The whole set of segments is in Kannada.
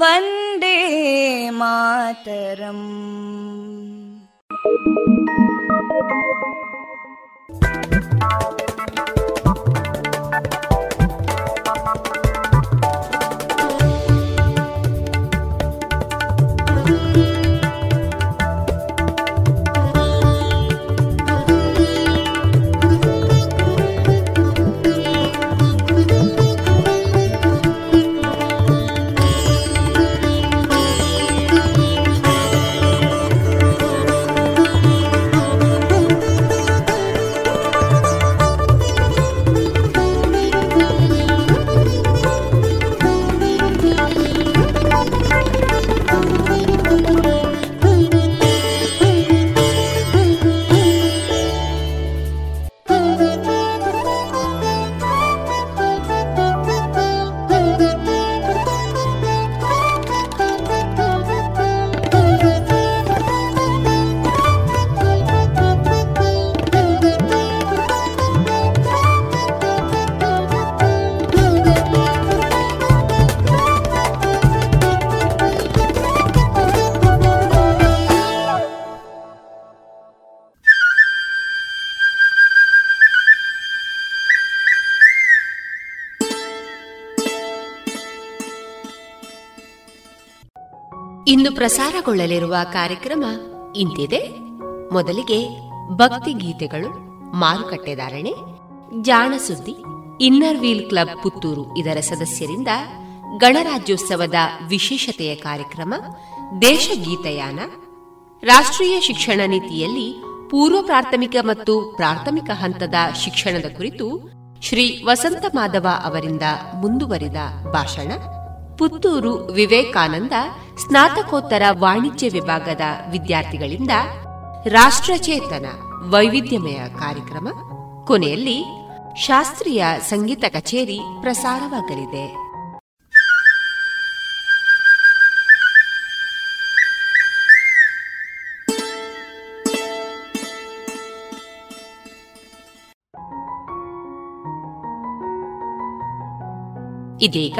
वन्दे मातरम् ಇಂದು ಪ್ರಸಾರಗೊಳ್ಳಲಿರುವ ಕಾರ್ಯಕ್ರಮ ಇಂತಿದೆ. ಮೊದಲಿಗೆ ಭಕ್ತಿ ಗೀತೆಗಳು, ಮಾರುಕಟ್ಟೆ ಧಾರಣೆ ಜಾಣ ಸುದ್ದಿ ಇನ್ನರ್ ವೀಲ್ ಕ್ಲಬ್ ಪುತ್ತೂರು ಇದರ ಸದಸ್ಯರಿಂದ ಗಣರಾಜ್ಯೋತ್ಸವದ ವಿಶೇಷತೆಯ ಕಾರ್ಯಕ್ರಮ, ದೇಶಗೀತಯಾನ, ರಾಷ್ಟ್ರೀಯ ಶಿಕ್ಷಣ ನೀತಿಯಲ್ಲಿ ಪೂರ್ವ ಪ್ರಾಥಮಿಕ ಮತ್ತು ಪ್ರಾಥಮಿಕ ಹಂತದ ಶಿಕ್ಷಣದ ಕುರಿತು ಶ್ರೀ ವಸಂತ ಮಾಧವ ಅವರಿಂದ ಮುಂದುವರಿದ ಭಾಷಣ. ಪುತ್ತೂರು ವಿವೇಕಾನಂದ ಸ್ನಾತಕೋತ್ತರ ವಾಣಿಜ್ಯ ವಿಭಾಗದ ವಿದ್ಯಾರ್ಥಿಗಳಿಂದ ರಾಷ್ಟ್ರಚೇತನ ವೈವಿಧ್ಯಮಯ ಕಾರ್ಯಕ್ರಮ. ಕೊನೆಯಲ್ಲಿ ಶಾಸ್ತ್ರೀಯ ಸಂಗೀತ ಕಚೇರಿ ಪ್ರಸಾರವಾಗಲಿದೆ. ಇದೀಗ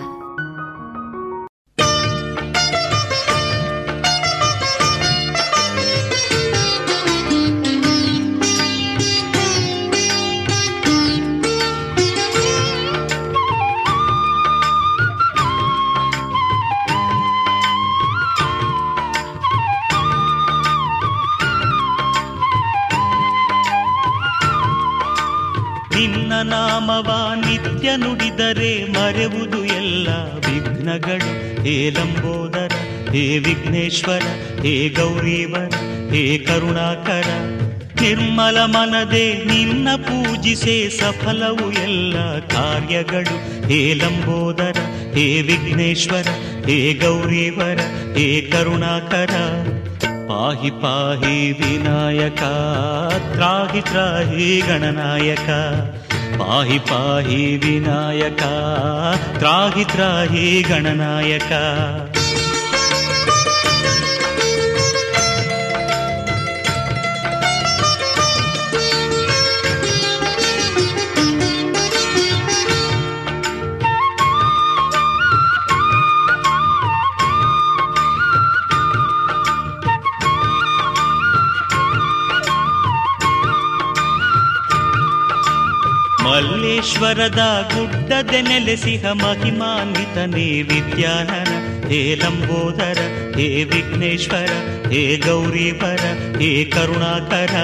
ನಾಮವ ನಿತ್ಯ ನುಡಿದರೆ ಮರೆವುದು ಎಲ್ಲ ವಿಘ್ನಗಳು. ಹೇ ಲಂಬೋದರ, ಹೇ ವಿಘ್ನೇಶ್ವರ, ಹೇ ಗೌರೀವರ, ಹೇ ಕರುಣಾಕರ. ನಿರ್ಮಲ ಮನದೆ ನಿನ್ನ ಪೂಜಿಸೆ ಸಫಲವು ಎಲ್ಲ ಕಾರ್ಯಗಳು. ಹೇ ಲಂಬೋದರ, ಹೇ ವಿಘ್ನೇಶ್ವರ, ಹೇ ಗೌರೀವರ, ಹೇ ಕರುಣಾಕರ. ಪಾಹಿ ಪಾಹಿ ವಿನಾಯಕ, ತ್ರಾಹಿ ತ್ರಾಹಿ ಗಣನಾಯಕ. पाहि पाहि विनायका त्राहि त्राहि गणनायका। ಮಲ್ಲೇಶ್ವರದ ಗುಡ್ಡದೆ ನೆಲೆಸಿಹ ಮಹಿಮಾನ್ವಿತನೇ ವಿದ್ಯಾನನ ಹೇ ಲಂಬೋದರ, ಹೇ ವಿಘ್ನೇಶ್ವರ, ಹೇ ಗೌರೀಪರ ಹೇ ಕರುಣಾಕರ.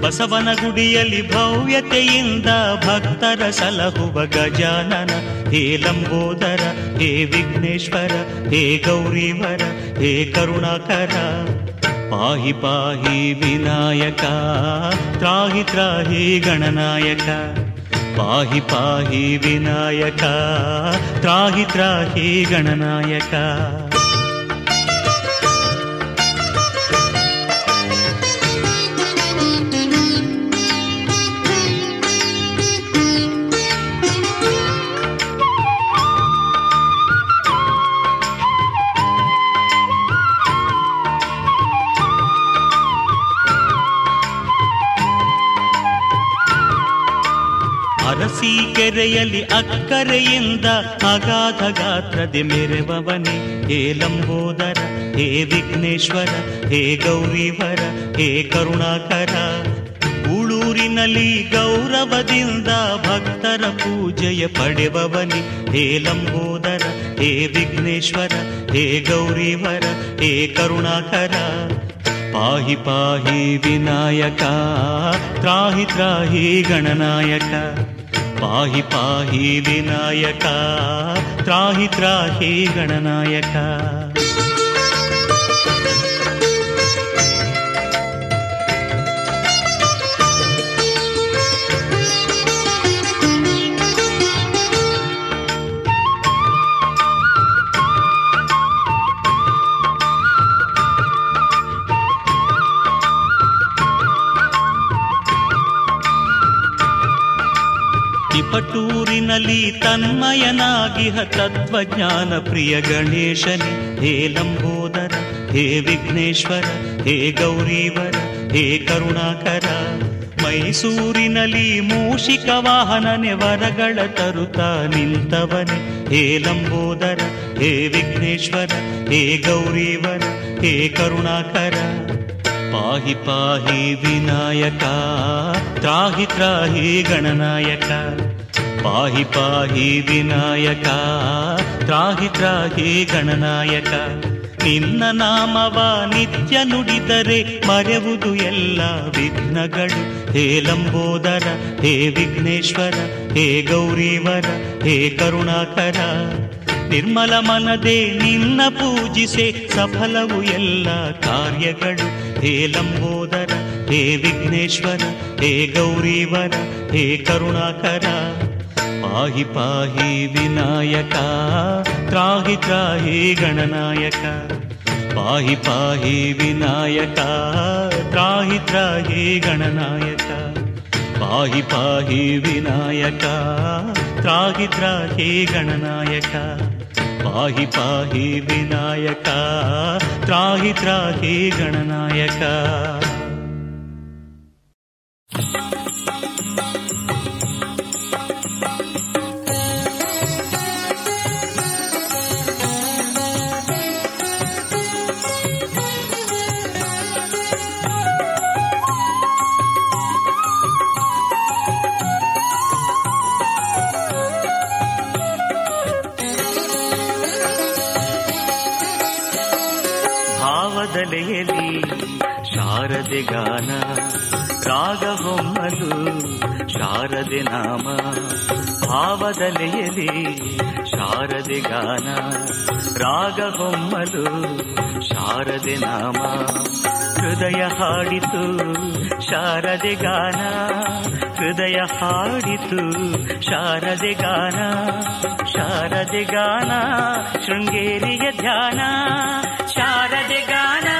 ಬಸವನ ಗುಡಿಯಲ್ಲಿ ಭವ್ಯತೆಯಿಂದ ಭಕ್ತರ ಸಲಹುವ ಗಜಾನನ, ಹೇ ಲಂಬೋದರ, ಹೇ ವಿಘ್ನೇಶ್ವರ, ಹೇ ಗೌರೀವರ, ಹೇ ಕರುಣಾಕರ. ಪಾಹಿ ಪಾಹಿ ವಿನಾಯಕ, ತ್ರಾಹಿ ತ್ರಾಹಿ ಗಣನಾಯಕ. पाहि पाहि विनायका त्राहि त्राहि गणनायका। ಕೆರೆಯಲ್ಲಿ ಅಕ್ಕರೆಯಿಂದ ಅಗಾಧ ಗಾತ್ರದೆ ಮೆರೆವವನೆ, ಹೇ ಲಂಬೋದರ, ಹೇ ವಿಘ್ನೇಶ್ವರ, ಹೇ ಗೌರಿವರ, ಹೇ ಕರುಣಾಕರ. ಉಳೂರಿನಲ್ಲಿ ಗೌರವದಿಂದ ಭಕ್ತರ ಪೂಜೆಯ ಪಡೆವವನಿ, ಹೇ ಲಂಬೋದರ, ಹೇ ವಿಘ್ನೇಶ್ವರ, ಹೇ ಗೌರಿವರ, ಹೇ ಕರುಣಾಕರ. ಪಾಹಿ ಪಾಹಿ ವಿನಾಯಕ, ತ್ರಾಹಿ ತ್ರಾಹಿ ಗಣನಾಯಕ. पाहि पाहि विनायका त्राहि त्राहि गणनायका। ಪಟೂರಿನಲ್ಲಿ ತನ್ಮಯನಾಗಿಹ ತತ್ವಜ್ಞಾನ ಪ್ರಿಯ ಗಣೇಶನೆ, ಹೇ ಲಂಬೋದರ, ಹೇ ವಿಘ್ನೇಶ್ವರ, ಹೇ ಗೌರೀವರ, ಹೇ ಕರುಣಾಕರ. ಮೈಸೂರಿನಲ್ಲಿ ಮೂಷಿಕ ವಾಹನನೆ ವರಗಳ ತರುತ್ತ ನಿಂತವನೆ, ಹೇ ಲಂಬೋದರ, ಹೇ ವಿಘ್ನೇಶ್ವರ, ಹೇ ಗೌರೀವರ, ಹೇ ಕರುಣಾಕರ. ಪಾಹಿ ಪಾಹಿ ವಿನಾಯಕ, ತ್ರಾಹಿ ತ್ರಾಹಿ ಗಣನಾಯಕ. ಪಾಹಿ ಪಾಹಿ ವಿನಾಯಕ, ತ್ರಾಹಿ ತ್ರಾಹಿ ಗಣನಾಯಕ. ನಿನ್ನ ನಾಮವ ನಿತ್ಯ ನುಡಿದರೆ ಮರೆವುದು ಎಲ್ಲ ವಿಘ್ನಗಳು. ಹೇ ಲಂಬೋದರ, ಹೇ ವಿಘ್ನೇಶ್ವರ, ಹೇ ಗೌರೀವರ, ಹೇ ಕರುಣಾಕರ. ನಿರ್ಮಲ ಮನದೆ ನಿನ್ನ ಪೂಜಿಸೆ ಸಫಲವು ಎಲ್ಲ ಕಾರ್ಯಗಳು. ಹೇ ಲಂಬೋದರ, ಹೇ ವಿಘ್ನೇಶ್ವರ, ಹೇ ಗೌರೀವರ, ಹೇ ಕರುಣಾಕರ. ಪಾಹಿ ಪಾಹಿ ವಿನಾಯಕ ತ್ರಾಹಿ ತ್ರಾಹಿ ಗಣನಾಯಕ ಪಾಹಿ ಪಾಹಿ ವಿನಾಯಕ ತ್ರಾಹಿ ತ್ರಾಹಿ ಗಣನಾಯಕ ಪಾಹಿ ಪಾಹಿ ವಿನಾಯಕ ತ್ರಾಹಿ ತ್ರಾಹಿ ಗಣನಾಯಕ ಪಾಹಿ ಪಾಹಿ ವಿನಾಯಕ ತ್ರಾಹಿ ತ್ರಾಹಿ ಗಣನಾಯಕ ರಾಗಹೊಮ್ಮಲು, ಶಾರದೆ ನಾಮ ಭಾವದಲೆಯಲ್ಲಿ ಶಾರದೆ ಗಾನ, ರಾಗಹೊಮ್ಮಲು, ಶಾರದೆ ನಾಮ. ಹೃದಯ ಹಾಡಿತು, ಶಾರದೆ ಗಾನ, ಹೃದಯ ಹಾಡಿತು, ಶಾರದೆ ಗಾನ ಶಾರದೆ ಗಾನ, ಶೃಂಗೇರಿಯ ಧ್ಯಾನ, ಶಾರದೆ ಗಾನ.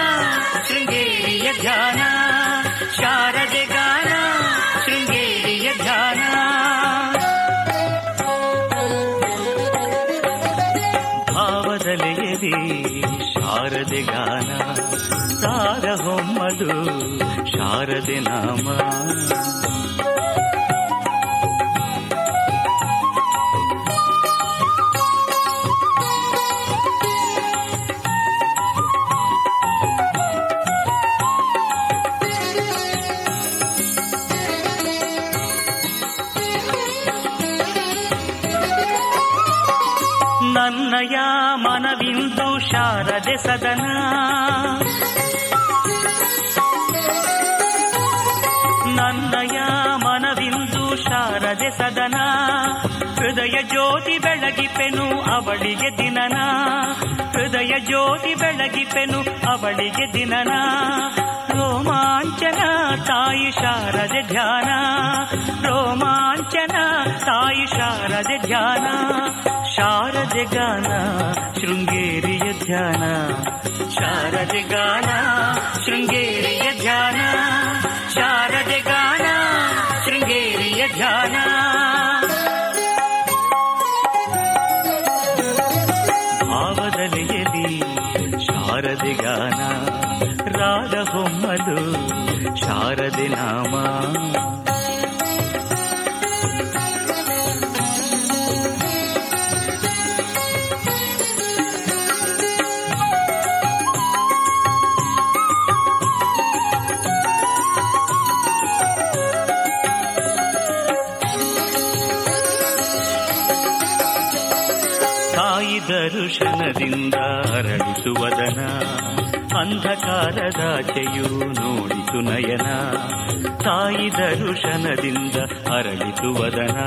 ಶಾರದೆ ನಾಮ ನನ್ನಯ ಮನವಿಂದು ಶಾರದೆ ಬೆಳಗಿಪೆನು, ಅವಳಿಗೆ ದಿನನ. ಹೃದಯ ಜ್ಯೋತಿ ಬೆಳಗಿಪೆನು, ಅವಳಿಗೆ ದಿನನ. ರೋಮಾಂಚನ ತಾಯಿ ಶಾರದೆ ಧ್ಯಾನ. ರೋಮಾಂಚನ ತಾಯಿ ಶಾರದೆ ಧ್ಯಾನ. ಶಾರದೆ ಗಾನ, ಶೃಂಗೇರಿಯ ಧ್ಯಾನ. ಶಾರದೆ ಗಾನ, ಶೃಂಗೇರಿಯ ಧ್ಯಾನ. ದರುಶನದಿಂದ ಅರಳಿಸುವದನ ಅಂಧಕಾರದಾಚೆಯು ನೋಡಿತು ನಯನ. ತಾಯಿ ದರುಶನದಿಂದ ಅರಳಿಸುವದನ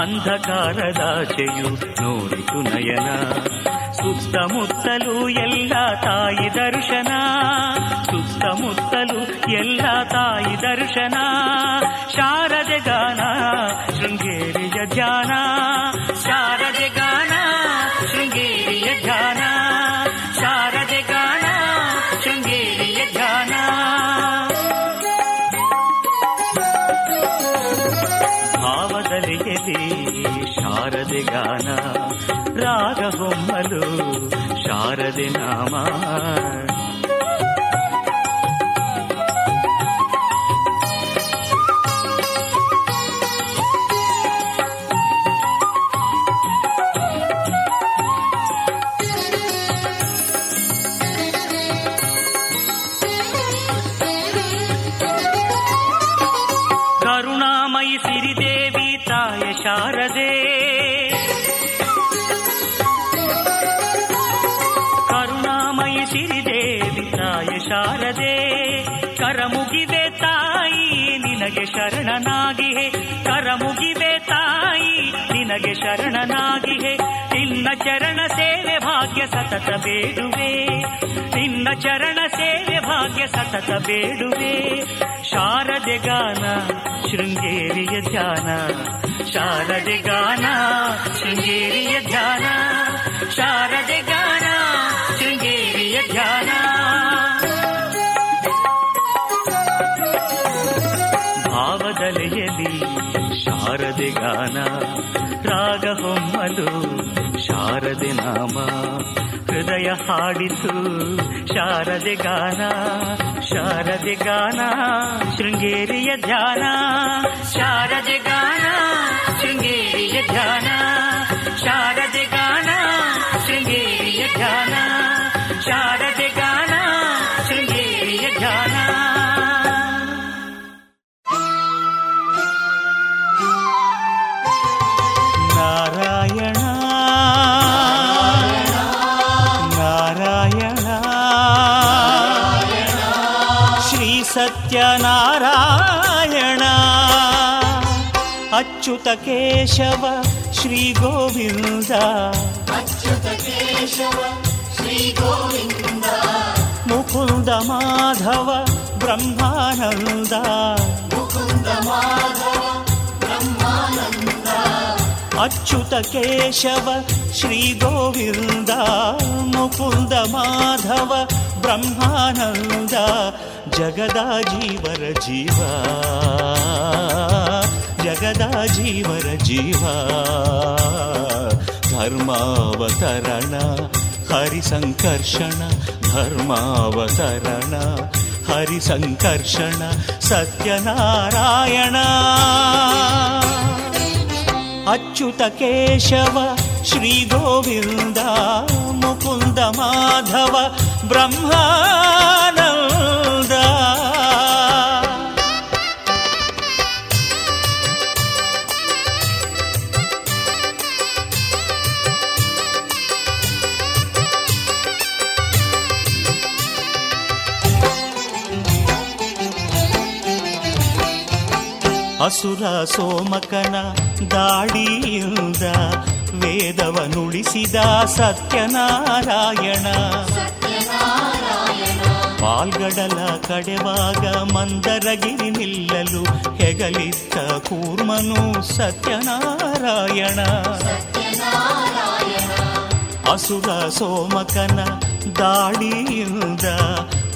ಅಂಧಕಾರದಾಚೆಯು ನೋಡಿತು ನಯನ. ಸುತ್ತಮುತ್ತಲೂ ಎಲ್ಲ ತಾಯಿ ದರ್ಶನ. ಸುತ್ತಮುತ್ತಲೂ ಎಲ್ಲ ತಾಯಿ ದರ್ಶನ. ಶಾರದೆ ಗಾನ, ಶೃಂಗೇರಿಯ ಧ್ಯಾನ. ಸತತ ಬೇಡುವೆ ನಿನ್ನ ಚರಣ ಸೇವೆ ಭಾಗ್ಯ ಸತತ ಬೇಡುವೆ ಶಾರದೆ ಗಾನ ಶೃಂಗೇರಿಯ ಧ್ಯಾನ ಶಾರದೆ ಗಾನ ಶೃಂಗೇರಿಯ ಧ್ಯಾನ ಶಾರದೆ ಗಾನ ಶೃಂಗೇರಿಯ ಧ್ಯಾನ ಭಾವದಲೆಯಲ್ಲಿ ಶಾರದೆ ಗಾನ ರಾಗ ಹೊಮ್ಮಲು ಶಾರದೆ ನಾಮ ಹೃದಯ ಹಾಡಿತು ಶಾರದೆ ಗಾನ ಶಾರದೆ ಗಾನ ಶೃಂಗೇರಿಯ ಧ್ಯಾನ. ಶಾರದೆ ಗಾನ ಶೃಂಗೇರಿಯ ಧ್ಯಾನ. ಶಾರದೆ ಅಚ್ಯುತ ಕೇಶವ, ಶ್ರೀ ಗೋವಿಂದ. ಅಚ್ಯುತ ಕೇಶವ ಶ್ರೀ ಗೋವಿಂದ ಮುಕುಂದ ಮಾಧವ, ಬ್ರಹ್ಮಾನಂದ. ಅಚ್ಯುತ ಕೇಶವ, ಶ್ರೀ ಗೋವಿಂದ. ಮುಕುಂದ ಮಾಧವ, ಬ್ರಹ್ಮಾನಂದ. ಜಗದ ಜೀವರ ಜೀವ. ಜಗದ ಜೀವರ ಜೀವ. ಧರ್ಮಾವತರಣ, ಹರಿಸಂಕರ್ಷಣ ಧರ್ಮಾವತರಣ, ಹರಿಸಂಕರ್ಷಣ, ಸತ್ಯನಾರಾಯಣ. ಅಚ್ಯುತ ಕೇಶವ, ಶ್ರೀ ಗೋವಿಂದ, ಮುಕುಂದ ಮಾಧವ, ಬ್ರಹ್ಮಾನಂದ. ಅಸುರ ಸೋಮಕನ ದಾಡಿಯಿಂದ ವೇದವನುಳಿಸಿದ ಸತ್ಯನಾರಾಯಣ. ಪಾಲ್ಗಡಲ ಕಡೆವಾಗ ಮಂದರಗಿರಿ ನಿಲ್ಲಲು ಹೆಗಲಿತ್ತ ಕೂರ್ಮನು ಸತ್ಯನಾರಾಯಣ. ಅಸುರ ಸೋಮಕನ ದಾಳಿಯಿಂದ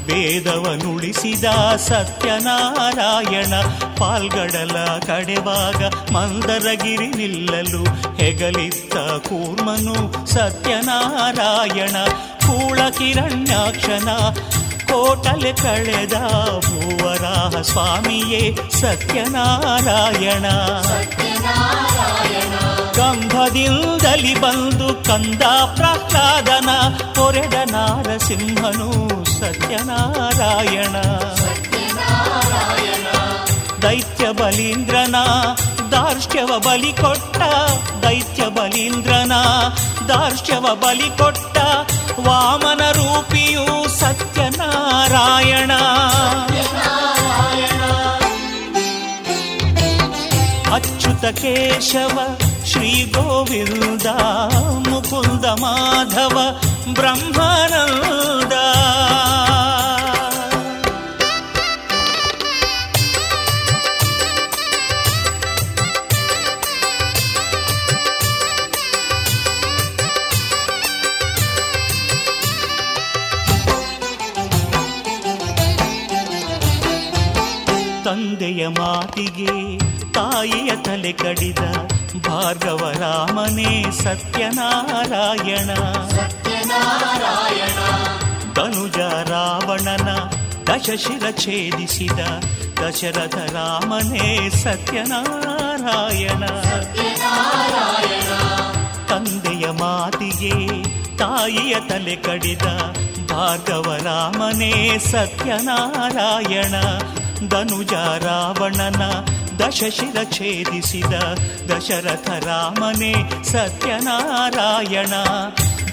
ವೇದವನುಳಿಸಿದ ಸತ್ಯನಾರಾಯಣ ಪಾಲ್ಗಡಲ ಕಡೆವಾಗ ಮಂದರಗಿರಿ ನಿಲ್ಲಲು ಹೆಗಲಿತ್ತ ಕೂರ್ಮನು ಸತ್ಯನಾರಾಯಣ ಕೂಳ ಕಿರಣ್ಯಾಕ್ಷನ ಕೋಟಲೆ ಕಳೆದ ಭೂವರಾಹ ಸ್ವಾಮಿಯೇ ಸತ್ಯನಾರಾಯಣ. ಕಂಭದಿಂದಲಿ ಬಂದು ಕಂದ ಪ್ರಹ್ಲಾದನ ಕೊರೆದ ನಾರಸಿಂಹನು ಸತ್ಯನಾರಾಯಣ. ದೈತ್ಯ ಬಲೀಂದ್ರನ, ದಾರ್ಷ್ಟ್ಯವ ಬಲಿ ಕೊಟ್ಟ, ದೈತ್ಯ ಬಲೀಂದ್ರನ, ದಾರ್ಷ್ಟ್ಯವ ಬಲಿ ಕೊಟ್ಟ ವಾಮನ ರೂಪಿಯು ಸತ್ಯನಾರಾಯಣ. ಅಚ್ಯುತ ಕೇಶವ ಶ್ರೀ ಗೋವಿಂದ ಮುಕುಂದ ಮಾಧವ ಬ್ರಹ್ಮಾನಂದ. ತಂದೆಯ ಮಾತಿಗೆ ತಾಯಿಯ ತಲೆ ಕಡಿದ ಭಾರ್ಗವ ರಾಮನೇ ಸತ್ಯನಾರಾಯಣ. ತನುಜ ರಾವಣನ ದಶಶಿರ ಛೇದಿಸಿದ ದಶರಥ ರಾಮನೇ ಸತ್ಯನಾರಾಯಣ. ತಂದೆಯ ಮಾತಿಗೆ ತಾಯಿಯ ತಲೆ ಕಡಿದ ಭಾರ್ಗವ ರಾಮನೇ ಸತ್ಯನಾರಾಯಣ. ಧನುಜ ರಾವಣನ ದಶಶಿರ ಛೇದಿಸಿದ ದಶರಥ ರಾಮನೇ ಸತ್ಯನಾರಾಯಣ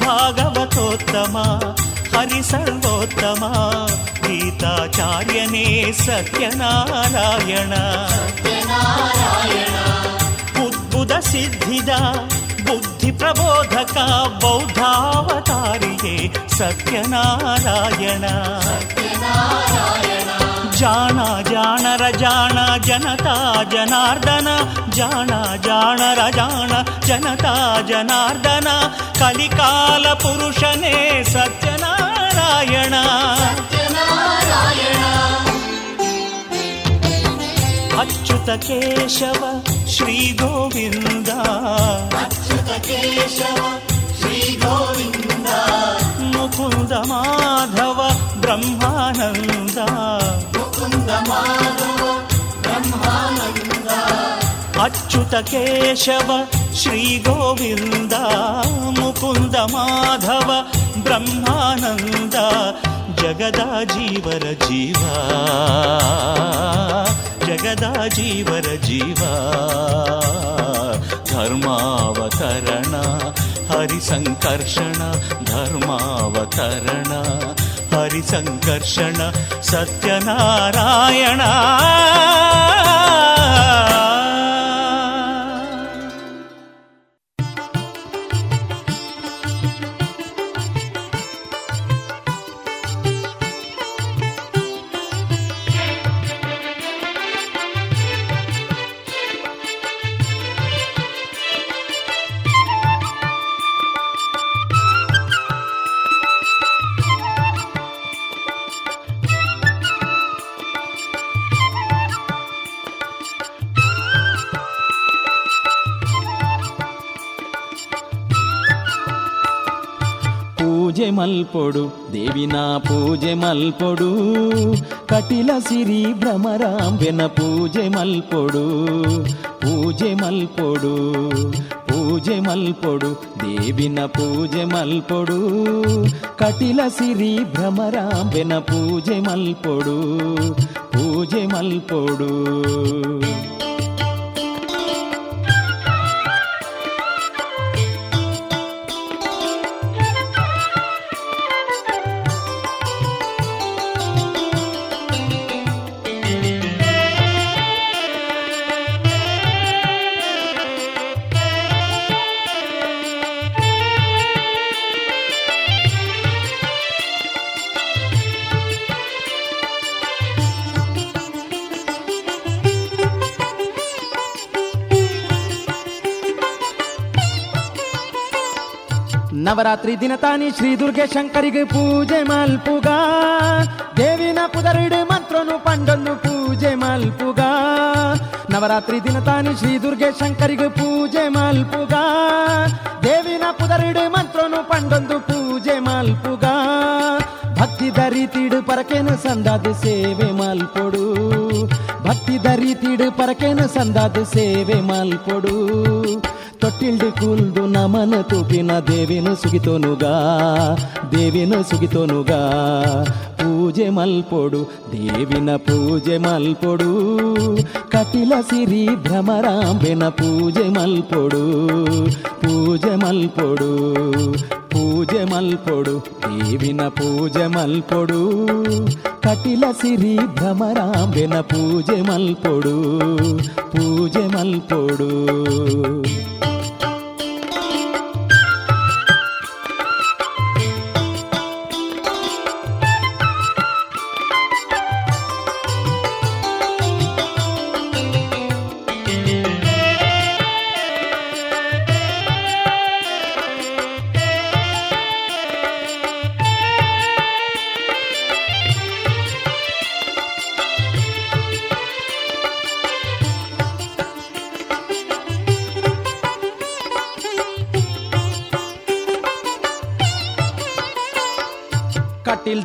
ಭಾಗವತೋತ್ತಮ ಹರಿಸರ್ವೋತ್ತಮ ಗೀತಾಚಾರ್ಯನೇ ಸತ್ಯನಾರಾಯಣ ಬುದ್ಧುದ ಸಿದ್ಧಿದ ಬುದ್ಧಿ ಪ್ರಬೋಧಕ ಬೌದ್ಧಾವತಾರಿಯೇ ಸತ್ಯನಾರಾಯಣ ಜಾಣ ಜಾಣರ ಜಾಣ ಜನತಾ ಜನಾರ್ದನ ಜಾಣ ಜಾಣರ ಜಾಣ ಜನತಾ ಜನಾರ್ದನ ಕಲಿಕಾಲ ಪುರುಷನೇ ಸತ್ಯನಾರಾಯಣ ಅಚ್ಯುತ ಕೇಶವ ಶ್ರೀ ಗೋವಿಂದ ಮುಕುಂದ ಮಾಧವ ಬ್ರಹ್ಮಾನಂದ ಅಚ್ಯುತ ಕೇಶವ ಶ್ರೀ ಗೋವಿಂದ ಮುಕುಂದ ಮಾಧವ ಬ್ರಹ್ಮಾನಂದ ಜಗದ ಜೀವರ ಜೀವ ಜಗದ ಜೀವರ ಜೀವ ಧರ್ಮಾವತರಣ ಹರಿಸಂಕರ್ಷಣ हरिसङ्कर्षण सत्यनारायण। ಸತ್ಯನಾರಾಯಣ ಪೂಜೆ ಮಲ್ಪೊಡು ದೇವಿನ ಪೂಜೆ ಮಲ್ಪೊಡು ಕಟಿಲ ಸಿರಿ ಭ್ರಮರಾಂಬೆನ ಪೂಜೆ ಮಲ್ಪೊಡು ಪೂಜೆ ಮಲ್ಪೊಡು ಪೂಜೆ ಮಲ್ಪೊಡು ದೇವಿನ ಪೂಜೆ ಮಲ್ಪೊಡು ಕಟಿಲ ಸಿರಿ ಭ್ರಮರಾಂಬೆನ ಪೂಜೆ ಮಲ್ಪೊಡು ಪೂಜೆ ಮಲ್ಪೊಡು ನವರಾತ್ರಿ ದಿನ ತಾನಿ ಶ್ರೀ ದುರ್ಗೆ ಶಂಕರಿಗೆ ಪೂಜೆ ಮಲ್ಪುಗ. ದೇವಿನ ಪುದರಿಡು ಮಂತ್ರನು ಪಂಡನ್ನು ಪೂಜೆ ಮಲ್ಪುಗ. ನವರಾತ್ರಿ ದಿನ ತಾನಿ ಶ್ರೀ ದುರ್ಗೆ ಶಂಕರಿಗೆ ಪೂಜೆ ಮಲ್ಪುಗ. ದೇವಿನ ಪುದರಿಡು ಮಂತ್ರನು ಪಂಡೊಂದು ಪೂಜೆ ಮಲ್ಪುಗ. ಭಕ್ತಿ ದರಿತಿಡು ಪರಕೇನ ಸಂದಾದ ಸೇವೆ ಮಲ್ಪೊಡು. ಭಕ್ತಿ ದರಿತಿಡು ಪರಕೇನ ಸಂದಾದ ಸೇವೆ ಮಲ್ಪೊಡು. ತೊಟ್ಟಿಲ್ಡು ಕೂಲ್ದು ನಮನ ತೂಪಿನ ದೇವಿನು ಸುಗಿತೋನುಗಾ ದೇವಿನು ಸುಗಿತೋನುಗಾ ಪೂಜೆ ಮಲ್ಪೊಡು ದೇವಿನ ಪೂಜೆ ಮಲ್ಪೊಡು ಕಟಿಲ ಸಿರಿ ಭ್ರಮರಾಂಬೆನ ಪೂಜೆ ಮಲ್ಪೊಡು ಪೂಜೆ ಮಲ್ಪೊಡು ಪೂಜೆ ಮಲ್ಪೊಡು ದೇವಿನ ಪೂಜೆ ಮಲ್ಪೊಡು ಕಟಿಲ ಸಿರಿ ಭ್ರಮರಾಂಬೆನ ಪೂಜೆ ಮಲ್ಪೊಡು ಪೂಜೆ ಮಲ್ಪೊಡು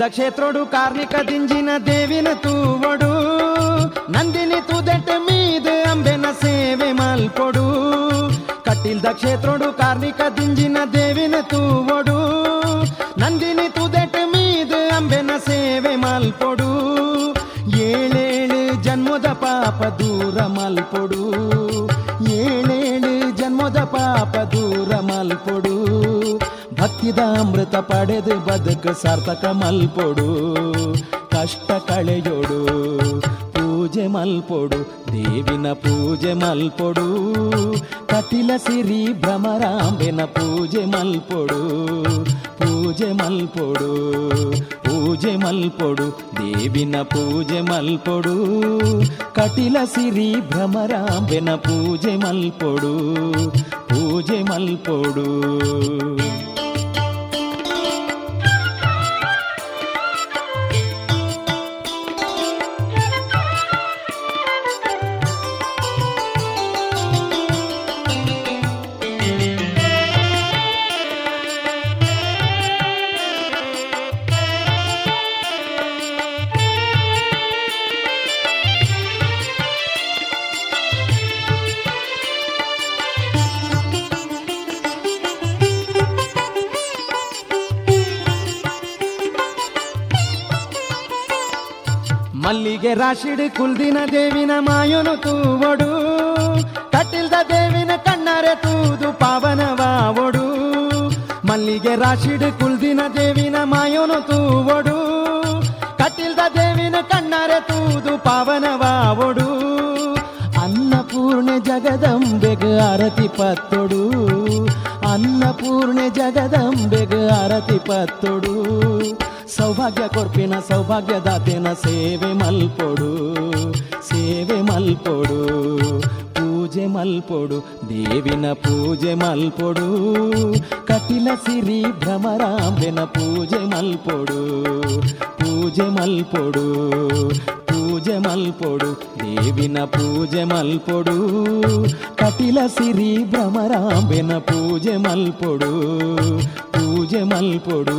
ಕ್ಷೇತ್ರೋಡು ಕಾರ್ಣಿಕ ದಿಂಜಿನ ದೇವಿನ ತೂವಡು ನಂದಿನಿ ತುದೆಟ್ ಮೀದು ಅಂಬೆನ ಸೇವೆ ಮಲ್ಪೊಡು ಕಟ್ಟಿಲ್ದ ಕ್ಷೇತ್ರೋಡು ಕಾರ್ಣಿಕ ದಿಂಜಿನ ದೇವಿನ ತೂವಡು ನಂದಿನಿ ತುದೆಟ್ ಮೀದು ಅಂಬೆನ ಸೇವೆ ಮಲ್ಪೊಡು ಏಳೇಳು ಜನ್ಮದ ಪಾಪ ಏಳೇಳು ಜನ್ಮದ ಪಾಪ ದೂರ ಮಲ್ಪೊಡು ಭಕ್ತಿದ ಅಮೃತ ಪಡೆದು ಬದುಕು ಸಾರ್ಥಕ ಮಲ್ಪೊಡು ಕಷ್ಟ ಕಳೆಯೋಡು ಪೂಜೆ ಮಲ್ಪೊಡು ದೇವಿನ ಪೂಜೆ ಮಲ್ಪೊಡು ಕಟಿಲ ಸಿರಿ ಭ್ರಮರಾಂಬೆನ ಪೂಜೆ ಮಲ್ಪೊಡು ಪೂಜೆ ಮಲ್ಪೊಡು ಪೂಜೆ ಮಲ್ಪೊಡು ದೇವಿನ ಪೂಜೆ ಮಲ್ಪೊಡು ಕಟಿಲ ಸಿರಿ ಭ್ರಮರಾಂಬೆನ ಪೂಜೆ ಮಲ್ಪೊಡು ಪೂಜೆ ಮಲ್ಪೊಡು ರಾಶಿಡ್ ಕುಲ್ದಿನ ದೇವಿನ ಮಾಯನು ತೂವಡು. ಕಟ್ಟಿಲ್ದ ದೇವಿನ ಕಣ್ಣರೆ ತೂದು ಪಾವನವಾವಡು ಮಲ್ಲಿಗೆ ರಾಶಿಡ್ ಕುಲ್ದಿನ ದೇವಿನ ಮಾಯನು ತೂವಡು. ಕಟ್ಟಿಲ್ದ ದೇವಿನ ಕಣ್ಣರೆ ತೂದು ಪಾವನವಾವಡು ಅನ್ನಪೂರ್ಣೆ ಜಗದಂಬೆಗ ಅರತಿ ಪತ್ತೊಡು. ಅನ್ನಪೂರ್ಣೆ ಜಗದಂಬೆಗ ಅರತಿ ಪತ್ತೊಡು. ಸೌಭಾಗ್ಯ ಕೊರ್ಪಿನ ಸೌಭಾಗ್ಯದಾತೆನ ಸೇವೆ ಮಲ್ಪೊಡು ಸೇವೆ ಮಲ್ಪೊಡು ಪೂಜೆ ಮಲ್ಪೊಡು ದೇವಿನ ಪೂಜೆ ಮಲ್ಪೊಡು ಕಟಿಲ ಸಿರಿ ಭ್ರಮರಾಂಬೆನ ಪೂಜೆ ಮಲ್ಪೊಡು ಪೂಜೆ ಮಲ್ಪೊಡು ಪೂಜೆ ಮಲ್ಪೊಡು ದೇವಿನ ಪೂಜೆ ಮಲ್ಪೊಡು ಕಟಿಲ ಸಿರಿ ಭ್ರಮರಾಂಬೆನ ಪೂಜೆ ಮಲ್ಪೊಡು ಪೂಜೆ ಮಲ್ಪೊಡು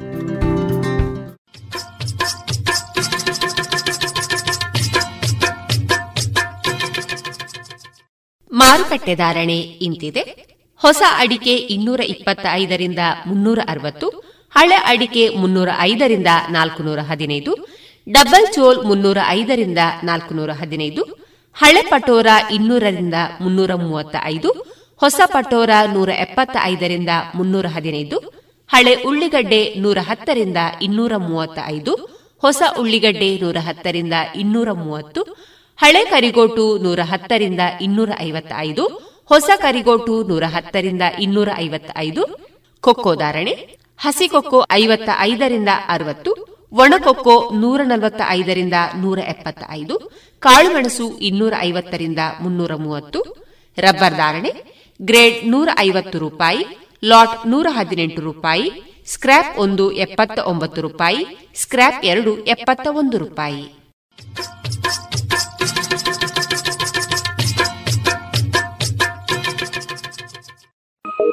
ಮಾರುಕಟ್ಟೆ ಧಾರಣೆ ಇಂತಿದೆ. ಹೊಸ ಅಡಿಕೆ ಇನ್ನೂರ ಇಪ್ಪತ್ತ ಐದರಿಂದ ಮುನ್ನೂರ ಅರವತ್ತು, ಹಳೆ ಅಡಿಕೆ ಮುನ್ನೂರ ಐದರಿಂದ ನಾಲ್ಕುನೂರ ಹದಿನೈದು, ಡಬಲ್ ಚೋಲ್ ಮುನ್ನೂರ ಐದರಿಂದ ನಾಲ್ಕುನೂರ ಹದಿನೈದು, ಹಳೆ ಪಟೋರ ಇನ್ನೂರರಿಂದ ಮುನ್ನೂರ ಮೂವತ್ತ ಐದು ಹೊಸ ಪಟೋರ ನೂರ ಎಪ್ಪತ್ತ ಐದರಿಂದ ಮುನ್ನೂರ ಹದಿನೈದು, ಹಳೆ ಉಳ್ಳಿಗಡ್ಡೆ ನೂರ ಹತ್ತರಿಂದ ಇನ್ನೂರ ಮೂವತ್ತ ಐದು ಹೊಸ ಉಳ್ಳಿಗಡ್ಡೆ ನೂರ ಹತ್ತರಿಂದ ಇನ್ನೂರ ಮೂವತ್ತು ಹಳೆ ಕರಿಗೋಟು ನೂರ ಹತ್ತರಿಂದ ಇನ್ನೂರ ಐವತ್ತೈದು, ಹೊಸ ಕರಿಗೋಟು ನೂರ ಹತ್ತರಿಂದ ಇನ್ನೂರ ಐವತ್ತೈದು, ಕೊಕ್ಕೋ ಧಾರಣೆ, ಹಸಿ ಕೊಕ್ಕೋ ಐವತ್ತ ಐದರಿಂದ ಅರವತ್ತು ಒಣಕೊಕ್ಕೋ ನೂರ ನಲವತ್ತ ಐದರಿಂದ ನೂರ ಎಪ್ಪತ್ತ ಐದು ಕಾಳುಮೆಣಸು ಇನ್ನೂರ ಐವತ್ತರಿಂದ ಮುನ್ನೂರ ಮೂವತ್ತು, ರಬ್ಬರ್ ಧಾರಣೆ, ಗ್ರೇಡ್ ನೂರ ಐವತ್ತು ರೂಪಾಯಿ, ಲಾಟ್ ನೂರ ಹದಿನೆಂಟು ರೂಪಾಯಿ ಸ್ಕ್ರಾಪ್ ಒಂದು ಎಪ್ಪತ್ತ ಒಂಬತ್ತು ರೂಪಾಯಿ ಸ್ಕ್ರಾಪ್ ಎರಡು ಎಪ್ಪತ್ತ ಒಂದು ರೂಪಾಯಿ.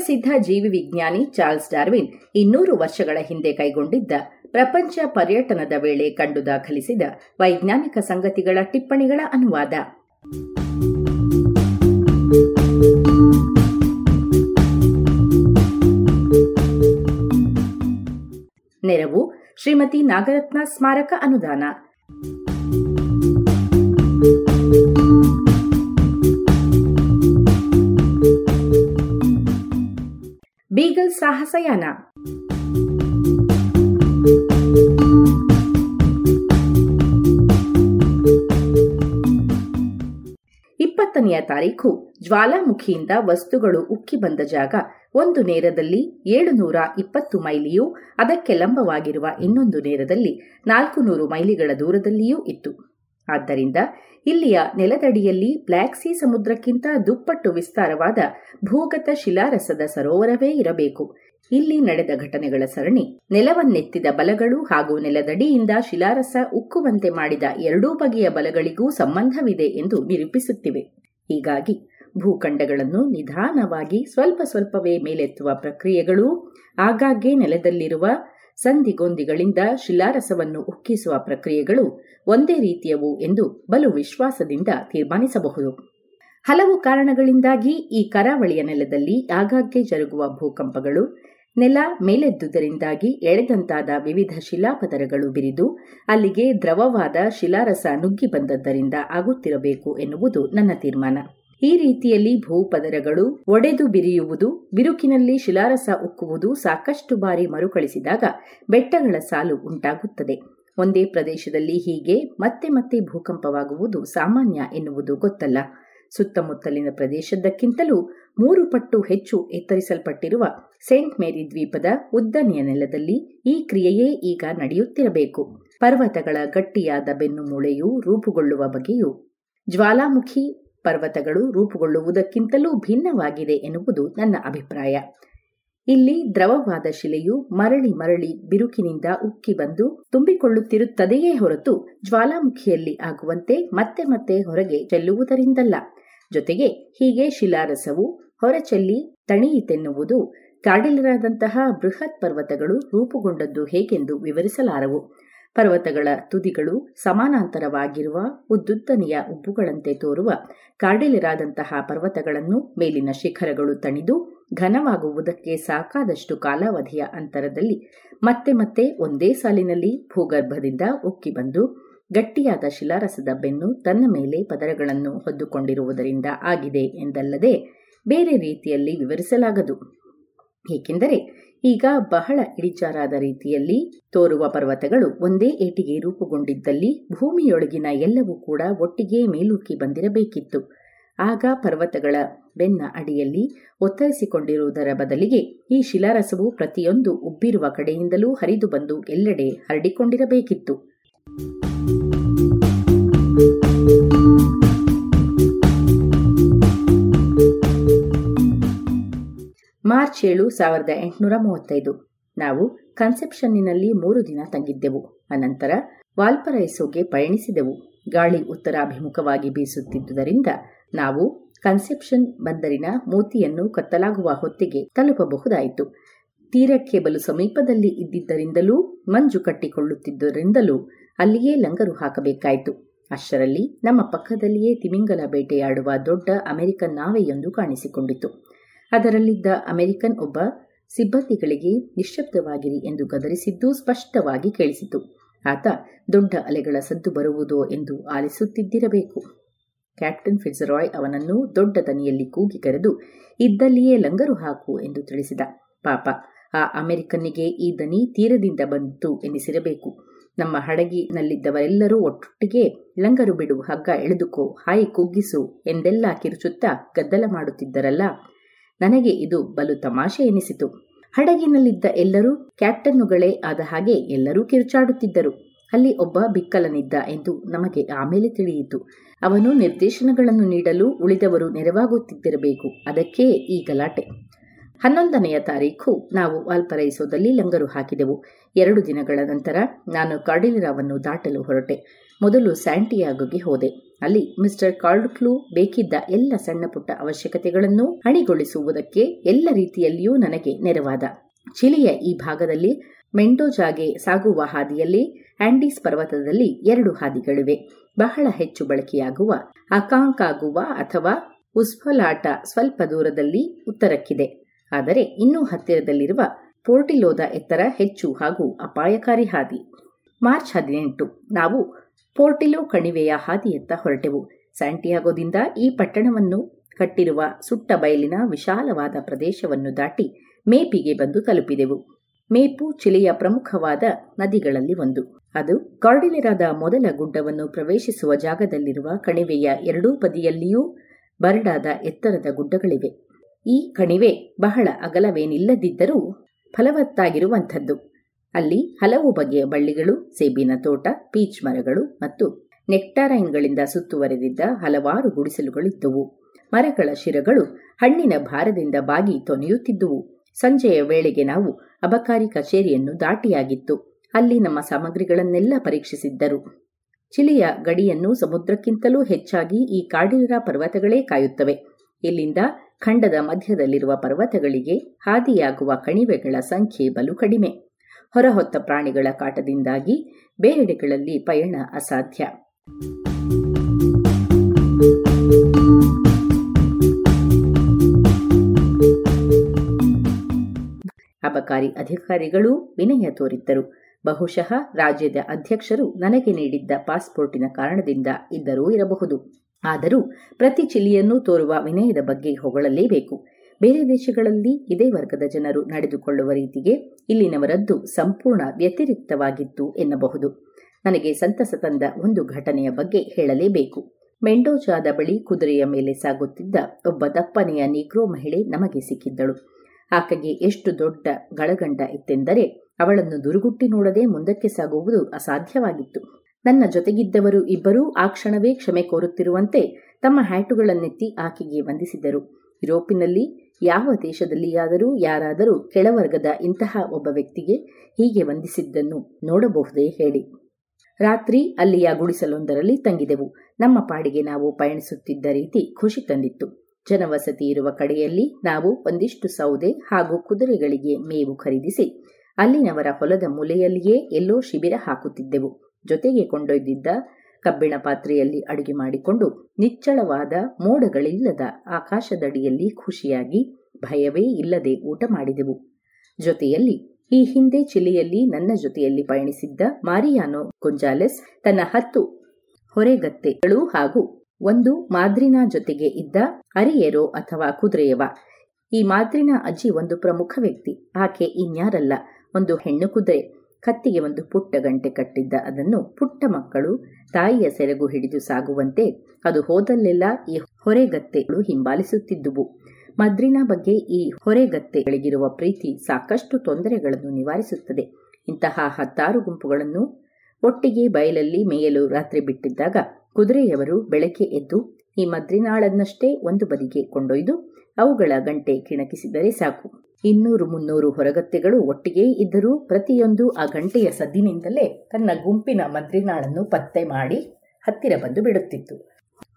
ಸುಪ್ರಸಿದ್ಧ ಜೀವಿ ವಿಜ್ಞಾನಿ ಚಾರ್ಲ್ಸ್ ಡಾರ್ವಿನ್ ಇನ್ನೂರು ವರ್ಷಗಳ ಹಿಂದೆ ಕೈಗೊಂಡಿದ್ದ ಪ್ರಪಂಚ ಪರ್ಯಟನದ ವೇಳೆ ಕಂಡು ದಾಖಲಿಸಿದ ವೈಜ್ಞಾನಿಕ ಸಂಗತಿಗಳ ಟಿಪ್ಪಣಿಗಳ ಅನುವಾದ. ನೆರವು ಶ್ರೀಮತಿ ನಾಗರತ್ನ ಸ್ಮಾರಕ ಅನುದಾನ. ಬೀಗಲ್ ಸಾಹಸಯಾನ ಇಪ್ಪತ್ತನೆಯ ತಾರೀಖು, ಜ್ವಾಲಾಮುಖಿಯಿಂದ ವಸ್ತುಗಳು ಉಕ್ಕಿ ಬಂದ ಜಾಗ. ಒಂದು ನೇರದಲ್ಲಿ ಏಳುನೂರ ಇಪ್ಪತ್ತು ಮೈಲಿಯೂ, ಅದಕ್ಕೆ ಲಂಬವಾಗಿರುವ ಇನ್ನೊಂದು ನೇರದಲ್ಲಿ ನಾಲ್ಕು ನೂರು ಮೈಲಿಗಳ ದೂರದಲ್ಲಿಯೂ ಇತ್ತು. ಆದ್ದರಿಂದ ಇಲ್ಲಿಯ ನೆಲದಡಿಯಲ್ಲಿ ಬ್ಲ್ಯಾಕ್ ಸಿ ಸಮುದ್ರಕ್ಕಿಂತ ದುಪ್ಪಟ್ಟು ವಿಸ್ತಾರವಾದ ಭೂಗತ ಶಿಲಾರಸದ ಸರೋವರವೇ ಇರಬೇಕು. ಇಲ್ಲಿ ನಡೆದ ಘಟನೆಗಳ ಸರಣಿ, ನೆಲವನ್ನೆತ್ತಿದ ಬಲಗಳು ಹಾಗೂ ನೆಲದಡಿಯಿಂದ ಶಿಲಾರಸ ಉಕ್ಕುವಂತೆ ಮಾಡಿದ ಎರಡೂ ಬಗೆಯ ಬಲಗಳಿಗೂ ಸಂಬಂಧವಿದೆ ಎಂದು ನಿರೂಪಿಸುತ್ತಿವೆ. ಹೀಗಾಗಿ ಭೂಖಂಡಗಳನ್ನು ನಿಧಾನವಾಗಿ ಸ್ವಲ್ಪ ಸ್ವಲ್ಪವೇ ಮೇಲೆತ್ತುವ ಪ್ರಕ್ರಿಯೆಗಳು, ಆಗಾಗ್ಗೆ ನೆಲದಲ್ಲಿರುವ ಸಂಧಿಗೊಂದಿಗಳಿಂದ ಶಿಲಾರಸವನ್ನು ಉಕ್ಕಿಸುವ ಪ್ರಕ್ರಿಯೆಗಳು ಒಂದೇ ರೀತಿಯವು ಎಂದು ಬಲು ವಿಶ್ವಾಸದಿಂದ ತೀರ್ಮಾನಿಸಬಹುದು. ಹಲವು ಕಾರಣಗಳಿಂದಾಗಿ ಈ ಕರಾವಳಿಯ ನೆಲದಲ್ಲಿ ಆಗಾಗ್ಗೆ ಜರುಗುವ ಭೂಕಂಪಗಳು, ನೆಲ ಮೇಲೆದ್ದುದರಿಂದಾಗಿ ಎಳೆದಂತಾದ ವಿವಿಧ ಶಿಲಾಪದರಗಳು ಬಿರಿದು ಅಲ್ಲಿಗೆ ದ್ರವವಾದ ಶಿಲಾರಸ ನುಗ್ಗಿ ಬಂದದ್ದರಿಂದ ಆಗುತ್ತಿರಬೇಕು ಎನ್ನುವುದು ನನ್ನ ತೀರ್ಮಾನ. ಈ ರೀತಿಯಲ್ಲಿ ಭೂಪದರಗಳು ಒಡೆದು ಬಿರಿಯುವುದು, ಬಿರುಕಿನಲ್ಲಿ ಶಿಲಾರಸ ಉಕ್ಕುವುದು ಸಾಕಷ್ಟು ಬಾರಿ ಮರುಕಳಿಸಿದಾಗ ಬೆಟ್ಟಗಳ ಸಾಲು ಉಂಟಾಗುತ್ತದೆ. ಒಂದೇ ಪ್ರದೇಶದಲ್ಲಿ ಹೀಗೆ ಮತ್ತೆ ಮತ್ತೆ ಭೂಕಂಪವಾಗುವುದು ಸಾಮಾನ್ಯ ಎನ್ನುವುದು ಗೊತ್ತಲ್ಲ. ಸುತ್ತಮುತ್ತಲಿನ ಪ್ರದೇಶದಕ್ಕಿಂತಲೂ ಮೂರು ಪಟ್ಟು ಹೆಚ್ಚು ಎತ್ತರಿಸಲ್ಪಟ್ಟಿರುವ ಸೇಂಟ್ ಮೇರಿ ದ್ವೀಪದ ಉದ್ದನೆಯ ನೆಲದಲ್ಲಿ ಈ ಕ್ರಿಯೆಯೇ ಈಗ ನಡೆಯುತ್ತಿರಬೇಕು. ಪರ್ವತಗಳ ಗಟ್ಟಿಯಾದ ಬೆನ್ನು ಮೂಳೆಯು ರೂಪುಗೊಳ್ಳುವ ಬಗೆಯು ಜ್ವಾಲಾಮುಖಿ ಪರ್ವತಗಳು ರೂಪುಗೊಳ್ಳುವುದಕ್ಕಿಂತಲೂ ಭಿನ್ನವಾಗಿದೆ ಎನ್ನುವುದು ನನ್ನ ಅಭಿಪ್ರಾಯ. ಇಲ್ಲಿ ದ್ರವವಾದ ಶಿಲೆಯು ಮರಳಿ ಮರಳಿ ಬಿರುಕಿನಿಂದ ಉಕ್ಕಿ ಬಂದು ತುಂಬಿಕೊಳ್ಳುತ್ತಿರುತ್ತದೆಯೇ ಹೊರತು ಜ್ವಾಲಾಮುಖಿಯಲ್ಲಿ ಆಗುವಂತೆ ಮತ್ತೆ ಮತ್ತೆ ಹೊರಗೆ ಚೆಲ್ಲುವುದರಿಂದಲ್ಲ. ಜೊತೆಗೆ ಹೀಗೆ ಶಿಲಾರಸವು ಹೊರಚೆಲ್ಲಿ ತಣಿಯಿತೆನ್ನುವುದು ಕಾಡಿಲರಾದಂತಹ ಬೃಹತ್ ಪರ್ವತಗಳು ರೂಪುಗೊಂಡದ್ದು ಹೇಗೆಂದು ವಿವರಿಸಲಾರವು. ಪರ್ವತಗಳ ತುದಿಗಳು ಸಮಾನಾಂತರವಾಗಿರುವ ಉದ್ದುದ್ದನೆಯ ಉಬ್ಬುಗಳಂತೆ ತೋರುವ ಕಾರ್ಡೆಲಿರಾದಂತಹ ಪರ್ವತಗಳನ್ನು ಮೇಲಿನ ಶಿಖರಗಳು ತಣಿದು ಘನವಾಗುವುದಕ್ಕೆ ಸಾಕಾದಷ್ಟು ಕಾಲಾವಧಿಯ ಅಂತರದಲ್ಲಿ ಮತ್ತೆ ಮತ್ತೆ ಒಂದೇ ಸಾಲಿನಲ್ಲಿ ಭೂಗರ್ಭದಿಂದ ಉಕ್ಕಿ ಬಂದು ಗಟ್ಟಿಯಾದ ಶಿಲಾರಸದ ಬೆನ್ನು ತನ್ನ ಮೇಲೆ ಪದರಗಳನ್ನು ಹೊದ್ದುಕೊಂಡಿರುವುದರಿಂದ ಆಗಿದೆ ಎಂದಲ್ಲದೆ ಬೇರೆ ರೀತಿಯಲ್ಲಿ ವಿವರಿಸಲಾಗದು. ಏಕೆಂದರೆ ಈಗ ಬಹಳ ಇಳಿಜಾರಾದ ರೀತಿಯಲ್ಲಿ ತೋರುವ ಪರ್ವತಗಳು ಒಂದೇ ಏಟಿಗೆ ರೂಪುಗೊಂಡಿದ್ದಲ್ಲಿ ಭೂಮಿಯೊಳಗಿನ ಎಲ್ಲವೂ ಕೂಡ ಒಟ್ಟಿಗೆ ಮೇಲುಕ್ಕಿ ಬಂದಿರಬೇಕಿತ್ತು. ಆಗ ಪರ್ವತಗಳ ಬೆನ್ನ ಅಡಿಯಲ್ಲಿ ಒತ್ತರಿಸಿಕೊಂಡಿರುವುದರ ಬದಲಿಗೆ ಈ ಶಿಲಾರಸವು ಪ್ರತಿಯೊಂದು ಉಬ್ಬಿರುವ ಕಡೆಯಿಂದಲೂ ಹರಿದು ಬಂದು ಎಲ್ಲೆಡೆ ಹರಡಿಕೊಂಡಿರಬೇಕಿತ್ತು. ಮಾರ್ಚ್ ಏಳು ಸಾವಿರದ ಎಂಟುನೂರ ಮೂವತ್ತೈದು. ನಾವು ಕನ್ಸೆಪ್ಷನ್ನಿನಲ್ಲಿ ಮೂರು ದಿನ ತಂಗಿದ್ದೆವು. ಅನಂತರ ವಾಲ್ಪರೈಸೋಗೆ ಪಯಣಿಸಿದೆವು. ಗಾಳಿ ಉತ್ತರಾಭಿಮುಖವಾಗಿ ಬೀಸುತ್ತಿದ್ದುದರಿಂದ ನಾವು ಕನ್ಸೆಪ್ಷನ್ ಬಂದರಿನ ಮೂತಿಯನ್ನು ಕತ್ತಲಾಗುವ ಹೊತ್ತಿಗೆ ತಲುಪಬಹುದಾಯಿತು. ತೀರಕ್ಕೆ ಬಲು ಸಮೀಪದಲ್ಲಿ ಇದ್ದಿದ್ದರಿಂದಲೂ, ಮಂಜು ಕಟ್ಟಿಕೊಳ್ಳುತ್ತಿದ್ದರಿಂದಲೂ ಅಲ್ಲಿಯೇ ಲಂಗರು ಹಾಕಬೇಕಾಯಿತು. ಅಷ್ಟರಲ್ಲಿ ನಮ್ಮ ಪಕ್ಕದಲ್ಲಿಯೇ ತಿಮಿಂಗಲ ಬೇಟೆಯಾಡುವ ದೊಡ್ಡ ಅಮೆರಿಕನ್ ನಾವೆಯೊಂದು ಕಾಣಿಸಿಕೊಂಡಿತು. ಅದರಲ್ಲಿದ್ದ ಅಮೆರಿಕನ್ ಒಬ್ಬ ಸಿಬ್ಬಂದಿಗಳಿಗೆ ನಿಶ್ಶಬ್ದವಾಗಿರಿ ಎಂದು ಗದರಿಸಿದ್ದು ಸ್ಪಷ್ಟವಾಗಿ ಕೇಳಿಸಿತು. ಆತ, ದೊಡ್ಡ ಅಲೆಗಳ ಸದ್ದು ಬರುವುದೋ ಎಂದು ಆಲಿಸುತ್ತಿದ್ದಿರಬೇಕು. ಕ್ಯಾಪ್ಟನ್ ಫಿಜರಾಯ್ ಅವನನ್ನು ದೊಡ್ಡ ದನಿಯಲ್ಲಿ ಕೂಗಿ ಕರೆದು, ಇದ್ದಲ್ಲಿಯೇ ಲಂಗರು ಹಾಕು ಎಂದು ತಿಳಿಸಿದ. ಪಾಪ, ಆ ಅಮೆರಿಕನ್ನಿಗೆ ಈ ದನಿ ತೀರದಿಂದ ಬಂತು ಎನಿಸಿರಬೇಕು. ನಮ್ಮ ಹಡಗಿನಲ್ಲಿದ್ದವರೆಲ್ಲರೂ ಒಟ್ಟೊಟ್ಟಿಗೆ ಲಂಗರು ಬಿಡು, ಹಗ್ಗ ಎಳೆದುಕೋ, ಹಾಯಿ ಕುಗ್ಗಿಸು ಎಂದೆಲ್ಲ ಕಿರುಚುತ್ತಾ ಗದ್ದಲ ಮಾಡುತ್ತಿದ್ದರಲ್ಲ ನನಗೆ ಇದು ಬಲು ತಮಾಷೆ ಎನಿಸಿತು. ಹಡಗಿನಲ್ಲಿದ್ದ ಎಲ್ಲರೂ, ಕ್ಯಾಪ್ಟನ್ನುಗಳೇ ಆದ ಹಾಗೆ ಎಲ್ಲರೂ ಕಿರುಚಾಡುತ್ತಿದ್ದರು. ಅಲ್ಲಿ ಒಬ್ಬ ಬಿಕ್ಕಲನಿದ್ದ ಎಂದು ನಮಗೆ ಆಮೇಲೆ ತಿಳಿಯಿತು. ಅವನು ನಿರ್ದೇಶನಗಳನ್ನು ನೀಡಲು ಉಳಿದವರು ನೆರವಾಗುತ್ತಿದ್ದಿರಬೇಕು. ಅದಕ್ಕೆ ಈ ಗಲಾಟೆ. ಹನ್ನೊಂದನೆಯ ತಾರೀಖು ನಾವು ವಾಲ್ಪರೈಸೋದಲ್ಲಿ ಲಂಗರು ಹಾಕಿದೆವು. ಎರಡು ದಿನಗಳ ನಂತರ ನಾನು ಕಾರ್ಡಿಲಿರಾವನ್ನು ದಾಟಲು ಹೊರಟೆ. ಮೊದಲು ಸ್ಯಾಂಟಿಯಾಗೋಗೆ ಹೋದೆ. ಅಲ್ಲಿ ಮಿಸ್ಟರ್ ಕಾರ್ಡ್ಕ್ಲೂ ಬೇಕಿದ್ದ ಎಲ್ಲ ಸಣ್ಣ ಪುಟ್ಟ ಅವಶ್ಯಕತೆಗಳನ್ನು ಹಣಿಗೊಳಿಸುವುದಕ್ಕೆ ಎಲ್ಲ ರೀತಿಯಲ್ಲಿಯೂ ನನಗೆ ನೆರವಾದ. ಚಿಲಿಯ ಈ ಭಾಗದಲ್ಲಿ ಮೆಂಡೋಜಾಗೆ ಸಾಗುವ ಹಾದಿಯಲ್ಲಿ ಆಂಡೀಸ್ ಪರ್ವತದಲ್ಲಿ ಎರಡು ಹಾದಿಗಳಿವೆ. ಬಹಳ ಹೆಚ್ಚು ಬಳಕೆಯಾಗುವ ಅಕಾಂಕಾಗುವ ಅಥವಾ ಉಸ್ಫಲಾಟ ಸ್ವಲ್ಪ ದೂರದಲ್ಲಿ ಉತ್ತರಕ್ಕಿದೆ. ಆದರೆ ಇನ್ನೂ ಹತ್ತಿರದಲ್ಲಿರುವ ಪೋರ್ಟಿಲೋದ ಎತ್ತರ ಹೆಚ್ಚು ಹಾಗೂ ಅಪಾಯಕಾರಿ ಹಾದಿ. ಮಾರ್ಚ್ ಹದಿನೆಂಟು, ನಾವು ಪೋರ್ಟಿಲೋ ಕಣಿವೆಯ ಹಾದಿಯತ್ತ ಹೊರಟೆವು. ಸ್ಯಾಂಟಿಯಾಗೋದಿಂದ ಈ ಪಟ್ಟಣವನ್ನು ಕಟ್ಟಿರುವ ಸುಟ್ಟ ಬಯಲಿನ ವಿಶಾಲವಾದ ಪ್ರದೇಶವನ್ನು ದಾಟಿ ಮೇಪಿಗೆ ಬಂದು ತಲುಪಿದೆವು. ಮೇಪು ಚಿಲಿಯ ಪ್ರಮುಖವಾದ ನದಿಗಳಲ್ಲಿ ಒಂದು. ಅದು ಕಾರ್ಡಿಲೆರಾದ ಮೊದಲ ಗುಡ್ಡವನ್ನು ಪ್ರವೇಶಿಸುವ ಜಾಗದಲ್ಲಿರುವ ಕಣಿವೆಯ ಎರಡೂ ಬದಿಯಲ್ಲಿಯೂ ಬರಡಾದ ಎತ್ತರದ ಗುಡ್ಡಗಳಿವೆ. ಈ ಕಣಿವೆ ಬಹಳ ಅಗಲವೇನಿಲ್ಲದಿದ್ದರೂ ಫಲವತ್ತಾಗಿರುವಂಥದ್ದು. ಅಲ್ಲಿ ಹಲವು ಬಗೆಯ ಬಳ್ಳಿಗಳು, ಸೇಬಿನ ತೋಟ, ಪೀಚ್ ಮರಗಳು ಮತ್ತು ನೆಕ್ಟಾರೈನ್ಗಳಿಂದ ಸುತ್ತುವರೆದಿದ್ದ ಹಲವಾರು ಗುಡಿಸಲುಗಳಿದ್ದುವು ಮರಗಳ ಶಿರಗಳು ಹಣ್ಣಿನ ಭಾರದಿಂದ ಬಾಗಿ ತೊನೆಯುತ್ತಿದ್ದುವು. ಸಂಜೆಯ ವೇಳೆಗೆ ನಾವು ಅಬಕಾರಿ ಕಚೇರಿಯನ್ನು ದಾಟಿಯಾಗಿತ್ತು. ಅಲ್ಲಿ ನಮ್ಮ ಸಾಮಗ್ರಿಗಳನ್ನೆಲ್ಲ ಪರೀಕ್ಷಿಸಿದ್ದರು. ಚಿಲಿಯ ಗಡಿಯನ್ನು ಸಮುದ್ರಕ್ಕಿಂತಲೂ ಹೆಚ್ಚಾಗಿ ಈ ಕಾಡಿರ ಪರ್ವತಗಳೇ ಕಾಯುತ್ತವೆ. ಇಲ್ಲಿಂದ ಖಂಡದ ಮಧ್ಯದಲ್ಲಿರುವ ಪರ್ವತಗಳಿಗೆ ಹಾದಿಯಾಗುವ ಕಣಿವೆಗಳ ಸಂಖ್ಯೆ ಬಲು ಕಡಿಮೆ. ಹೊರಹೊತ್ತ ಪ್ರಾಣಿಗಳ ಕಾಟದಿಂದಾಗಿ ಬೇರೆಡೆಗಳಲ್ಲಿ ಪಯಣ ಅಸಾಧ್ಯ. ಅಬಕಾರಿ ಅಧಿಕಾರಿಗಳು ವಿನಯ ತೋರಿದ್ದರು. ಬಹುಶಃ ರಾಜ್ಯದ ಅಧ್ಯಕ್ಷರು ನನಗೆ ನೀಡಿದ್ದ ಪಾಸ್ಪೋರ್ಟಿನ ಕಾರಣದಿಂದ ಇದ್ದರೂ ಇರಬಹುದು. ಆದರೂ ಪ್ರತಿ ಚಿಲಿಯನ್ನು ತೋರುವ ವಿನಯದ ಬಗ್ಗೆ ಹೊಗಳಲೇಬೇಕು. ಬೇರೆ ದೇಶಗಳಲ್ಲಿ ಇದೇ ವರ್ಗದ ಜನರು ನಡೆದುಕೊಳ್ಳುವ ರೀತಿಗೆ ಇಲ್ಲಿನವರದ್ದು ಸಂಪೂರ್ಣ ವ್ಯತಿರಿಕ್ತವಾಗಿತ್ತು ಎನ್ನಬಹುದು. ನನಗೆ ಸಂತಸ ತಂದ ಒಂದು ಘಟನೆಯ ಬಗ್ಗೆ ಹೇಳಲೇಬೇಕು. ಮೆಂಡೋಜಾದ ಬಳಿ ಕುದುರೆಯ ಮೇಲೆ ಸಾಗುತ್ತಿದ್ದ ಒಬ್ಬ ದಪ್ಪನೆಯ ನೀಗ್ರೋ ಮಹಿಳೆ ನಮಗೆ ಸಿಕ್ಕಿದ್ದಳು. ಆಕೆಗೆ ಎಷ್ಟು ದೊಡ್ಡ ಗಳಗಂಡ ಇತ್ತೆಂದರೆ ಅವಳನ್ನು ದುರುಗುಟ್ಟಿ ನೋಡದೆ ಮುಂದಕ್ಕೆ ಸಾಗುವುದು ಅಸಾಧ್ಯವಾಗಿತ್ತು. ನನ್ನ ಜೊತೆಗಿದ್ದವರು ಇಬ್ಬರೂ ಆ ಕ್ಷಣವೇ ಕ್ಷಮೆ ಕೋರುತ್ತಿರುವಂತೆ ತಮ್ಮ ಹ್ಯಾಟುಗಳನ್ನೆತ್ತಿ ಆಕೆಗೆ ವಂದಿಸಿದರು. ಯುರೋಪಿನಲ್ಲಿ ಯಾವ ದೇಶದಲ್ಲಿಯಾದರೂ ಯಾರಾದರೂ ಕೆಳವರ್ಗದ ಇಂತಹ ಒಬ್ಬ ವ್ಯಕ್ತಿಗೆ ಹೀಗೆ ವಂದಿಸಿದ್ದನ್ನು ನೋಡಬಹುದೇ ಹೇಳಿ. ರಾತ್ರಿ ಅಲ್ಲಿಯ ಗುಡಿಸಲೊಂದರಲ್ಲಿ ತಂಗಿದೆವು. ನಮ್ಮ ಪಾಡಿಗೆ ನಾವು ಪಯಣಿಸುತ್ತಿದ್ದ ರೀತಿ ಖುಷಿ ತಂದಿತ್ತು. ಜನವಸತಿ ಇರುವ ಕಡೆಯಲ್ಲಿ ನಾವು ಒಂದಿಷ್ಟು ಸೌದೆ ಹಾಗೂ ಕುದುರೆಗಳಿಗೆ ಮೇವು ಖರೀದಿಸಿ ಅಲ್ಲಿನವರ ಹೊಲದ ಮೂಲೆಯಲ್ಲಿಯೇ ಎಲ್ಲೋ ಶಿಬಿರ ಹಾಕುತ್ತಿದ್ದೆವು. ಜೊತೆಗೆ ಕೊಂಡೊಯ್ದಿದ್ದ ಕಬ್ಬಿಣ ಪಾತ್ರೆಯಲ್ಲಿ ಅಡುಗೆ ಮಾಡಿಕೊಂಡು ನಿಚ್ಚಳವಾದ ಮೋಡಗಳಿಲ್ಲದ ಆಕಾಶದಡಿಯಲ್ಲಿ ಖುಷಿಯಾಗಿ ಭಯವೇ ಇಲ್ಲದೆ ಊಟ ಮಾಡಿದೆವು. ಜೊತೆಯಲ್ಲಿ ಈ ಹಿಂದೆ ಚಿಲಿಯಲ್ಲಿ ನನ್ನ ಜೊತೆಯಲ್ಲಿ ಪಯಣಿಸಿದ್ದ ಮಾರಿಯಾನೋ ಗೊಂಜಾಲೆಸ್ ತನ್ನ ಹತ್ತು ಹೊರೆಗತ್ತೆಗಳು ಹಾಗೂ ಒಂದು ಮಾದ್ರಿನ ಜೊತೆಗೆ ಇದ್ದ ಅರಿಯೇರೋ ಅಥವಾ ಕುದುರೆಯವ. ಈ ಮಾದ್ರಿನ ಅಜ್ಜಿ ಒಂದು ಪ್ರಮುಖ ವ್ಯಕ್ತಿ. ಆಕೆ ಇನ್ಯಾರಲ್ಲ? ಒಂದು ಹೆಣ್ಣು ಕುದುರೆ. ಕತ್ತಿಗೆ ಒಂದು ಪುಟ್ಟ ಗಂಟೆ ಕಟ್ಟಿದ್ದ ಅದನ್ನು ಪುಟ್ಟ ಮಕ್ಕಳು ತಾಯಿಯ ಸೆರಗು ಹಿಡಿದು ಸಾಗುವಂತೆ ಅದು ಹೋದಲ್ಲೆಲ್ಲ ಈ ಹೊರೆಗತ್ತೆಗಳು ಹಿಂಬಾಲಿಸುತ್ತಿದ್ದುವು. ಮದ್ರಿನ ಬಗ್ಗೆ ಈ ಹೊರೆಗತ್ತೆಗಳಿಗಿರುವ ಪ್ರೀತಿ ಸಾಕಷ್ಟು ತೊಂದರೆಗಳನ್ನು ನಿವಾರಿಸುತ್ತದೆ. ಇಂತಹ ಹತ್ತಾರು ಗುಂಪುಗಳನ್ನು ಒಟ್ಟಿಗೆ ಬಯಲಲ್ಲಿ ಮೇಯಲು ರಾತ್ರಿ ಬಿಟ್ಟಿದ್ದಾಗ ಕುದುರೆಯವರು ಬೆಳಕೆ ಎದ್ದು ಈ ಮದ್ರಿನಾಳನ್ನಷ್ಟೇ ಒಂದು ಬದಿಗೆ ಕೊಂಡೊಯ್ದು ಅವುಗಳ ಗಂಟೆ ಕಿಣಕಿಸಿದರೆ ಸಾಕು. ಇನ್ನೂರು ಮುನ್ನೂರು ಹೊರಗತ್ತೆಗಳು ಒಟ್ಟಿಗೆ ಇದ್ದರೂ ಪ್ರತಿಯೊಂದು ಆ ಗಂಟೆಯ ಸದ್ದಿನಿಂದಲೇ ತನ್ನ ಗುಂಪಿನ ಮದ್ರಿನಾಳನ್ನು ಪತ್ತೆ ಮಾಡಿ ಹತ್ತಿರ ಬಂದು ಬಿಡುತ್ತಿತ್ತು.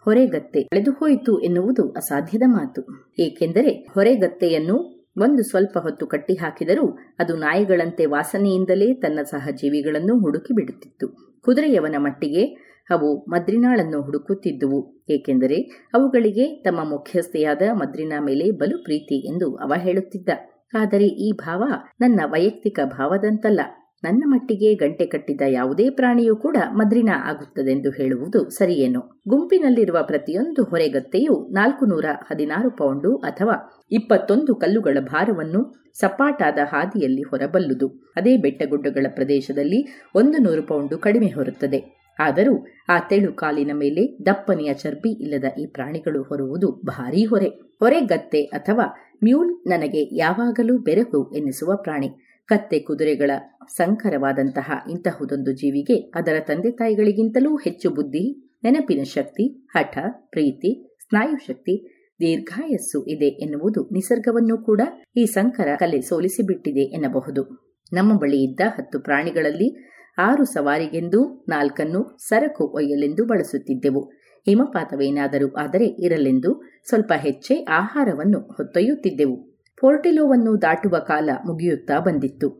ಹೊರೆಗತ್ತೆ ಕಳೆದು ಹೋಯಿತು ಎನ್ನುವುದು ಅಸಾಧ್ಯದ ಮಾತು. ಏಕೆಂದರೆ ಹೊರೆಗತ್ತೆಯನ್ನು ಒಂದು ಸ್ವಲ್ಪ ಹೊತ್ತು ಕಟ್ಟಿ ಹಾಕಿದರೂ ಅದು ನಾಯಿಗಳಂತೆ ವಾಸನೆಯಿಂದಲೇ ತನ್ನ ಸಹಜೀವಿಗಳನ್ನು ಹುಡುಕಿ ಬಿಡುತ್ತಿತ್ತು. ಕುದುರೆಯವನ ಮಟ್ಟಿಗೆ ಅವು ಮದ್ರಿನಾಳನ್ನು ಹುಡುಕುತ್ತಿದ್ದುವು, ಏಕೆಂದರೆ ಅವುಗಳಿಗೆ ತಮ್ಮ ಮುಖ್ಯಸ್ಥೆಯಾದ ಮದ್ರಿನ ಮೇಲೆ ಬಲು ಪ್ರೀತಿ ಎಂದು ಅವ ಹೇಳುತ್ತಿದ್ದ. ಆದರೆ ಈ ಭಾವ ನನ್ನ ವೈಯಕ್ತಿಕ ಭಾವದಂತಲ್ಲ. ನನ್ನ ಮಟ್ಟಿಗೆ ಗಂಟೆ ಕಟ್ಟಿದ ಯಾವುದೇ ಪ್ರಾಣಿಯೂ ಕೂಡ ಮದ್ರಿನ ಆಗುತ್ತದೆಂದು ಹೇಳುವುದು ಸರಿಯೇನು? ಗುಂಪಿನಲ್ಲಿರುವ ಪ್ರತಿಯೊಂದು ಹೊರೆಗತ್ತೆಯು ನಾಲ್ಕು ನೂರ ಹದಿನಾರು ಪೌಂಡು ಅಥವಾ ಇಪ್ಪತ್ತೊಂದು ಕಲ್ಲುಗಳ ಭಾರವನ್ನು ಸಪಾಟಾದ ಹಾದಿಯಲ್ಲಿ ಹೊರಬಲ್ಲುದು. ಅದೇ ಬೆಟ್ಟಗುಡ್ಡಗಳ ಪ್ರದೇಶದಲ್ಲಿ ಒಂದು ನೂರು ಪೌಂಡು ಕಡಿಮೆ ಹೊರುತ್ತದೆ. ಆದರೂ ಆ ತೆಳು ಕಾಲಿನ ಮೇಲೆ ದಪ್ಪನೆಯ ಚರ್ಬಿ ಇಲ್ಲದ ಈ ಪ್ರಾಣಿಗಳು ಹೊರುವುದು ಭಾರೀ ಹೊರೆ. ಹೊರೆಗತ್ತೆ ಅಥವಾ ಮ್ಯೂಲ್ ನನಗೆ ಯಾವಾಗಲೂ ಬೆರಕು ಎನ್ನಿಸುವ ಪ್ರಾಣಿ. ಕತ್ತೆ ಕುದುರೆಗಳ ಸಂಕರವಾದಂತಹ ಇಂತಹುದೊಂದು ಜೀವಿಗೆ ಅದರ ತಂದೆ ತಾಯಿಗಳಿಗಿಂತಲೂ ಹೆಚ್ಚು ಬುದ್ಧಿ, ನೆನಪಿನ ಶಕ್ತಿ, ಹಠ, ಪ್ರೀತಿ ಸ್ನಾಯು ಶಕ್ತಿ ದೀರ್ಘಾಯಸ್ಸು ಇದೆ ಎನ್ನುವುದು ನಿಸರ್ಗವನ್ನು ಕೂಡ ಈ ಸಂಕರ ಕಲೆ ಸೋಲಿಸಿಬಿಟ್ಟಿದೆ ಎನ್ನಬಹುದು. ನಮ್ಮ ಬಳಿ ಇದ್ದ ಹತ್ತು ಪ್ರಾಣಿಗಳಲ್ಲಿ ಆರು ಸವಾರಿಗೆಂದು ನಾಲ್ಕನ್ನು ಸರಕು ಒಯ್ಯಲೆಂದು ಬಳಸುತ್ತಿದ್ದೆವು. ಹಿಮಪಾತವೇನಾದರೂ ಆದರೆ ಇರಲೆಂದು ಸ್ವಲ್ಪ ಹೆಚ್ಚೆ ಆಹಾರವನ್ನು ಹೊತ್ತೊಯ್ಯುತ್ತಿದ್ದೆವು. ಪೋರ್ಟಿಲೋವನ್ನು ದಾಟುವ ಕಾಲ ಮುಗಿಯುತ್ತಾ ಬಂದಿತ್ತು.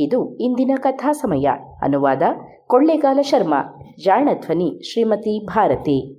ಇದು ಇಂದಿನ ಕಥಾ ಸಮಯ. ಅನುವಾದ ಕೊಳ್ಳೇಗಾಲ ಶರ್ಮಾ. ಜಾಣ ಧ್ವನಿ Shrimati Bharati.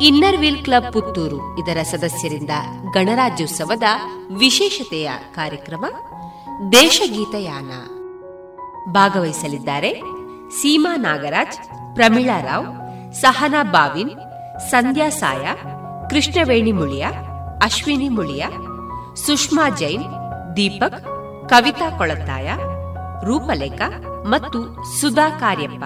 Inner wheel club Puttur ಇದರ ಸದಸ್ಯರಿಂದ ಗಣರಾಜ್ಯೋತ್ಸವದ ವಿಶೇಷತೆಯ ಕಾರ್ಯಕ್ರಮ, ದೇಶಗೀತಯಾನ. ಭಾಗವಹಿಸಲಿದ್ದಾರೆ ಸೀಮಾ ನಾಗರಾಜ್, ಪ್ರಮೀಳಾ ರಾವ್, ಸಹನಾ ಬಾವಿನ್, ಸಂಧ್ಯಾ ಸಾಯ, ಕೃಷ್ಣವೇಣಿ ಮುಳಿಯ, ಅಶ್ವಿನಿ ಮುಳಿಯ, ಸುಷ್ಮಾ ಜೈನ್, ದೀಪಕ್, ಕವಿತಾ ಕೊಳತ್ತಾಯ ರೂಪಲೇಖ ಮತ್ತು ಸುಧಾ ಕಾರ್ಯಪ್ಪ.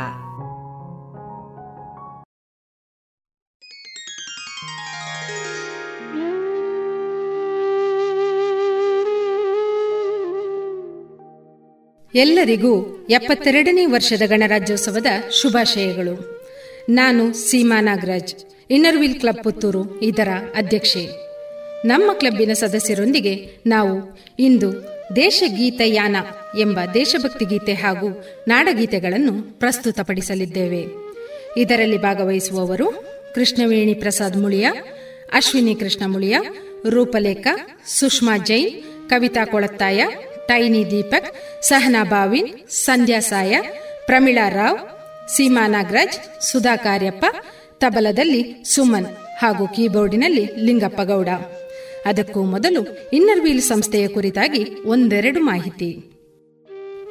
ಎಲ್ಲರಿಗೂ ಎಪ್ಪತ್ತೆರಡನೇ ವರ್ಷದ ಗಣರಾಜ್ಯೋತ್ಸವದ ಶುಭಾಶಯಗಳು. ನಾನು Seema Nagaraj Inner Wheel club Puttur, ಇದರ ಅಧ್ಯಕ್ಷೆ. ನಮ್ಮ ಕ್ಲಬ್ಬಿನ ಸದಸ್ಯರೊಂದಿಗೆ ನಾವು ಇಂದು ದೇಶಗೀತಯಾನ ಎಂಬ ದೇಶಭಕ್ತಿ ಗೀತೆ ಹಾಗೂ ನಾಡಗೀತೆಗಳನ್ನು ಪ್ರಸ್ತುತಪಡಿಸಲಿದ್ದೇವೆ. ಇದರಲ್ಲಿ ಭಾಗವಹಿಸುವವರು ಕೃಷ್ಣವೇಣಿ ಪ್ರಸಾದ್ ಮುಳಿಯ, ಅಶ್ವಿನಿ ಕೃಷ್ಣ ಮುಳಿಯ, ರೂಪಲೇಖ, ಸುಷ್ಮಾ ಜೈನ್, ಕವಿತಾ ಕೊಳತ್ತಾಯ ಟೈನಿ ದೀಪಕ್, ಸಹನಾ ಬಾವಿನ್, ಸಂಧ್ಯಾ ಸಾಯ, ಪ್ರಮೀಳಾ ರಾವ್, ಸೀಮಾ ನಾಗರಾಜ್, ಸುಧಾ ಕಾರ್ಯಪ್ಪ, ತಬಲದಲ್ಲಿ ಸುಮನ್ ಹಾಗೂ ಕೀಬೋರ್ಡಿನಲ್ಲಿ ಲಿಂಗಪ್ಪ ಗೌಡ. ಅದಕ್ಕೂ ಮೊದಲು ಇನ್ನರ್ವೀಲ್ ಸಂಸ್ಥೆಯ ಕುರಿತಾಗಿ ಒಂದೆರಡು ಮಾಹಿತಿ.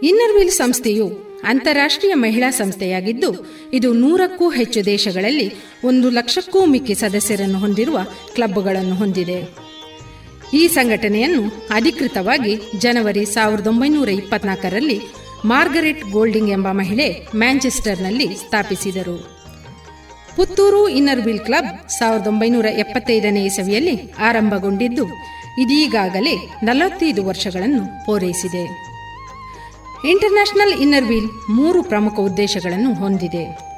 ಇನ್ನರ್ವೀಲ್ ಸಂಸ್ಥೆಯು ಅಂತಾರಾಷ್ಟ್ರೀಯ ಮಹಿಳಾ ಸಂಸ್ಥೆಯಾಗಿದ್ದು, ಇದು ನೂರಕ್ಕೂ ಹೆಚ್ಚು ದೇಶಗಳಲ್ಲಿ ಒಂದು ಲಕ್ಷಕ್ಕೂ ಮಿಕ್ಕಿ ಸದಸ್ಯರನ್ನು ಹೊಂದಿರುವ ಕ್ಲಬ್ಗಳನ್ನು ಹೊಂದಿದೆ. ಈ ಸಂಘಟನೆಯನ್ನು ಅಧಿಕೃತವಾಗಿ ಜನವರಿ ಸಾವಿರದ ಒಂಬೈನೂರ ಇಪ್ಪತ್ನಾಲ್ಕರಲ್ಲಿ ಮಾರ್ಗರೆಟ್ ಗೋಲ್ಡಿಂಗ್ ಎಂಬ ಮಹಿಳೆ ಮ್ಯಾಂಚೆಸ್ಟರ್ನಲ್ಲಿ ಸ್ಥಾಪಿಸಿದರು. ಪುತ್ತೂರು ಇನ್ನರ್ ವೀಲ್ ಕ್ಲಬ್ ಸಾವಿರದ ಒಂಬೈನೂರ ಎಪ್ಪತ್ತೈದನೇ ಇಸವಿಯಲ್ಲಿ ಆರಂಭಗೊಂಡಿದ್ದು, ಇದೀಗಾಗಲೇ ನಲವತ್ತೈದು ವರ್ಷಗಳನ್ನು ಪೂರೈಸಿದೆ. ಇಂಟರ್ನ್ಯಾಷನಲ್ ಇನ್ನರ್ ವೀಲ್ ಮೂರು ಪ್ರಮುಖ ಉದ್ದೇಶಗಳನ್ನು ಹೊಂದಿದೆ.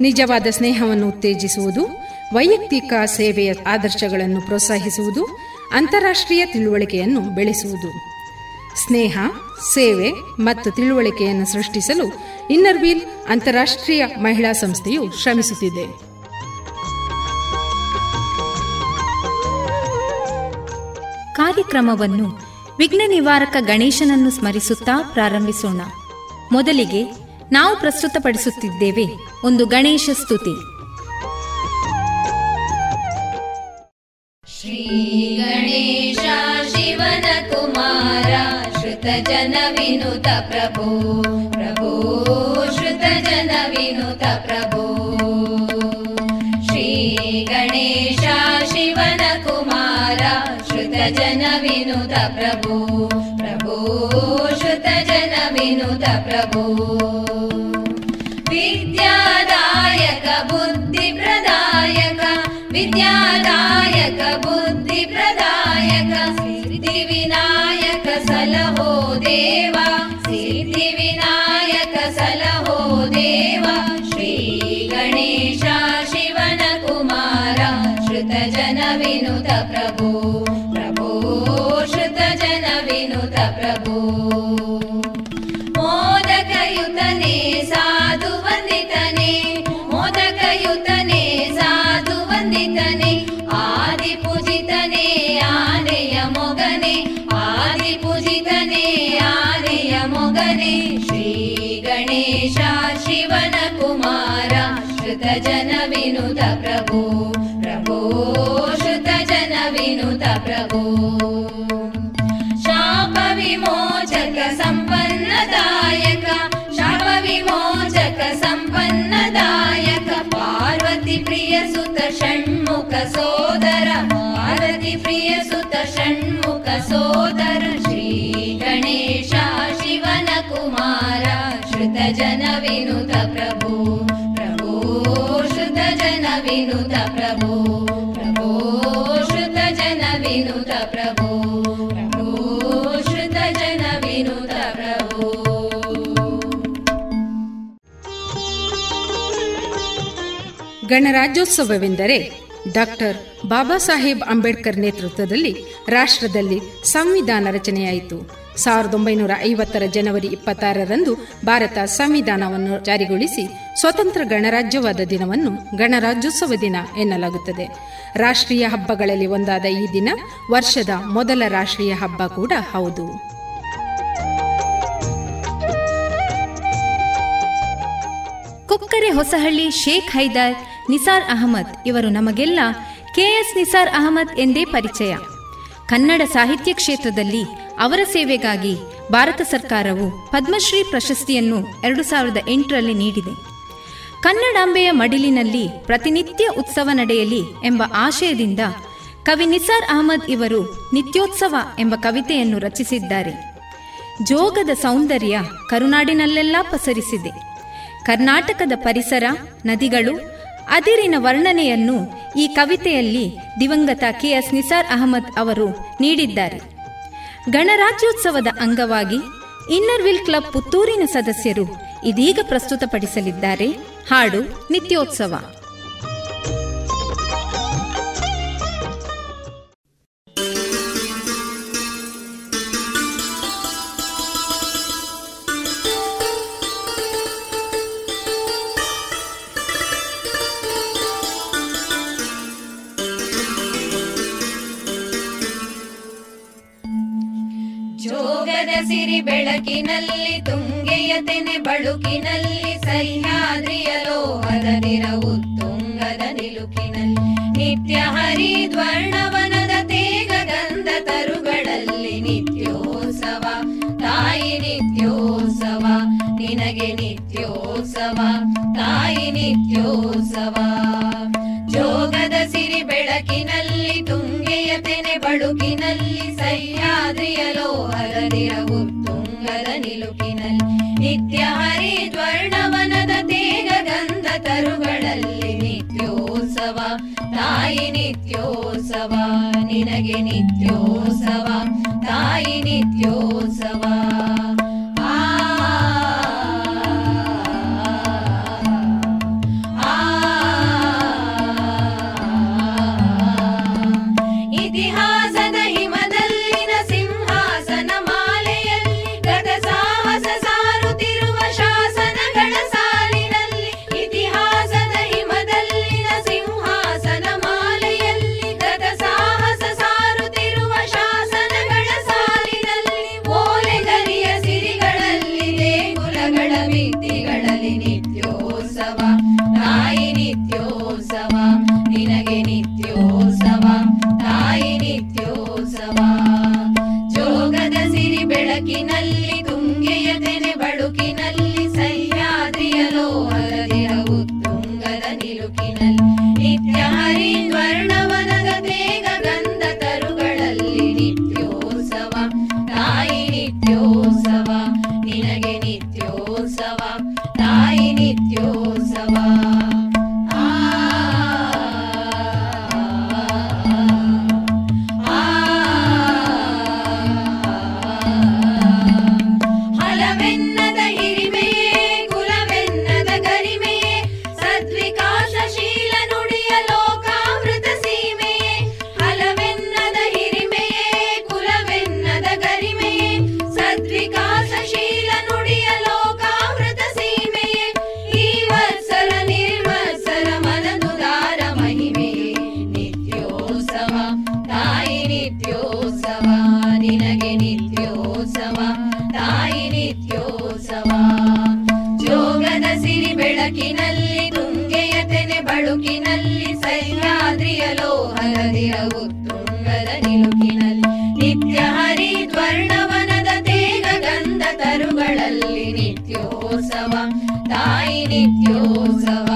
ನಿಜವಾದ ಸ್ನೇಹವನ್ನು ಉತ್ತೇಜಿಸುವುದು, ವೈಯಕ್ತಿಕ ಸೇವೆಯ ಆದರ್ಶಗಳನ್ನು ಪ್ರೋತ್ಸಾಹಿಸುವುದು ಅಂತಾರಾಷ್ಟ್ರೀಯ ತಿಳುವಳಿಕೆಯನ್ನು ಬೆಳೆಸುವುದು. ಸ್ನೇಹ, ಸೇವೆ ಮತ್ತು ತಿಳುವಳಿಕೆಯನ್ನು ಸೃಷ್ಟಿಸಲು ಇನ್ನರ್ವೀಲ್ ಅಂತಾರಾಷ್ಟ್ರೀಯ ಮಹಿಳಾ ಸಂಸ್ಥೆಯು ಶ್ರಮಿಸುತ್ತಿದೆ. ಕಾರ್ಯಕ್ರಮವನ್ನು ವಿಘ್ನ ನಿವಾರಕ ಗಣೇಶನನ್ನು ಸ್ಮರಿಸುತ್ತಾ ಪ್ರಾರಂಭಿಸೋಣ. ಮೊದಲಿಗೆ ನಾವು ಪ್ರಸ್ತುತಪಡಿಸುತ್ತಿದ್ದೇವೆ ಒಂದು ಗಣೇಶ ಸ್ತುತಿ. श्रीगणेश शिवन कुमार श्रुतजन विनुत प्रभो प्रभो श्रुतजन विनुत प्रभो। श्रीगणेश शिवन कुमार श्रुतजन प्रभो प्रभो श्रुतजन विनुत प्रभो देवा सिद्धिविनायक सलहो देवा श्रीगणेशा शिवन कुमार श्रीगणेशा शिवन कुमार श्रुतजन विनुत प्रभो प्रभो श्रुतजन विनुत प्रभो। शाप विमोचक सम्पन्नदायक शाप विमोचक सम्पन्नदायक पार्वती प्रिय सुत षण्मुख सोदर पार्वती प्रिय सुत षण्मुख सोदर विनुत प्रभो प्रभो श्रुत जन विनुत प्रभो प्रभो श्रुत जन विनुत प्रभो प्रभो श्रुत जन विनुत प्रभो ಗಣರಾಜ್ಯೋತ್ಸವವೆಂದರೆ ಡಾಕ್ಟರ್ ಬಾಬಾ ಸಾಹೇಬ್ ಅಂಬೇಡ್ಕರ್ ನೇತೃತ್ವದಲ್ಲಿ ರಾಷ್ಟ್ರದಲ್ಲಿ ಸಂವಿಧಾನ ರಚನೆಯಾಯಿತು. ಸಾವಿರದ ಒಂಬೈನೂರ ಐವತ್ತರ ಜನವರಿ ಇಪ್ಪತ್ತಾರರಂದು ಭಾರತ ಸಂವಿಧಾನವನ್ನು ಜಾರಿಗೊಳಿಸಿ ಸ್ವತಂತ್ರ ಗಣರಾಜ್ಯವಾದ ದಿನವನ್ನು ಗಣರಾಜ್ಯೋತ್ಸವ ದಿನ ಎನ್ನಲಾಗುತ್ತದೆ. ರಾಷ್ಟ್ರೀಯ ಹಬ್ಬಗಳಲ್ಲಿ ಒಂದಾದ ಈ ದಿನ ವರ್ಷದ ಮೊದಲ ರಾಷ್ಟ್ರೀಯ ಹಬ್ಬ ಕೂಡ ಹೌದು. ಕುಕ್ಕರೆ ಹೊಸಹಳ್ಳಿ ಶೇಖ್ ಹೈದರ್ ನಿಸಾರ್ ಅಹಮದ್. ಇವರು ನಮಗೆಲ್ಲ ಕೆಎಸ್ ನಿಸಾರ್ ಅಹಮದ್ ಎಂದೇ ಪರಿಚಯ. ಕನ್ನಡ ಸಾಹಿತ್ಯ ಕ್ಷೇತ್ರದಲ್ಲಿ ಅವರ ಸೇವೆಗಾಗಿ ಭಾರತ ಸರ್ಕಾರವು ಪದ್ಮಶ್ರೀ ಪ್ರಶಸ್ತಿಯನ್ನು ಎರಡು ಸಾವಿರದ ಎಂಟರಲ್ಲಿ ನೀಡಿದೆ. ಕನ್ನಡಾಂಬೆಯ ಮಡಿಲಿನಲ್ಲಿ ಪ್ರತಿನಿತ್ಯ ಉತ್ಸವ ನಡೆಯಲಿ ಎಂಬ ಆಶಯದಿಂದ ಕವಿ ನಿಸಾರ್ ಅಹಮದ್ ಇವರು ನಿತ್ಯೋತ್ಸವ ಎಂಬ ಕವಿತೆಯನ್ನು ರಚಿಸಿದ್ದಾರೆ. ಜೋಗದ ಸೌಂದರ್ಯ ಕರುನಾಡಿನಲ್ಲೆಲ್ಲ ಪಸರಿಸಿದೆ. ಕರ್ನಾಟಕದ ಪರಿಸರ, ನದಿಗಳು ಅದಿರಿನ ವರ್ಣನೆಯನ್ನು ಈ ಕವಿತೆಯಲ್ಲಿ ದಿವಂಗತ ಕೆ ಎಸ್ ನಿಸಾರ್ ಅಹಮದ್ ಅವರು ನೀಡಿದ್ದಾರೆ. ಗಣರಾಜ್ಯೋತ್ಸವದ ಅಂಗವಾಗಿ ಇನ್ನರ್ವಿಲ್ ಕ್ಲಬ್ ಪುತ್ತೂರಿನ ಸದಸ್ಯರು ಇದೀಗ ಪ್ರಸ್ತುತಪಡಿಸಲಿದ್ದಾರೆ. ಹಾಡು ನಿತ್ಯೋತ್ಸವ. ಬೆಳಕಿನಲ್ಲಿ ತುಂಗೆಯ ತೆನೆ, ಬಳುಕಿನಲ್ಲಿ ಸಹ್ಯಾದ್ರಿಯ ಲೋಹದ ನಿರವು ತುಂಗದ ನಿಲುಕಿನಲ್ಲಿ. ನಿತ್ಯ ಹರಿದ್ವರ್ಣವನದ ತೇಗ ಗಂಧ ತರುಗಳಲ್ಲಿ ನಿತ್ಯೋತ್ಸವ. ತಾಯಿ ನಿತ್ಯೋತ್ಸವ, ನಿನಗೆ ನಿತ್ಯೋತ್ಸವ, ತಾಯಿ ನಿತ್ಯೋತ್ಸವ. ಜೋಗದ ಸಿರಿ ಬೆಳಕಿನಲ್ಲಿ, ತುಂಗೆಯ ತೆನೆ, ಬಳುಕಿನಲ್ಲಿ ಸಹ್ಯಾದ್ರಿಯ ನಿತ್ಯ ಹರಿದ್ವರ್ಣವನದ ತೇಗ ಗಂಧ ತರುಗಳಲ್ಲಿ ನಿತ್ಯೋತ್ಸವ. ತಾಯಿ ನಿತ್ಯೋತ್ಸವ ನಿನಗೆ ನಿತ್ಯೋತ್ಸವ ತಾಯಿ ನಿತ್ಯೋತ್ಸವ. ನಿತ್ಯೋತ್ಸವ.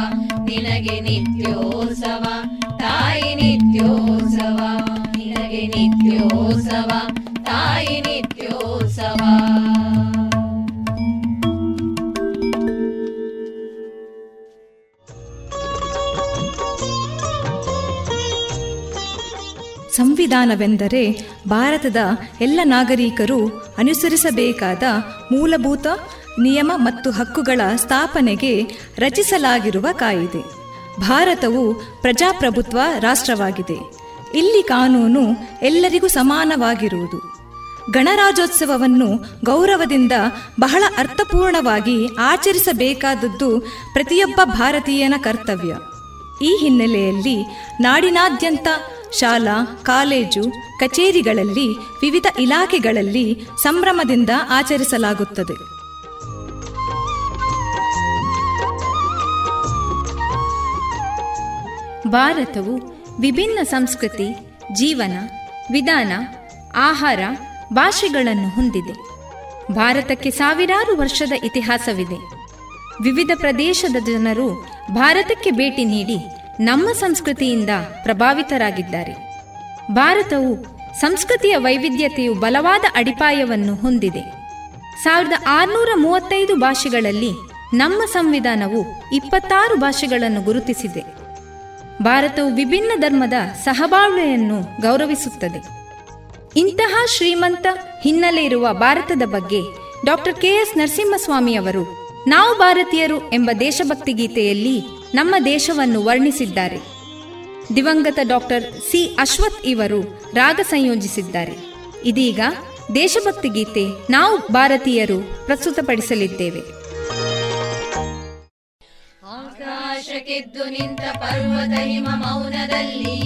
ನಿನಗೆ ನಿತ್ಯೋತ್ಸವ. ತಾಯಿ ನಿತ್ಯೋತ್ಸವ. ನಿನಗೆ ನಿತ್ಯೋತ್ಸವ. ತಾಯಿ ನಿತ್ಯೋತ್ಸವ. ಸಂವಿಧಾನವೆಂದರೆ ಭಾರತದ ಎಲ್ಲ ನಾಗರಿಕರು ಅನುಸರಿಸಬೇಕಾದ ಮೂಲಭೂತ ನಿಯಮ ಮತ್ತು ಹಕ್ಕುಗಳ ಸ್ಥಾಪನೆಗೆ ರಚಿಸಲಾಗಿರುವ ಕಾಯಿದೆ. ಭಾರತವು ಪ್ರಜಾಪ್ರಭುತ್ವ ರಾಷ್ಟ್ರವಾಗಿದೆ. ಇಲ್ಲಿ ಕಾನೂನು ಎಲ್ಲರಿಗೂ ಸಮಾನವಾಗಿರುವುದು. ಗಣರಾಜ್ಯೋತ್ಸವವನ್ನು ಗೌರವದಿಂದ ಬಹಳ ಅರ್ಥಪೂರ್ಣವಾಗಿ ಆಚರಿಸಬೇಕಾದದ್ದು ಪ್ರತಿಯೊಬ್ಬ ಭಾರತೀಯನ ಕರ್ತವ್ಯ. ಈ ಹಿನ್ನೆಲೆಯಲ್ಲಿ ನಾಡಿನಾದ್ಯಂತ ಶಾಲಾ, ಕಾಲೇಜು, ಕಚೇರಿಗಳಲ್ಲಿ ವಿವಿಧ ಇಲಾಖೆಗಳಲ್ಲಿ ಸಂಭ್ರಮದಿಂದ ಆಚರಿಸಲಾಗುತ್ತದೆ. ಭಾರತವು ವಿಭಿನ್ನ ಸಂಸ್ಕೃತಿ, ಜೀವನ, ವಿಧಾನ, ಆಹಾರ, ಭಾಷೆಗಳನ್ನು ಹೊಂದಿದೆ. ಭಾರತಕ್ಕೆ ಸಾವಿರಾರು ವರ್ಷದ ಇತಿಹಾಸವಿದೆ. ವಿವಿಧ ಪ್ರದೇಶದ ಜನರು ಭಾರತಕ್ಕೆ ಭೇಟಿ ನೀಡಿ ನಮ್ಮ ಸಂಸ್ಕೃತಿಯಿಂದ ಪ್ರಭಾವಿತರಾಗಿದ್ದಾರೆ. ಭಾರತವು ಸಂಸ್ಕೃತಿಯ ವೈವಿಧ್ಯತೆಯು ಬಲವಾದ ಅಡಿಪಾಯವನ್ನು ಹೊಂದಿದೆ. ಸಾವಿರದ ಆರುನೂರ ಮೂವತ್ತೈದು ಭಾಷೆಗಳಲ್ಲಿ ನಮ್ಮ ಸಂವಿಧಾನವು ಇಪ್ಪತ್ತಾರು ಭಾಷೆಗಳನ್ನು ಗುರುತಿಸಿದೆ ಭಾರತವು ವಿಭಿನ್ನ ಧರ್ಮದ ಸಹಬಾಳ್ವೆಯನ್ನು ಗೌರವಿಸುತ್ತದೆ. ಇಂತಹ ಶ್ರೀಮಂತ ಹಿನ್ನೆಲೆ ಇರುವ ಭಾರತದ ಬಗ್ಗೆ ಡಾಕ್ಟರ್ ಕೆ ಎಸ್ ನರಸಿಂಹಸ್ವಾಮಿ ಅವರು, ನಾವು ಭಾರತೀಯರು ಎಂಬ ದೇಶಭಕ್ತಿ ಗೀತೆಯಲ್ಲಿ ನಮ್ಮ ದೇಶವನ್ನು ವರ್ಣಿಸಿದ್ದಾರೆ. ದಿವಂಗತ ಡಾಕ್ಟರ್ ಸಿ ಅಶ್ವಥ್ ಇವರು ರಾಗ ಸಂಯೋಜಿಸಿದ್ದಾರೆ. ಇದೀಗ ದೇಶಭಕ್ತಿ ಗೀತೆ ನಾವು ಭಾರತೀಯರು ಪ್ರಸ್ತುತಪಡಿಸಲಿದ್ದೇವೆ. ಆಕಾಶಕ್ಕೆದ್ದು ನಿಂತ ಪರ್ವತ ಹಿಮ ಮೌನದಲ್ಲಿ.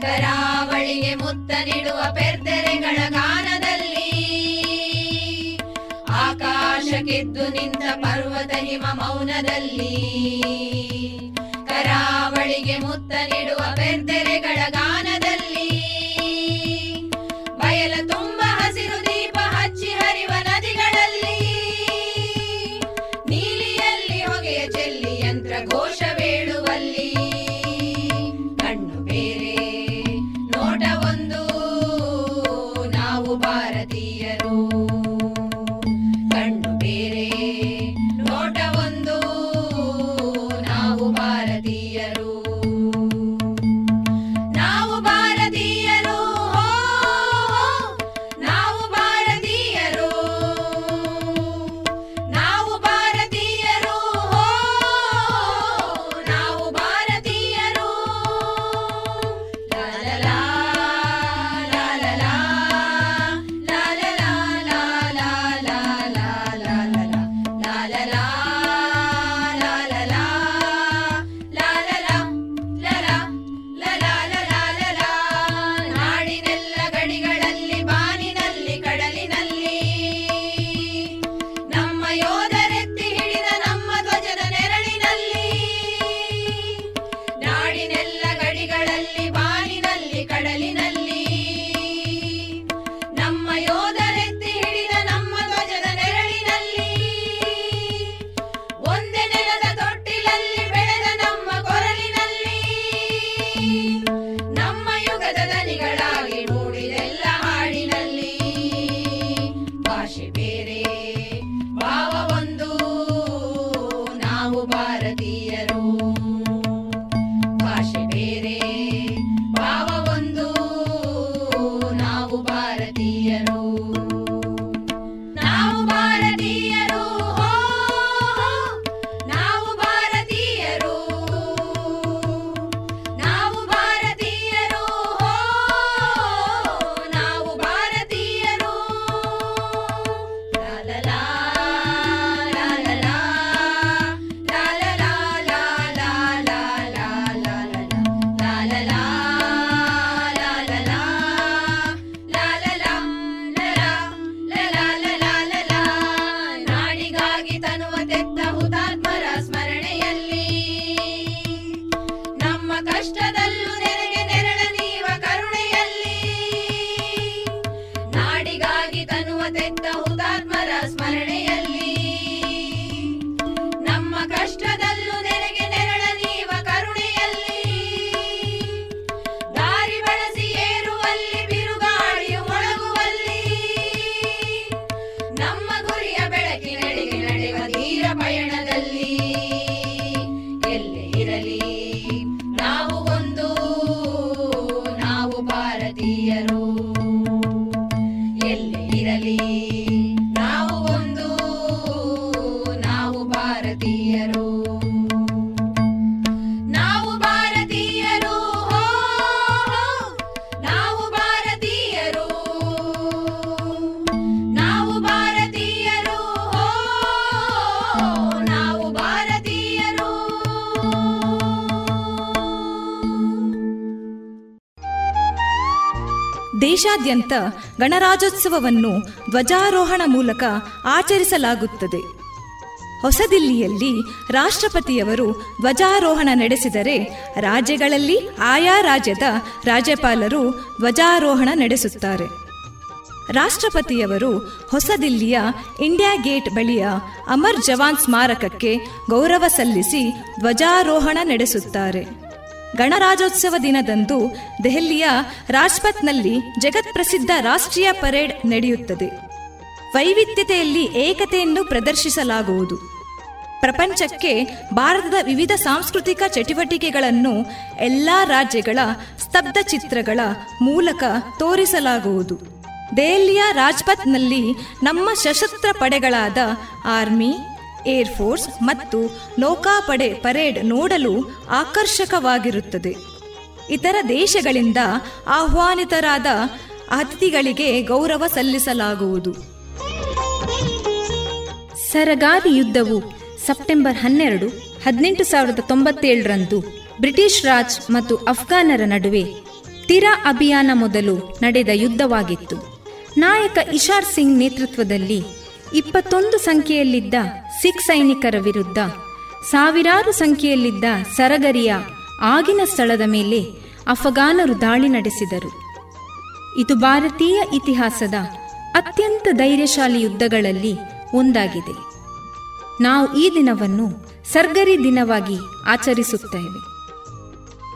ಕರಾವಳಿಗೆ ಮುತ್ತ ನೀಡುವ ಪೆರ್ದೆರೆಗಳ ಗಾನದಲ್ಲಿ. ಆಕಾಶಕ್ಕೆದ್ದು ನಿಂತ ಪರ್ವತ ಹಿಮ ಮೌನದಲ್ಲಿ. ಕರಾವಳಿಗೆ ಮುತ್ತ ನೀಡುವ ದೇಶಾದ್ಯಂತ ಗಣರಾಜ್ಯೋತ್ಸವವನ್ನು ಧ್ವಜಾರೋಹಣ ಮೂಲಕ ಆಚರಿಸಲಾಗುತ್ತದೆ. ಹೊಸದಿಲ್ಲಿಯಲ್ಲಿ ರಾಷ್ಟ್ರಪತಿಯವರು ಧ್ವಜಾರೋಹಣ ನಡೆಸಿದರೆ ರಾಜ್ಯಗಳಲ್ಲಿ ಆಯಾ ರಾಜ್ಯದ ರಾಜ್ಯಪಾಲರು ಧ್ವಜಾರೋಹಣ ನಡೆಸುತ್ತಾರೆ. ರಾಷ್ಟ್ರಪತಿಯವರು ಹೊಸದಿಲ್ಲಿಯ ಇಂಡಿಯಾ ಗೇಟ್ ಬಳಿಯ ಅಮರ್ ಜವಾನ್ ಸ್ಮಾರಕಕ್ಕೆ ಗೌರವ ಸಲ್ಲಿಸಿ ಧ್ವಜಾರೋಹಣ ನಡೆಸುತ್ತಾರೆ. ಗಣರಾಜ್ಯೋತ್ಸವ ದಿನದಂದು ದೆಹಲಿಯ ರಾಜ್ಪಥ್ನಲ್ಲಿ ಜಗತ್ಪ್ರಸಿದ್ಧ ರಾಷ್ಟ್ರೀಯ ಪರೇಡ್ ನಡೆಯುತ್ತದೆ. ವೈವಿಧ್ಯತೆಯಲ್ಲಿ ಏಕತೆಯನ್ನು ಪ್ರದರ್ಶಿಸಲಾಗುವುದು. ಪ್ರಪಂಚಕ್ಕೆ ಭಾರತದ ವಿವಿಧ ಸಾಂಸ್ಕೃತಿಕ ಚಟುವಟಿಕೆಗಳನ್ನು ಎಲ್ಲ ರಾಜ್ಯಗಳ ಸ್ತಬ್ಧ ಚಿತ್ರಗಳ ಮೂಲಕ ತೋರಿಸಲಾಗುವುದು. ದೆಹಲಿಯ ರಾಜ್ಪಥ್ನಲ್ಲಿ ನಮ್ಮ ಸಶಸ್ತ್ರ ಪಡೆಗಳಾದ ಆರ್ಮಿ ಏರ್ಫೋರ್ಸ್ ಮತ್ತು ನೌಕಾಪಡೆ ಪರೇಡ್ ನೋಡಲು ಆಕರ್ಷಕವಾಗಿರುತ್ತದೆ. ಇತರ ದೇಶಗಳಿಂದ ಆಹ್ವಾನಿತರಾದ ಅತಿಥಿಗಳಿಗೆ ಗೌರವ ಸಲ್ಲಿಸಲಾಗುವುದು. ಸರಗಾದಿ ಯುದ್ಧವು ಸೆಪ್ಟೆಂಬರ್ ಹನ್ನೆರಡು, ಹದಿನೆಂಟು ಸಾವಿರದ ತೊಂಬತ್ತೇಳರಂದು ಬ್ರಿಟಿಷ್ ರಾಜ್ ಮತ್ತು ಅಫ್ಘಾನರ ನಡುವೆ ತಿರಾ ಅಭಿಯಾನ ಮೊದಲು ನಡೆದ ಯುದ್ಧವಾಗಿತ್ತು. ನಾಯಕ ಇಶಾರ್ ಸಿಂಗ್ ನೇತೃತ್ವದಲ್ಲಿ ಇಪ್ಪತ್ತೊಂದು ಸಂಖ್ಯೆಯಲ್ಲಿದ್ದ ಸಿಖ್ ಸೈನಿಕರ ವಿರುದ್ಧ, ಸಾವಿರಾರು ಸಂಖ್ಯೆಯಲ್ಲಿದ್ದ ಸರಗರಿಯ ಆಗಿನ ಸ್ಥಳದ ಮೇಲೆ ಅಫಘಾನರು ದಾಳಿ ನಡೆಸಿದರು. ಇದು ಭಾರತೀಯ ಇತಿಹಾಸದ ಅತ್ಯಂತ ಧೈರ್ಯಶಾಲಿ ಯುದ್ಧಗಳಲ್ಲಿ ಒಂದಾಗಿದೆ. ನಾವು ಈ ದಿನವನ್ನು ಸರ್ಗರಿ ದಿನವಾಗಿ ಆಚರಿಸುತ್ತೇವೆ.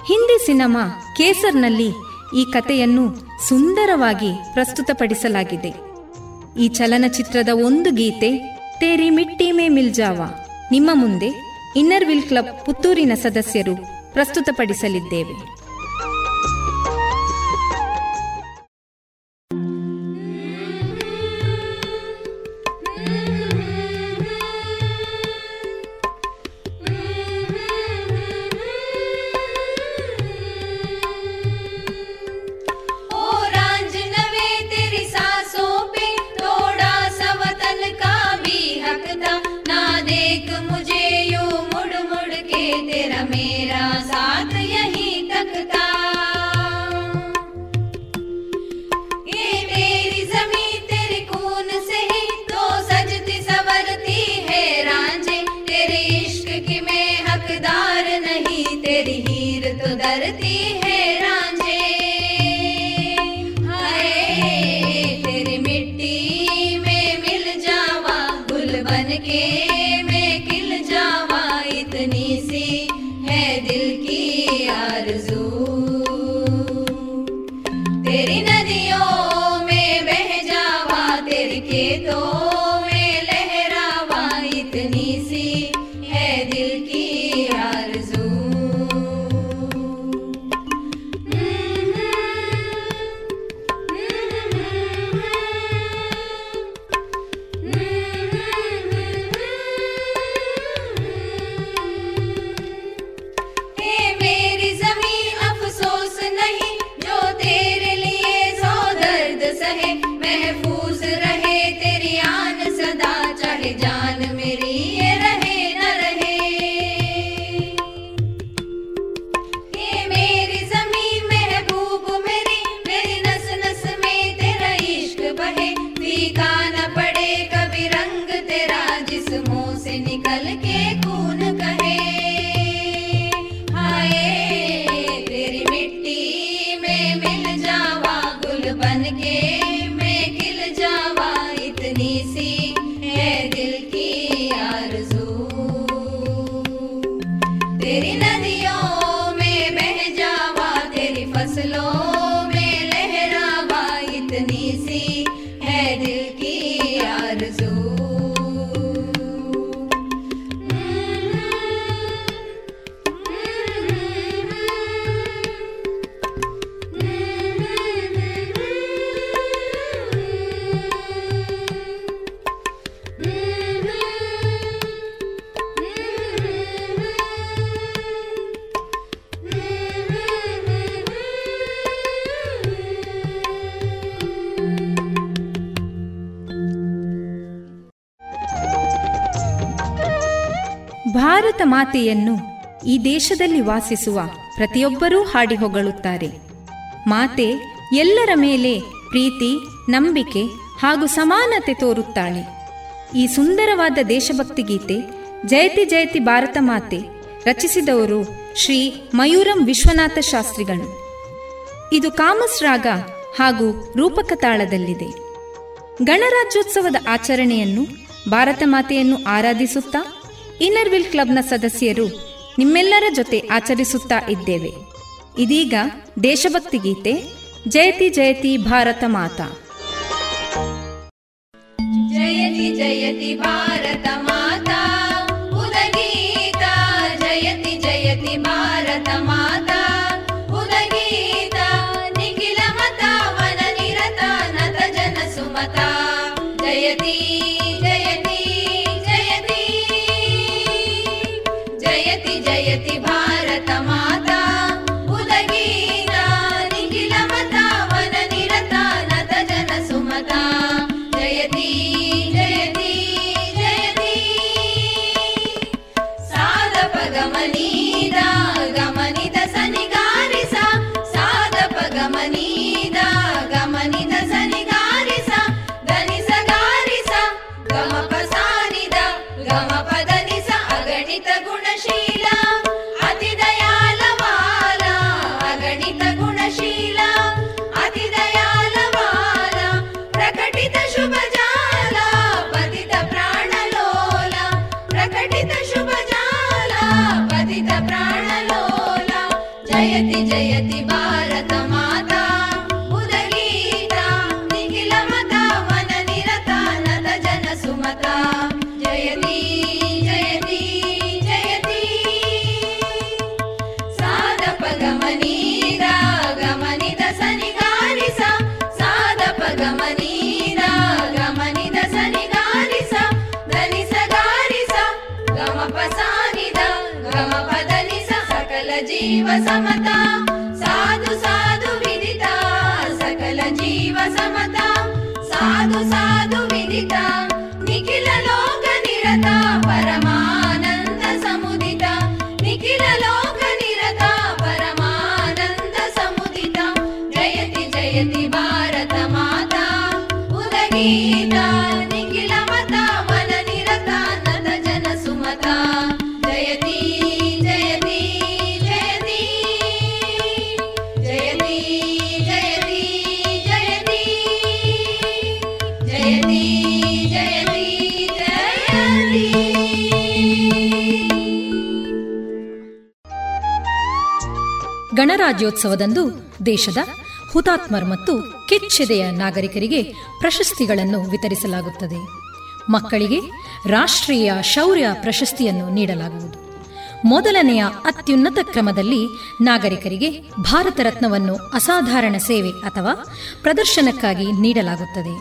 ಹಿಂದಿ ಸಿನಿಮಾ ಕೇಸರ್ನಲ್ಲಿ ಈ ಕಥೆಯನ್ನು ಸುಂದರವಾಗಿ ಪ್ರಸ್ತುತಪಡಿಸಲಾಗಿದೆ. ಈ ಚಲನಚಿತ್ರದ ಒಂದು ಗೀತೆ, ತೇರಿ ಮಿಟ್ಟಿ ಮೇ ಮಿಲ್ಜಾವ ನಿಮ್ಮ ಮುಂದೆ ಇನ್ನರ್ ವಿಲ್ ಕ್ಲಬ್ ಪುತ್ತೂರಿನ ಸದಸ್ಯರು ಪ್ರಸ್ತುತಪಡಿಸಲಿದ್ದೇವೆ. ದೇಶದಲ್ಲಿ ವಾಸಿಸುವ ಪ್ರತಿಯೊಬ್ಬರೂ ಹಾಡಿ ಹೊಗಳುತ್ತಾರೆ ಮಾತೆ ಎಲ್ಲರ ಮೇಲೆ ಪ್ರೀತಿ, ನಂಬಿಕೆ ಹಾಗೂ ಸಮಾನತೆ ತೋರುತ್ತಾಳೆ. ಈ ಸುಂದರವಾದ ದೇಶಭಕ್ತಿ ಗೀತೆ ಜಯತಿ ಜಯತಿ ಭಾರತ ಮಾತೆ ರಚಿಸಿದವರು ಶ್ರೀ ಮಯೂರಂ ವಿಶ್ವನಾಥ ಶಾಸ್ತ್ರಿಗಳು. ಇದು ಕಾಮಸ್ ರಾಗ ಹಾಗೂ ರೂಪಕ ತಾಳದಲ್ಲಿದೆ ಗಣರಾಜ್ಯೋತ್ಸವದ ಆಚರಣೆಯನ್ನು ಭಾರತ ಮಾತೆಯನ್ನು ಆರಾಧಿಸುತ್ತಾ, ಇನ್ನರ್ವಿಲ್ ಕ್ಲಬ್ನ ಸದಸ್ಯರು ನಿಮ್ಮೆಲ್ಲರ ಜೊತೆ ಆಚರಿಸುತ್ತಾ ಇದ್ದೇವೆ. ಇದೀಗ ದೇಶಭಕ್ತಿ ಗೀತೆ ಜಯತಿ ಜಯತಿ ಭಾರತ ಮಾತಾ. ಜಯತಿ ಜಯತಿ ಭಾರತ money समता। साधु साधु विदिता सकल जीव समता। साधु साधु विदिता ಗಣರಾಜ್ಯೋತ್ಸವದಂದು ದೇಶದ ಹುತಾತ್ಮರ್ ಮತ್ತು ಕೆಚ್ಚೆದೆಯ ನಾಗರಿಕರಿಗೆ ಪ್ರಶಸ್ತಿಗಳನ್ನು ವಿತರಿಸಲಾಗುತ್ತದೆ. ಮಕ್ಕಳಿಗೆ ರಾಷ್ಟ್ರೀಯ ಶೌರ್ಯ ಪ್ರಶಸ್ತಿಯನ್ನು ನೀಡಲಾಗುವುದು. ಮೊದಲನೆಯ ಅತ್ಯುನ್ನತ ಕ್ರಮದಲ್ಲಿ ನಾಗರಿಕರಿಗೆ ಭಾರತ ರತ್ನವನ್ನು ಅಸಾಧಾರಣ ಸೇವೆ ಅಥವಾ ಪ್ರದರ್ಶನಕ್ಕಾಗಿ ನೀಡಲಾಗುತ್ತದೆ.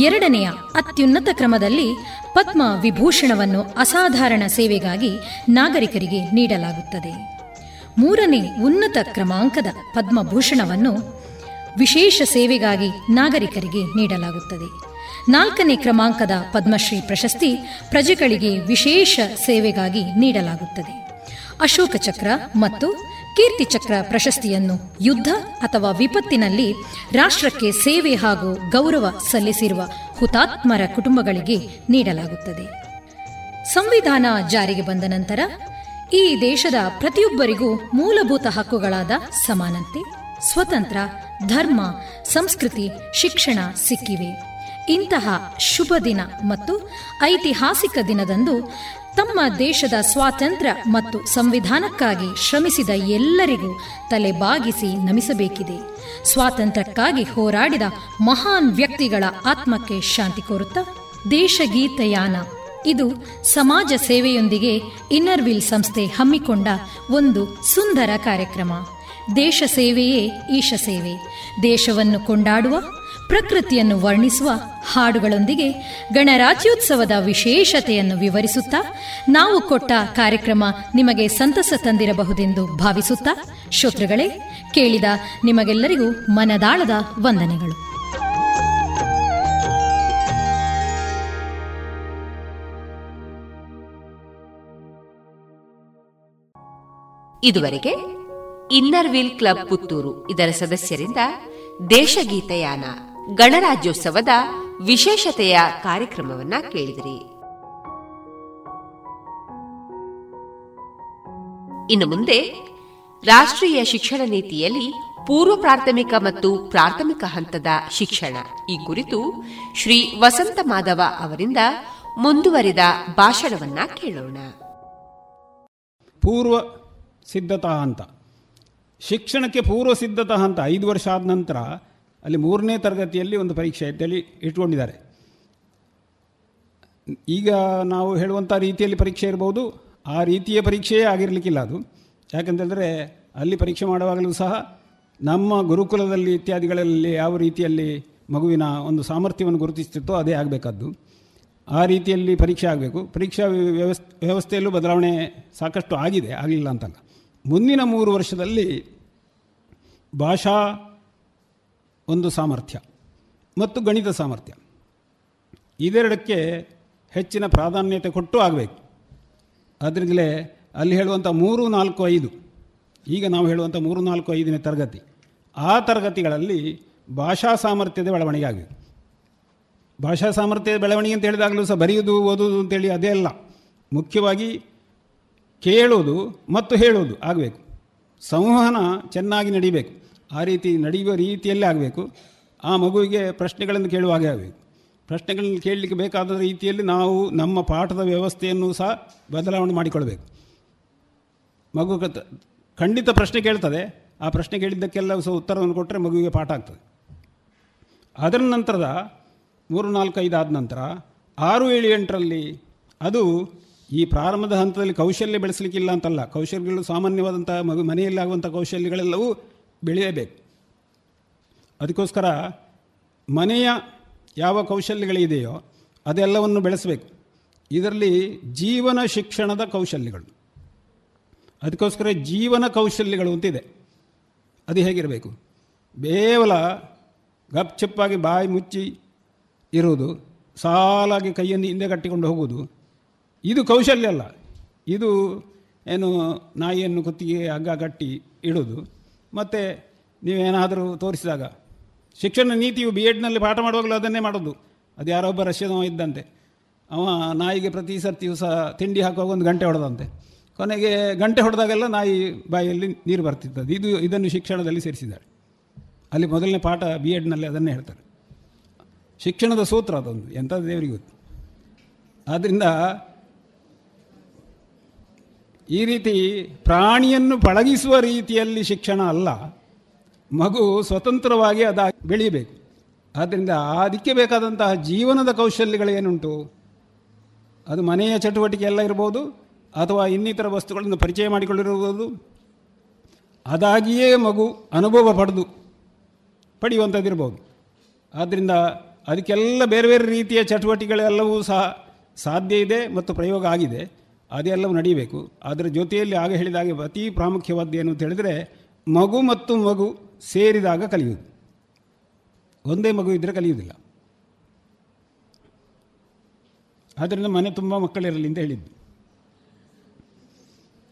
ಎರಡನೆಯ ಅತ್ಯುನ್ನತ ಕ್ರಮದಲ್ಲಿ ಪದ್ಮ ವಿಭೂಷಣವನ್ನು ಅಸಾಧಾರಣ ಸೇವೆಗಾಗಿ ನಾಗರಿಕರಿಗೆ ನೀಡಲಾಗುತ್ತದೆ. ಮೂರನೇ ಉನ್ನತ ಕ್ರಮಾಂಕದ ಪದ್ಮಭೂಷಣವನ್ನು ವಿಶೇಷ ಸೇವೆಗಾಗಿ ನಾಗರಿಕರಿಗೆ ನೀಡಲಾಗುತ್ತದೆ. ನಾಲ್ಕನೇ ಕ್ರಮಾಂಕದ ಪದ್ಮಶ್ರೀ ಪ್ರಶಸ್ತಿ ಪ್ರಜೆಗಳಿಗೆ ವಿಶೇಷ ಸೇವೆಗಾಗಿ ನೀಡಲಾಗುತ್ತದೆ. ಅಶೋಕ ಚಕ್ರ ಮತ್ತು ಕೀರ್ತಿ ಚಕ್ರ ಪ್ರಶಸ್ತಿಯನ್ನು ಯುದ್ಧ ಅಥವಾ ವಿಪತ್ತಿನಲ್ಲಿ ರಾಷ್ಟ್ರಕ್ಕೆ ಸೇವೆ ಹಾಗೂ ಗೌರವ ಸಲ್ಲಿಸಿರುವ ಹುತಾತ್ಮರ ಕುಟುಂಬಗಳಿಗೆ ನೀಡಲಾಗುತ್ತದೆ. ಸಂವಿಧಾನ ಜಾರಿಗೆ ಬಂದ ನಂತರ ಈ ದೇಶದ ಪ್ರತಿಯೊಬ್ಬರಿಗೂ ಮೂಲಭೂತ ಹಕ್ಕುಗಳಾದ ಸಮಾನತೆ, ಸ್ವತಂತ್ರ, ಧರ್ಮ, ಸಂಸ್ಕೃತಿ, ಶಿಕ್ಷಣ ಸಿಕ್ಕಿವೆ. ಇಂತಹ ಶುಭ ದಿನ ಮತ್ತು ಐತಿಹಾಸಿಕ ದಿನದಂದು ತಮ್ಮ ದೇಶದ ಸ್ವಾತಂತ್ರ್ಯ ಮತ್ತು ಸಂವಿಧಾನಕ್ಕಾಗಿ ಶ್ರಮಿಸಿದ ಎಲ್ಲರಿಗೂ ತಲೆ ಬಾಗಿಸಿ ನಮಿಸಬೇಕಿದೆ. ಸ್ವಾತಂತ್ರ್ಯಕ್ಕಾಗಿ ಹೋರಾಡಿದ ಮಹಾನ್ ವ್ಯಕ್ತಿಗಳ ಆತ್ಮಕ್ಕೆ ಶಾಂತಿ ಕೋರುತ್ತಾ ದೇಶಗೀತಯಾನ ಇದು ಸಮಾಜ ಸೇವೆಯೊಂದಿಗೆ ಇನ್ನರ್ವಿಲ್ ಸಂಸ್ಥೆ ಹಮ್ಮಿಕೊಂಡ ಒಂದು ಸುಂದರ ಕಾರ್ಯಕ್ರಮ. ದೇಶ ಸೇವೆಯೇ ಈಶ ಸೇವೆ. ದೇಶವನ್ನು ಕೊಂಡಾಡುವ, ಪ್ರಕೃತಿಯನ್ನು ವರ್ಣಿಸುವ, ಹಾಡುಗಳೊಂದಿಗೆ ಗಣರಾಜ್ಯೋತ್ಸವದ ವಿಶೇಷತೆಯನ್ನು ವಿವರಿಸುತ್ತಾ, ನಾವು ಕೊಟ್ಟ ಕಾರ್ಯಕ್ರಮ ನಿಮಗೆ ಸಂತಸ ತಂದಿರಬಹುದೆಂದು ಭಾವಿಸುತ್ತಾ, ಶ್ರೋತೃಗಳೇ, ಕೇಳಿದ ನಿಮಗೆಲ್ಲರಿಗೂ ಮನದಾಳದ ವಂದನೆಗಳು. ಇದುವರೆಗೆ ಇನ್ನರ್ ವೀಲ್ ಕ್ಲಬ್ ಪುತ್ತೂರು ಇದರ ಸದಸ್ಯರಿಂದ ದೇಶಗೀತಯಾನ ಗಣರಾಜ್ಯೋತ್ಸವದ ವಿಶೇಷತೆಯ ಕಾರ್ಯಕ್ರಮವನ್ನ ಕೇಳಿದಿರಿ. ಇನ್ನು ಮುಂದೆ ರಾಷ್ಟ್ರೀಯ ಶಿಕ್ಷಣ ನೀತಿಯಲ್ಲಿ ಪೂರ್ವ ಪ್ರಾಥಮಿಕ ಮತ್ತು ಪ್ರಾಥಮಿಕ ಹಂತದ ಶಿಕ್ಷಣ. ಈ ಕುರಿತು ಶ್ರೀ ವಸಂತ ಮಾಧವ ಅವರಿಂದ ಮುಂದುವರಿದ ಭಾಷಣವನ್ನ ಕೇಳೋಣ. ಪೂರ್ವ ಸಿದ್ಧತಾ ಅಂತ. ಶಿಕ್ಷಣಕ್ಕೆ ಪೂರ್ವ ಸಿದ್ಧತಾ ಅಂತ ಐದು ವರ್ಷ ಆದ ನಂತರ ಅಲ್ಲಿ ಮೂರನೇ ತರಗತಿಯಲ್ಲಿ ಒಂದು ಪರೀಕ್ಷೆ ಅಂತೇಳಿ ಇಟ್ಕೊಂಡಿದ್ದಾರೆ. ಈಗ ನಾವು ಹೇಳುವಂಥ ರೀತಿಯಲ್ಲಿ ಪರೀಕ್ಷೆ ಇರ್ಬೋದು, ಆ ರೀತಿಯ ಪರೀಕ್ಷೆಯೇ ಆಗಿರಲಿಕ್ಕಿಲ್ಲ ಅದು. ಯಾಕಂತೇಳಿದ್ರೆ ಅಲ್ಲಿ ಪರೀಕ್ಷೆ ಮಾಡುವಾಗಲೂ ಸಹ ನಮ್ಮ ಗುರುಕುಲದಲ್ಲಿ ಇತ್ಯಾದಿಗಳಲ್ಲಿ ಯಾವ ರೀತಿಯಲ್ಲಿ ಮಗುವಿನ ಒಂದು ಸಾಮರ್ಥ್ಯವನ್ನು ಗುರುತಿಸ್ತಿತ್ತೋ ಅದೇ ಆಗಬೇಕಾದ್ದು. ಆ ರೀತಿಯಲ್ಲಿ ಪರೀಕ್ಷೆ ಆಗಬೇಕು. ಪರೀಕ್ಷಾ ವ್ಯವಸ್ಥೆ ವ್ಯವಸ್ಥೆಯಲ್ಲೂ ಬದಲಾವಣೆ ಸಾಕಷ್ಟು ಆಗಿದೆ, ಆಗಲಿಲ್ಲ ಅಂತಲ್ಲ. ಮುಂದಿನ ಮೂರು ವರ್ಷದಲ್ಲಿ ಭಾಷಾ ಒಂದು ಸಾಮರ್ಥ್ಯ ಮತ್ತು ಗಣಿತ ಸಾಮರ್ಥ್ಯ. ಇದೆರಡಕ್ಕೆ ಹೆಚ್ಚಿನ ಪ್ರಾಧಾನ್ಯತೆ ಕೊಟ್ಟು ಆಗಬೇಕು. ಅದರಿಂದಲೇ ಅಲ್ಲಿ ಹೇಳುವಂಥ ಮೂರು, ನಾಲ್ಕು, ಐದು, ಈಗ ನಾವು ಹೇಳುವಂಥ ಮೂರು, ನಾಲ್ಕು, ಐದನೇ ತರಗತಿ, ಆ ತರಗತಿಗಳಲ್ಲಿ ಭಾಷಾ ಸಾಮರ್ಥ್ಯದ ಬೆಳವಣಿಗೆ ಆಗಬೇಕು. ಭಾಷಾ ಸಾಮರ್ಥ್ಯದ ಬೆಳವಣಿಗೆ ಅಂತ ಹೇಳಿದಾಗಲೂ ಸಹ ಬರೆಯುವುದು, ಓದುವುದು ಅಂತೇಳಿ ಅದೇ ಅಲ್ಲ. ಮುಖ್ಯವಾಗಿ ಕೇಳೋದು ಮತ್ತು ಹೇಳೋದು ಆಗಬೇಕು. ಸಂವಹನ ಚೆನ್ನಾಗಿ ನಡೀಬೇಕು. ಆ ರೀತಿ ನಡೆಯುವ ರೀತಿಯಲ್ಲೇ ಆಗಬೇಕು. ಆ ಮಗುವಿಗೆ ಪ್ರಶ್ನೆಗಳನ್ನು ಕೇಳುವ ಹಾಗೆ ಆಗಬೇಕು. ಪ್ರಶ್ನೆಗಳನ್ನು ಕೇಳಲಿಕ್ಕೆ ಬೇಕಾದ ರೀತಿಯಲ್ಲಿ ನಾವು ನಮ್ಮ ಪಾಠದ ವ್ಯವಸ್ಥೆಯನ್ನು ಸಹ ಬದಲಾವಣೆ ಮಾಡಿಕೊಳ್ಬೇಕು ಮಗು ಖಂಡಿತ ಪ್ರಶ್ನೆ ಕೇಳ್ತದೆ. ಆ ಪ್ರಶ್ನೆ ಕೇಳಿದ್ದಕ್ಕೆಲ್ಲ ಸಹ ಉತ್ತರವನ್ನು ಕೊಟ್ಟರೆ ಮಗುವಿಗೆ ಪಾಠ ಆಗ್ತದೆ. ಅದರ ನಂತರದ ಮೂರು ನಾಲ್ಕು ಐದು ಆದ ನಂತರ ಆರು ಏಳು ಎಂಟರಲ್ಲಿ ಅದು ಈ ಪ್ರಾರಂಭದ ಹಂತದಲ್ಲಿ ಕೌಶಲ್ಯ ಬೆಳೆಸಲಿಕ್ಕಿಲ್ಲ ಅಂತಲ್ಲ. ಕೌಶಲ್ಯಗಳು ಸಾಮಾನ್ಯವಾದಂಥ ಮಗು ಮನೆಯಲ್ಲಿ ಆಗುವಂಥ ಕೌಶಲ್ಯಗಳೆಲ್ಲವೂ ಬೆಳೆಯಬೇಕು. ಅದಕ್ಕೋಸ್ಕರ ಮನೆಯ ಯಾವ ಕೌಶಲ್ಯಗಳಿದೆಯೋ ಅದೆಲ್ಲವನ್ನು ಬೆಳೆಸಬೇಕು. ಇದರಲ್ಲಿ ಜೀವನ ಶಿಕ್ಷಣದ ಕೌಶಲ್ಯಗಳು. ಅದಕ್ಕೋಸ್ಕರ ಜೀವನ ಕೌಶಲ್ಯಗಳು ಅಂತಿದೆ. ಅದು ಹೇಗಿರಬೇಕು? ಕೇವಲ ಗಪ್ಚಪ್ಪಾಗಿ ಬಾಯಿ ಮುಚ್ಚಿ ಇರುವುದು, ಸಾಲಾಗಿ ಕೈಯನ್ನು ಹಿಂದೆ ಕಟ್ಟಿಕೊಂಡು ಹೋಗುವುದು ಇದು ಕೌಶಲ್ಯ ಅಲ್ಲ. ಇದು ಏನು ನಾಯಿಯನ್ನು ಕುತ್ತಿಗೆ ಹಗ್ಗ ಕಟ್ಟಿ ಇಡೋದು. ಮತ್ತು ನೀವೇನಾದರೂ ತೋರಿಸಿದಾಗ, ಶಿಕ್ಷಣ ನೀತಿಯು ಬಿ ಎಡ್ನಲ್ಲಿ ಪಾಠ ಮಾಡುವಾಗಲೂ ಅದನ್ನೇ ಮಾಡೋದು. ಅದು ಯಾರೊಬ್ಬ ರಷ್ಯದವ ಇದ್ದಂತೆ. ಅವ ನಾಯಿಗೆ ಪ್ರತಿ ಸರ್ತಿಯೂ ಸಹ ತಿಂಡಿ ಹಾಕುವಾಗ ಒಂದು ಗಂಟೆ ಹೊಡೆದಂತೆ. ಕೊನೆಗೆ ಗಂಟೆ ಹೊಡೆದಾಗೆಲ್ಲ ನಾಯಿ ಬಾಯಿಯಲ್ಲಿ ನೀರು ಬರ್ತಿದ್ದದ್ದು. ಇದು, ಇದನ್ನು ಶಿಕ್ಷಣದಲ್ಲಿ ಸೇರಿಸಿದ್ದಾರೆ. ಅಲ್ಲಿ ಮೊದಲನೇ ಪಾಠ ಬಿ ಎಡ್ನಲ್ಲಿ ಅದನ್ನೇ ಹೇಳ್ತಾರೆ. ಶಿಕ್ಷಣದ ಸೂತ್ರ ಅದೊಂದು. ಎಂಥದ್ದು ದೇವರಿಗೆ ಗೊತ್ತು. ಆದ್ದರಿಂದ ಈ ರೀತಿ ಪ್ರಾಣಿಯನ್ನು ಪಳಗಿಸುವ ರೀತಿಯಲ್ಲಿ ಶಿಕ್ಷಣ ಅಲ್ಲ. ಮಗು ಸ್ವತಂತ್ರವಾಗಿ ಅದ ಬೆಳೀಬೇಕು. ಆದ್ದರಿಂದ ಅದಕ್ಕೆ ಬೇಕಾದಂತಹ ಜೀವನದ ಕೌಶಲ್ಯಗಳೇನುಂಟು? ಅದು ಮನೆಯ ಚಟುವಟಿಕೆ ಎಲ್ಲ ಇರ್ಬೋದು, ಅಥವಾ ಇನ್ನಿತರ ವಸ್ತುಗಳನ್ನು ಪರಿಚಯ ಮಾಡಿಕೊಂಡಿರುವುದು ಅದಾಗಿಯೇ ಮಗು ಅನುಭವ ಪಡೆದು ಪಡೆಯುವಂಥದ್ದಿರ್ಬೋದು. ಆದ್ದರಿಂದ ಅದಕ್ಕೆಲ್ಲ ಬೇರೆ ಬೇರೆ ರೀತಿಯ ಚಟುವಟಿಕೆಗಳೆಲ್ಲವೂ ಸಹ ಸಾಧ್ಯ ಇದೆ ಮತ್ತು ಪ್ರಯೋಗ ಆಗಿದೆ. ಅದೆಲ್ಲವೂ ನಡೀಬೇಕು ಅದರ ಜೊತೆಯಲ್ಲಿ ಆಗ ಹೇಳಿದಾಗೆ ಅತಿ ಪ್ರಾಮುಖ್ಯವಾದ್ದು ಏನು ಅಂತ ಹೇಳಿದರೆ ಮಗು ಮತ್ತು ಮಗು ಸೇರಿದಾಗ ಕಲಿಯುವುದು. ಒಂದೇ ಮಗು ಇದ್ದರೆ ಕಲಿಯುವುದಿಲ್ಲ. ಆದ್ದರಿಂದ ಮನೆ ತುಂಬ ಮಕ್ಕಳಿರಲಿ ಅಂತ ಹೇಳಿದ್ದು.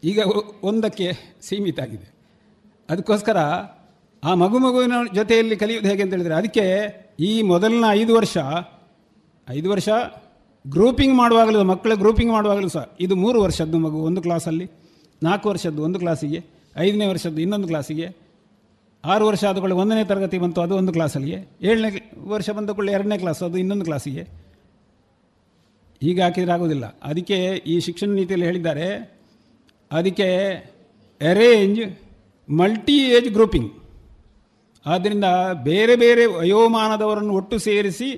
ಈಗ ಒಂದಕ್ಕೆ ಸೀಮಿತ ಆಗಿದೆ. ಅದಕ್ಕೋಸ್ಕರ ಆ ಮಗು ಮಗುವಿನ ಜೊತೆಯಲ್ಲಿ ಕಲಿಯುವುದು ಹೇಗೆ ಅಂತ ಹೇಳಿದರೆ, ಅದಕ್ಕೆ ಈ ಮೊದಲಿನ ಐದು ವರ್ಷ ಐದು ವರ್ಷ ಗ್ರೂಪಿಂಗ್ ಮಾಡುವಾಗಲೂ, ಮಕ್ಕಳ ಗ್ರೂಪಿಂಗ್ ಮಾಡುವಾಗಲೂ ಸಹ, ಇದು ಮೂರು ವರ್ಷದ್ದು ಮಗು, ಒಂದು ಕ್ಲಾಸಲ್ಲಿ ನಾಲ್ಕು ವರ್ಷದ್ದು ಒಂದು ಕ್ಲಾಸಿಗೆ ಐದನೇ ವರ್ಷದ್ದು ಇನ್ನೊಂದು ಕ್ಲಾಸಿಗೆ ಆರು ವರ್ಷ ಆದ ಕೂಡಲೇ ಒಂದನೇ ತರಗತಿ ಬಂತು, ಅದು ಒಂದು ಕ್ಲಾಸಲ್ಲಿಗೆ ಏಳನೇ ವರ್ಷ ಬಂದ ಕೂಡಲೇ ಎರಡನೇ ಕ್ಲಾಸ್ ಅದು ಇನ್ನೊಂದು ಕ್ಲಾಸಿಗೆ ಈಗ ಹಾಕಿದ್ರೆ ಆಗೋದಿಲ್ಲ ಅದಕ್ಕೆ ಈ ಶಿಕ್ಷಣ ನೀತಿಯಲ್ಲಿ ಹೇಳಿದ್ದಾರೆ, ಅದಕ್ಕೆ ಅರೇಂಜ್ ಮಲ್ಟಿ ಏಜ್ ಗ್ರೂಪಿಂಗ್ ಆದ್ದರಿಂದ ಬೇರೆ ಬೇರೆ ವಯೋಮಾನದವರನ್ನು ಒಟ್ಟು ಸೇರಿಸಿ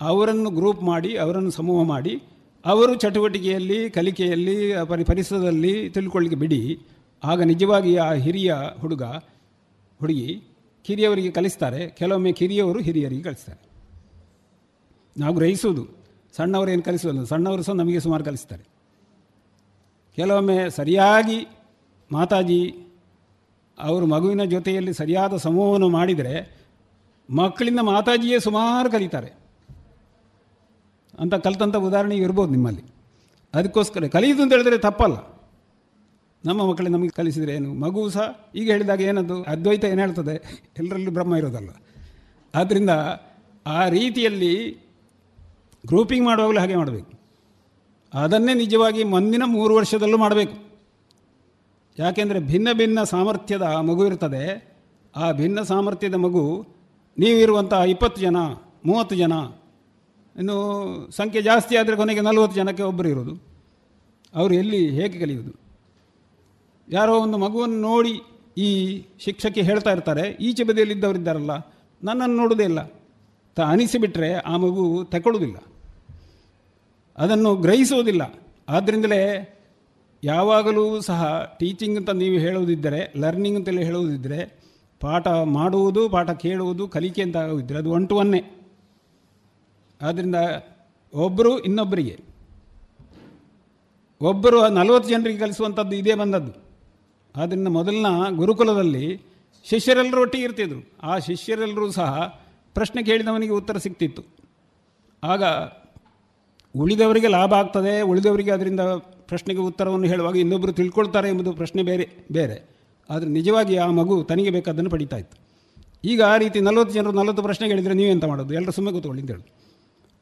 ಅವರನ್ನು ಗ್ರೂಪ್ ಮಾಡಿ, ಅವರನ್ನು ಸಮೂಹ ಮಾಡಿ, ಅವರು ಚಟುವಟಿಕೆಯಲ್ಲಿ, ಕಲಿಕೆಯಲ್ಲಿ, ಪರಿ, ಪರಿಸರದಲ್ಲಿ ತಿಳ್ಕೊಳ್ಳಿಕ್ಕೆ ಬಿಡಿ. ಆಗ ನಿಜವಾಗಿ ಆ ಹಿರಿಯ ಹುಡುಗ, ಹುಡುಗಿ ಕಿರಿಯವರಿಗೆ ಕಲಿಸ್ತಾರೆ. ಕೆಲವೊಮ್ಮೆ ಕಿರಿಯವರು ಹಿರಿಯರಿಗೆ ಕಲಿಸ್ತಾರೆ. ನಾವು ಗ್ರಹಿಸುವುದು. ಸಣ್ಣವರು ಏನು ಕಲಿಸೋಲ್ಲ ಸಣ್ಣವರು ಸಹ ನಮಗೆ ಸುಮಾರು ಕಲಿಸ್ತಾರೆ. ಕೆಲವೊಮ್ಮೆ ಸರಿಯಾಗಿ ಮಾತಾಜಿ ಅವರು ಮಗುವಿನ ಜೊತೆಯಲ್ಲಿ ಸರಿಯಾದ ಸಮೂಹವನ್ನು ಮಾಡಿದರೆ ಮಕ್ಕಳಿಂದ ಮಾತಾಜಿಯೇ ಸುಮಾರು ಕಲಿತಾರೆ. ಅಂತ ಕಲಿತಂಥ ಉದಾಹರಣೆ ಇರ್ಬೋದು ನಿಮ್ಮಲ್ಲಿ. ಅದಕ್ಕೋಸ್ಕರ ಕಲಿಯುವುದು ಅಂತ ಹೇಳಿದ್ರೆ ತಪ್ಪಲ್ಲ. ನಮ್ಮ ಮಕ್ಕಳಿಗೆ ನಮಗೆ ಕಲಿಸಿದರೆ ಏನು? ಮಗು ಸಹ ಈಗ ಹೇಳಿದಾಗ ಏನದು? ಅದ್ವೈತ ಏನು ಹೇಳ್ತದೆ? ಎಲ್ಲರಲ್ಲೂ ಬ್ರಹ್ಮ ಇರೋದಲ್ಲ. ಆದ್ದರಿಂದ ಆ ರೀತಿಯಲ್ಲಿ ಗ್ರೂಪಿಂಗ್ ಮಾಡುವಾಗಲೂ ಹಾಗೆ ಮಾಡಬೇಕು. ಅದನ್ನೇ ನಿಜವಾಗಿ ಮುಂದಿನ ಮೂರು ವರ್ಷದಲ್ಲೂ ಮಾಡಬೇಕು. ಯಾಕೆಂದರೆ ಭಿನ್ನ ಭಿನ್ನ ಸಾಮರ್ಥ್ಯದ ಮಗು ಇರ್ತದೆ. ಆ ಭಿನ್ನ ಸಾಮರ್ಥ್ಯದ ಮಗು ನೀವಿರುವಂಥ ಇಪ್ಪತ್ತು ಜನ, ಮೂವತ್ತು ಜನ ಇನ್ನು ಸಂಖ್ಯೆ ಜಾಸ್ತಿ ಆದರೆ ಕೊನೆಗೆ ನಲವತ್ತು ಜನಕ್ಕೆ ಒಬ್ಬರು ಇರೋದು ಅವರು ಎಲ್ಲಿ ಹೇಗೆ ಕಲಿಯುವುದು? ಯಾರೋ ಒಂದು ಮಗುವನ್ನು ನೋಡಿ ಈ ಶಿಕ್ಷಕಿ ಹೇಳ್ತಾ ಇರ್ತಾರೆ, ಈಚೆ ಬದಿಯಲ್ಲಿದ್ದವರಿದ್ದಾರಲ್ಲ ನನ್ನನ್ನು ನೋಡೋದೇ ಇಲ್ಲ. ತ ಅನಿಸಿಬಿಟ್ರೆ ಆ ಮಗು ತಗೊಳ್ಳೋದಿಲ್ಲ ಅದನ್ನು ಗ್ರಹಿಸೋದಿಲ್ಲ ಆದ್ದರಿಂದಲೇ ಯಾವಾಗಲೂ ಸಹ ಟೀಚಿಂಗ್ ಅಂತ ನೀವು ಹೇಳುವುದಿದ್ದರೆ ಲರ್ನಿಂಗ್ ಅಂತೆಲ್ಲ ಹೇಳುವುದಿದ್ದರೆ, ಪಾಠ ಮಾಡುವುದು, ಪಾಠ ಕೇಳುವುದು, ಕಲಿಕೆ ಅಂತ ಆಗೋದಿದ್ದರೆ ಅದು ಒನ್ ಟು ಒನ್ನೇ ಆದ್ದರಿಂದ ಒಬ್ಬರು ಇನ್ನೊಬ್ಬರಿಗೆ ಒಬ್ಬರು ನಲವತ್ತು ಜನರಿಗೆ ಕಲಿಸುವಂಥದ್ದು ಇದೇ ಬಂದದ್ದು. ಆದ್ದರಿಂದ ಮೊದಲಿನ ಗುರುಕುಲದಲ್ಲಿ ಶಿಷ್ಯರೆಲ್ಲರೂ ಒಟ್ಟಿಗೆ ಇರ್ತಿದ್ರು. ಆ ಶಿಷ್ಯರೆಲ್ಲರೂ ಸಹ ಪ್ರಶ್ನೆ ಕೇಳಿದವನಿಗೆ ಉತ್ತರ ಸಿಗ್ತಿತ್ತು. ಆಗ ಉಳಿದವರಿಗೆ ಲಾಭ ಆಗ್ತದೆ, ಉಳಿದವರಿಗೆ ಅದರಿಂದ ಪ್ರಶ್ನೆಗೆ ಉತ್ತರವನ್ನು ಹೇಳುವಾಗ ಇನ್ನೊಬ್ಬರು ತಿಳ್ಕೊಳ್ತಾರೆ ಎಂಬುದು ಪ್ರಶ್ನೆ ಬೇರೆ ಬೇರೆ. ಆದರೆ ನಿಜವಾಗಿ ಆ ಮಗು ತನಗೆ ಬೇಕಾದ್ದನ್ನು ಪಡಿತಾ ಇತ್ತು. ಈಗ ಆ ರೀತಿ ನಲವತ್ತು ಜನರು ನಲವತ್ತು ಪ್ರಶ್ನೆ ನೀವು ನೀವೆಂತ ಮಾಡೋದು? ಎಲ್ಲರೂ ಸುಮ್ಮನೆ ಕೂತ್ಕೊಳ್ಳಿ ಅಂತ ಹೇಳಿ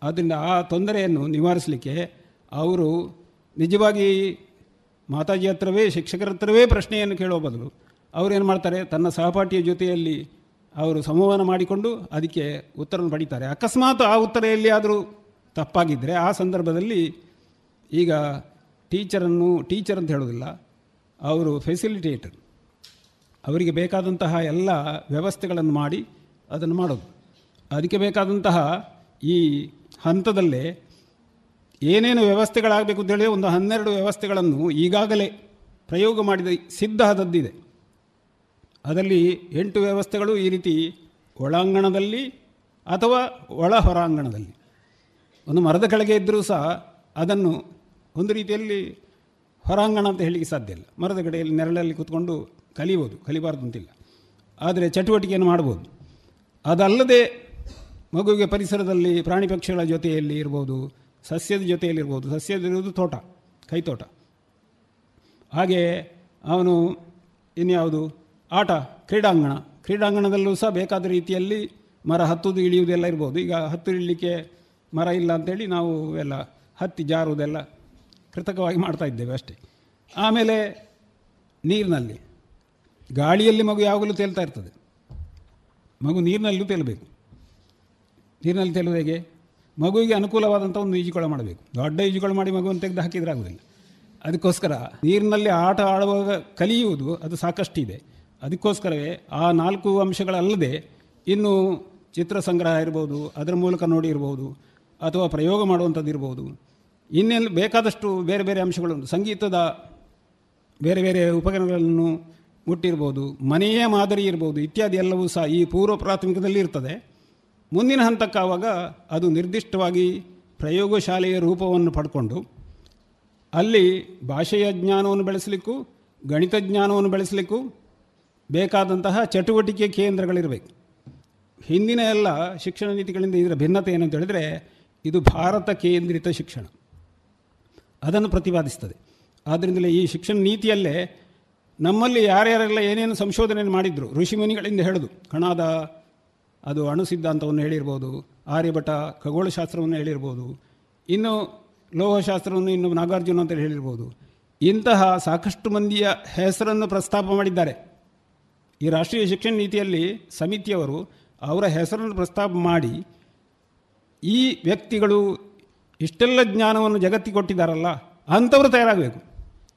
ಆದ್ದರಿಂದ ಆ ತೊಂದರೆಯನ್ನು ನಿವಾರಿಸಲಿಕ್ಕೆ ಅವರು ನಿಜವಾಗಿ ಮಾತಾಜಿ ಹತ್ರವೇ, ಶಿಕ್ಷಕರ ಹತ್ರವೇ ಪ್ರಶ್ನೆಯನ್ನು ಕೇಳೋ ಬದಲು ಅವರೇನು ಮಾಡ್ತಾರೆ, ತನ್ನ ಸಹಪಾಠಿಯ ಜೊತೆಯಲ್ಲಿ ಅವರು ಸಂವಹನ ಮಾಡಿಕೊಂಡು ಅದಕ್ಕೆ ಉತ್ತರವನ್ನು ಪಡೀತಾರೆ. ಅಕಸ್ಮಾತ್ ಆ ಉತ್ತರ ಎಲ್ಲಿಯಾದರೂ ತಪ್ಪಾಗಿದ್ದರೆ ಆ ಸಂದರ್ಭದಲ್ಲಿ ಈಗ ಟೀಚರನ್ನು, ಟೀಚರ್ ಅಂತ ಹೇಳೋದಿಲ್ಲ ಅವರು ಫೆಸಿಲಿಟೇಟರ್ ಅವರಿಗೆ ಬೇಕಾದಂತಹ ಎಲ್ಲ ವ್ಯವಸ್ಥೆಗಳನ್ನು ಮಾಡಿ ಅದನ್ನು ಮಾಡೋದು. ಅದಕ್ಕೆ ಬೇಕಾದಂತಹ ಈ ಹಂತದಲ್ಲೇ ಏನೇನು ವ್ಯವಸ್ಥೆಗಳಾಗಬೇಕು ಅಂತೇಳಿ ಒಂದು ಹನ್ನೆರಡು ವ್ಯವಸ್ಥೆಗಳನ್ನು ಈಗಾಗಲೇ ಪ್ರಯೋಗ ಮಾಡಿದ ಸಿದ್ಧ ಆದದ್ದಿದೆ. ಅದರಲ್ಲಿ ಎಂಟು ವ್ಯವಸ್ಥೆಗಳು ಈ ರೀತಿ ಒಳಾಂಗಣದಲ್ಲಿ ಅಥವಾ ಒಳ ಹೊರಾಂಗಣದಲ್ಲಿ. ಒಂದು ಮರದ ಕೆಳಗೆ ಇದ್ದರೂ ಸಹ ಅದನ್ನು ಒಂದು ರೀತಿಯಲ್ಲಿ ಹೊರಾಂಗಣ ಅಂತ ಹೇಳಲಿಕ್ಕೆ ಸಾಧ್ಯ ಇಲ್ಲ. ಮರದ ಕಡೆಯಲ್ಲಿ ನೆರಳಲ್ಲಿ ಕೂತ್ಕೊಂಡು ಕಲಿಬೋದು, ಕಲಿಬಾರ್ದು ಅಂತಿಲ್ಲ. ಆದರೆ ಚಟುವಟಿಕೆಯನ್ನು ಮಾಡ್ಬೋದು. ಅದಲ್ಲದೆ ಮಗುವಿಗೆ ಪರಿಸರದಲ್ಲಿ ಪ್ರಾಣಿ ಪಕ್ಷಿಗಳ ಜೊತೆಯಲ್ಲಿ ಇರ್ಬೋದು, ಸಸ್ಯದ ಜೊತೆಯಲ್ಲಿ ಇರ್ಬೋದು ಸಸ್ಯದಿರುವುದು ತೋಟ, ಕೈತೋಟ. ಹಾಗೆ ಅವನು ಇನ್ಯಾವುದು? ಆಟ, ಕ್ರೀಡಾಂಗಣ. ಕ್ರೀಡಾಂಗಣದಲ್ಲೂ ಸಹ ಬೇಕಾದ ರೀತಿಯಲ್ಲಿ ಮರ ಹತ್ತುವುದು, ಇಳಿಯುವುದೆಲ್ಲ ಇರ್ಬೋದು. ಈಗ ಹತ್ತು ಇಳಲಿಕ್ಕೆ ಮರ ಇಲ್ಲ ಅಂತೇಳಿ ನಾವು ಎಲ್ಲ ಹತ್ತಿ ಜಾರುವುದೆಲ್ಲ ಕೃತಕವಾಗಿ ಮಾಡ್ತಾ ಇದ್ದೇವೆ ಅಷ್ಟೇ. ಆಮೇಲೆ ನೀರಿನಲ್ಲಿ. ಗಾಳಿಯಲ್ಲಿ ಮಗು ಯಾವಾಗಲೂ ತೇಲ್ತಾ ಇರ್ತದೆ. ಮಗು ನೀರಿನಲ್ಲೂ ತೇಲಬೇಕು. ನೀರಿನಲ್ಲಿ ತೆಲುವುದು ಹೇಗೆ? ಮಗುವಿಗೆ ಅನುಕೂಲವಾದಂಥ ಒಂದು ಈಜುಕೊಳ ಮಾಡಬೇಕು. ದೊಡ್ಡ ಈಜುಕೊಳ ಮಾಡಿ ಮಗುವನ್ನು ತೆಗೆದು ಹಾಕಿದರೆ ಆಗೋದಿಲ್ಲ. ಅದಕ್ಕೋಸ್ಕರ ನೀರಿನಲ್ಲಿ ಆಟ ಆಡುವಾಗ ಕಲಿಯುವುದು ಅದು ಸಾಕಷ್ಟಿದೆ. ಅದಕ್ಕೋಸ್ಕರವೇ ಆ ನಾಲ್ಕು ಅಂಶಗಳಲ್ಲದೆ ಇನ್ನು ಚಿತ್ರ ಸಂಗ್ರಹ ಇರ್ಬೋದು, ಅದರ ಮೂಲಕ ನೋಡಿ ಇರ್ಬೋದು, ಅಥವಾ ಪ್ರಯೋಗ ಮಾಡುವಂಥದ್ದು ಇರ್ಬೋದು. ಇನ್ನೆಲ್ಲ ಬೇಕಾದಷ್ಟು ಬೇರೆ ಬೇರೆ ಅಂಶಗಳು ಸಂಗೀತದ ಬೇರೆ ಬೇರೆ ಉಪಕರಣಗಳನ್ನು ಮುಟ್ಟಿರ್ಬೋದು, ಮನೆಯೇ ಮಾದರಿ ಇರ್ಬೋದು ಇತ್ಯಾದಿ ಎಲ್ಲವೂ ಸಹ ಈ ಪೂರ್ವ ಪ್ರಾಥಮಿಕದಲ್ಲಿ ಇರ್ತದೆ. ಮುಂದಿನ ಹಂತಕ್ಕಾವಾಗ ಅದು ನಿರ್ದಿಷ್ಟವಾಗಿ ಪ್ರಯೋಗಶಾಲೆಯ ರೂಪವನ್ನು ಪಡ್ಕೊಂಡು ಅಲ್ಲಿ ಭಾಷೆಯ ಜ್ಞಾನವನ್ನು ಬೆಳೆಸಲಿಕ್ಕೂ, ಗಣಿತ ಜ್ಞಾನವನ್ನು ಬೆಳೆಸಲಿಕ್ಕೂ ಬೇಕಾದಂತಹ ಚಟುವಟಿಕೆ ಕೇಂದ್ರಗಳಿರಬೇಕು. ಹಿಂದಿನ ಎಲ್ಲ ಶಿಕ್ಷಣ ನೀತಿಗಳಿಂದ ಇದರ ಭಿನ್ನತೆ ಏನು ಅಂತ ಹೇಳಿದರೆ, ಇದು ಭಾರತ ಕೇಂದ್ರಿತ ಶಿಕ್ಷಣ. ಅದನ್ನು ಪ್ರತಿಪಾದಿಸ್ತದೆ. ಆದ್ದರಿಂದಲೇ ಈ ಶಿಕ್ಷಣ ನೀತಿಯಲ್ಲೇ ನಮ್ಮಲ್ಲಿ ಯಾರ್ಯಾರೆಲ್ಲ ಏನೇನು ಸಂಶೋಧನೆ ಮಾಡಿದ್ರು ಋಷಿಮುನಿಗಳಿಂದ ಹೇಳೋದು ಕಣಾದ ಅದು ಅಣು ಸಿದ್ಧಾಂತವನ್ನು ಹೇಳಿರ್ಬೋದು, ಆರ್ಯಭಟ ಖಗೋಳಶಾಸ್ತ್ರವನ್ನು ಹೇಳಿರ್ಬೋದು, ಇನ್ನು ಲೋಹಶಾಸ್ತ್ರವನ್ನು ಇನ್ನು ನಾಗಾರ್ಜುನ ಅಂತ ಹೇಳಿರ್ಬೋದು. ಇಂತಹ ಸಾಕಷ್ಟು ಮಂದಿಯ ಹೆಸರನ್ನು ಪ್ರಸ್ತಾಪ ಮಾಡಿದ್ದಾರೆ. ಈ ರಾಷ್ಟ್ರೀಯ ಶಿಕ್ಷಣ ನೀತಿಯಲ್ಲಿ ಸಮಿತಿಯವರು ಅವರ ಹೆಸರನ್ನು ಪ್ರಸ್ತಾಪ ಮಾಡಿ, ಈ ವ್ಯಕ್ತಿಗಳು ಇಷ್ಟೆಲ್ಲ ಜ್ಞಾನವನ್ನು ಜಗತ್ತಿಗೆ ಕೊಟ್ಟಿದ್ದಾರಲ್ಲ, ಅಂಥವರು ತಯಾರಾಗಬೇಕು.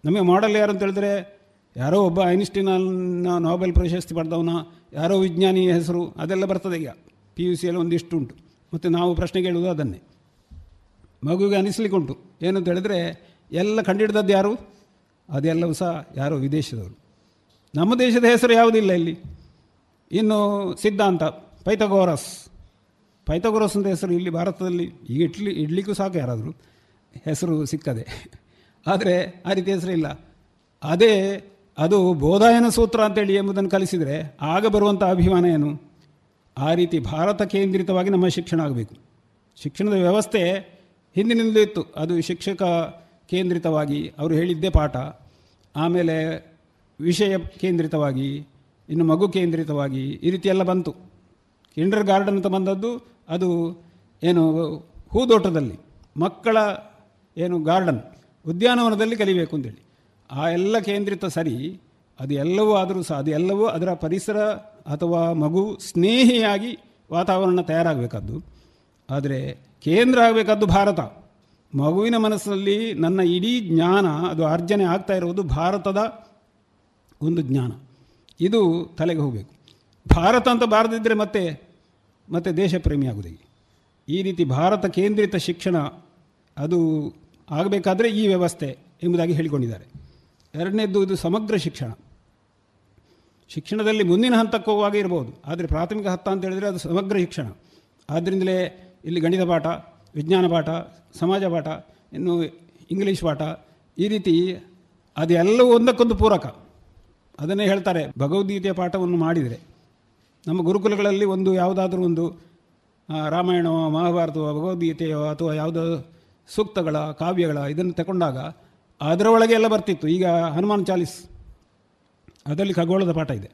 ನಮಗೆ ಮಾಡೆಲ್ ಯಾರು ಅಂತ ಹೇಳಿದ್ರೆ ಯಾರೋ ಒಬ್ಬ ಐನ್ಸ್ಟೀನ್ ನೊಬೆಲ್ ಪ್ರಶಸ್ತಿ ಪಡೆದವನ, ಯಾರೋ ವಿಜ್ಞಾನಿ ಹೆಸರು, ಅದೆಲ್ಲ ಬರ್ತದೆ ಈಗ. ಪಿ ಯು ಸಿಯಲ್ಲಿ ಒಂದಿಷ್ಟು ಉಂಟು. ಮತ್ತು ನಾವು ಪ್ರಶ್ನೆ ಕೇಳುವುದು ಅದನ್ನೇ. ಮಗುವಿಗೆ ಅನಿಸ್ಲಿಕ್ಕೆ ಉಂಟು ಏನಂತ ಹೇಳಿದ್ರೆ, ಎಲ್ಲ ಕಂಡಿಡ್ದದ್ದು ಯಾರು? ಅದೆಲ್ಲವೂ ಸಹ ಯಾರೋ ವಿದೇಶದವರು. ನಮ್ಮ ದೇಶದ ಹೆಸರು ಯಾವುದಿಲ್ಲ ಇಲ್ಲಿ? ಇನ್ನು ಸಿದ್ಧಾಂತ, ಪೈಥಗೋರಸ್. ಪೈಥಗೋರಸ್ ಅಂತ ಹೆಸರು ಇಲ್ಲಿ ಭಾರತದಲ್ಲಿ, ಈಗ ಇಡ್ಲಿ ಇಡ್ಲಿಕ್ಕೂ ಸಾಕು ಯಾರಾದರೂ. ಹೆಸರು ಸಿಕ್ಕದೆ. ಆದರೆ ಆ ರೀತಿ ಹೆಸರು ಇಲ್ಲ ಅದೇ ಅದು ಬೋಧಾಯನ ಸೂತ್ರ ಅಂತೇಳಿ ಎಂಬುದನ್ನು ಕಲಿಸಿದರೆ ಆಗ ಬರುವಂಥ ಅಭಿಮಾನ ಏನು? ಆ ರೀತಿ ಭಾರತ ಕೇಂದ್ರಿತವಾಗಿ ನಮ್ಮ ಶಿಕ್ಷಣ ಆಗಬೇಕು. ಶಿಕ್ಷಣದ ವ್ಯವಸ್ಥೆ ಹಿಂದಿನಿಂದಲೂ ಇತ್ತು. ಅದು ಶಿಕ್ಷಕ ಕೇಂದ್ರಿತವಾಗಿ ಅವರು ಹೇಳಿದ್ದೇ ಪಾಠ. ಆಮೇಲೆ ವಿಷಯ ಕೇಂದ್ರಿತವಾಗಿ, ಇನ್ನು ಮಗು ಕೇಂದ್ರಿತವಾಗಿ ಈ ರೀತಿಯೆಲ್ಲ ಬಂತು. ಕಿಂಡರ್ ಗಾರ್ಡನ್ ಅಂತ ಬಂದದ್ದು ಅದು ಏನು ಹೂದೋಟದಲ್ಲಿ ಮಕ್ಕಳ ಏನು ಗಾರ್ಡನ್ ಉದ್ಯಾನವನದಲ್ಲಿ ಕಲಿಬೇಕು ಅಂತೇಳಿ. ಆ ಎಲ್ಲ ಕೇಂದ್ರಿತ ಸರಿ, ಅದು ಎಲ್ಲವೂ ಆದರೂ ಸಹ, ಅದು ಎಲ್ಲವೂ ಅದರ ಪರಿಸರ ಅಥವಾ ಮಗು ಸ್ನೇಹಿಯಾಗಿ ವಾತಾವರಣ ತಯಾರಾಗಬೇಕಾದ್ದು. ಆದರೆ ಕೇಂದ್ರ ಆಗಬೇಕಾದ್ದು ಭಾರತ. ಮಗುವಿನ ಮನಸ್ಸಿನಲ್ಲಿ ನನ್ನ ಇಡೀ ಜ್ಞಾನ, ಅದು ಅರ್ಜನೆ ಆಗ್ತಾ ಇರುವುದು ಭಾರತದ ಒಂದು ಜ್ಞಾನ. ಇದು ತಲೆಗೆ ಹೋಗಬೇಕು. ಭಾರತ ಅಂತ ಬಾರದಿದ್ದರೆ ಮತ್ತೆ ಮತ್ತೆ ದೇಶ ಪ್ರೇಮಿ ಆಗುವುದಿಲ್ಲ ಈ ರೀತಿ ಭಾರತ ಕೇಂದ್ರಿತ ಶಿಕ್ಷಣ, ಅದು ಆಗಬೇಕಾದರೆ ಈ ವ್ಯವಸ್ಥೆ ಎಂಬುದಾಗಿ ಹೇಳಿಕೊಂಡಿದ್ದಾರೆ. ಎರಡನೇದ್ದು ಇದು ಸಮಗ್ರ ಶಿಕ್ಷಣ. ಶಿಕ್ಷಣದಲ್ಲಿ ಮುಂದಿನ ಹಂತಕ್ಕೆ ಹೋಗುವಾಗ ಇರ್ಬೋದು ಆದರೆ ಪ್ರಾಥಮಿಕ ಹಂತ ಅಂತ ಹೇಳಿದರೆ ಅದು ಸಮಗ್ರ ಶಿಕ್ಷಣ. ಆದ್ದರಿಂದಲೇ ಇಲ್ಲಿ ಗಣಿತ ಪಾಠ, ವಿಜ್ಞಾನ ಪಾಠ, ಸಮಾಜ ಪಾಠ, ಇನ್ನು ಇಂಗ್ಲೀಷ್ ಪಾಠ, ಈ ರೀತಿ ಅದೆಲ್ಲವೂ ಒಂದಕ್ಕೊಂದು ಪೂರಕ. ಅದನ್ನೇ ಹೇಳ್ತಾರೆ, ಭಗವದ್ಗೀತೆಯ ಪಾಠವನ್ನು ಮಾಡಿದರೆ. ನಮ್ಮ ಗುರುಕುಲಗಳಲ್ಲಿ ಒಂದು ಯಾವುದಾದ್ರೂ ಒಂದು ರಾಮಾಯಣವೋ, ಮಹಾಭಾರತವೋ, ಭಗವದ್ಗೀತೆಯೋ ಅಥವಾ ಯಾವುದೋ ಸೂಕ್ತಗಳ, ಕಾವ್ಯಗಳ ಇದನ್ನು ತಗೊಂಡಾಗ ಅದರ ಒಳಗೆ ಎಲ್ಲ ಬರ್ತಿತ್ತು. ಈಗ ಹನುಮಾನ್ ಚಾಲಿಸ್, ಅದರಲ್ಲಿ ಖಗೋಳದ ಪಾಠ ಇದೆ.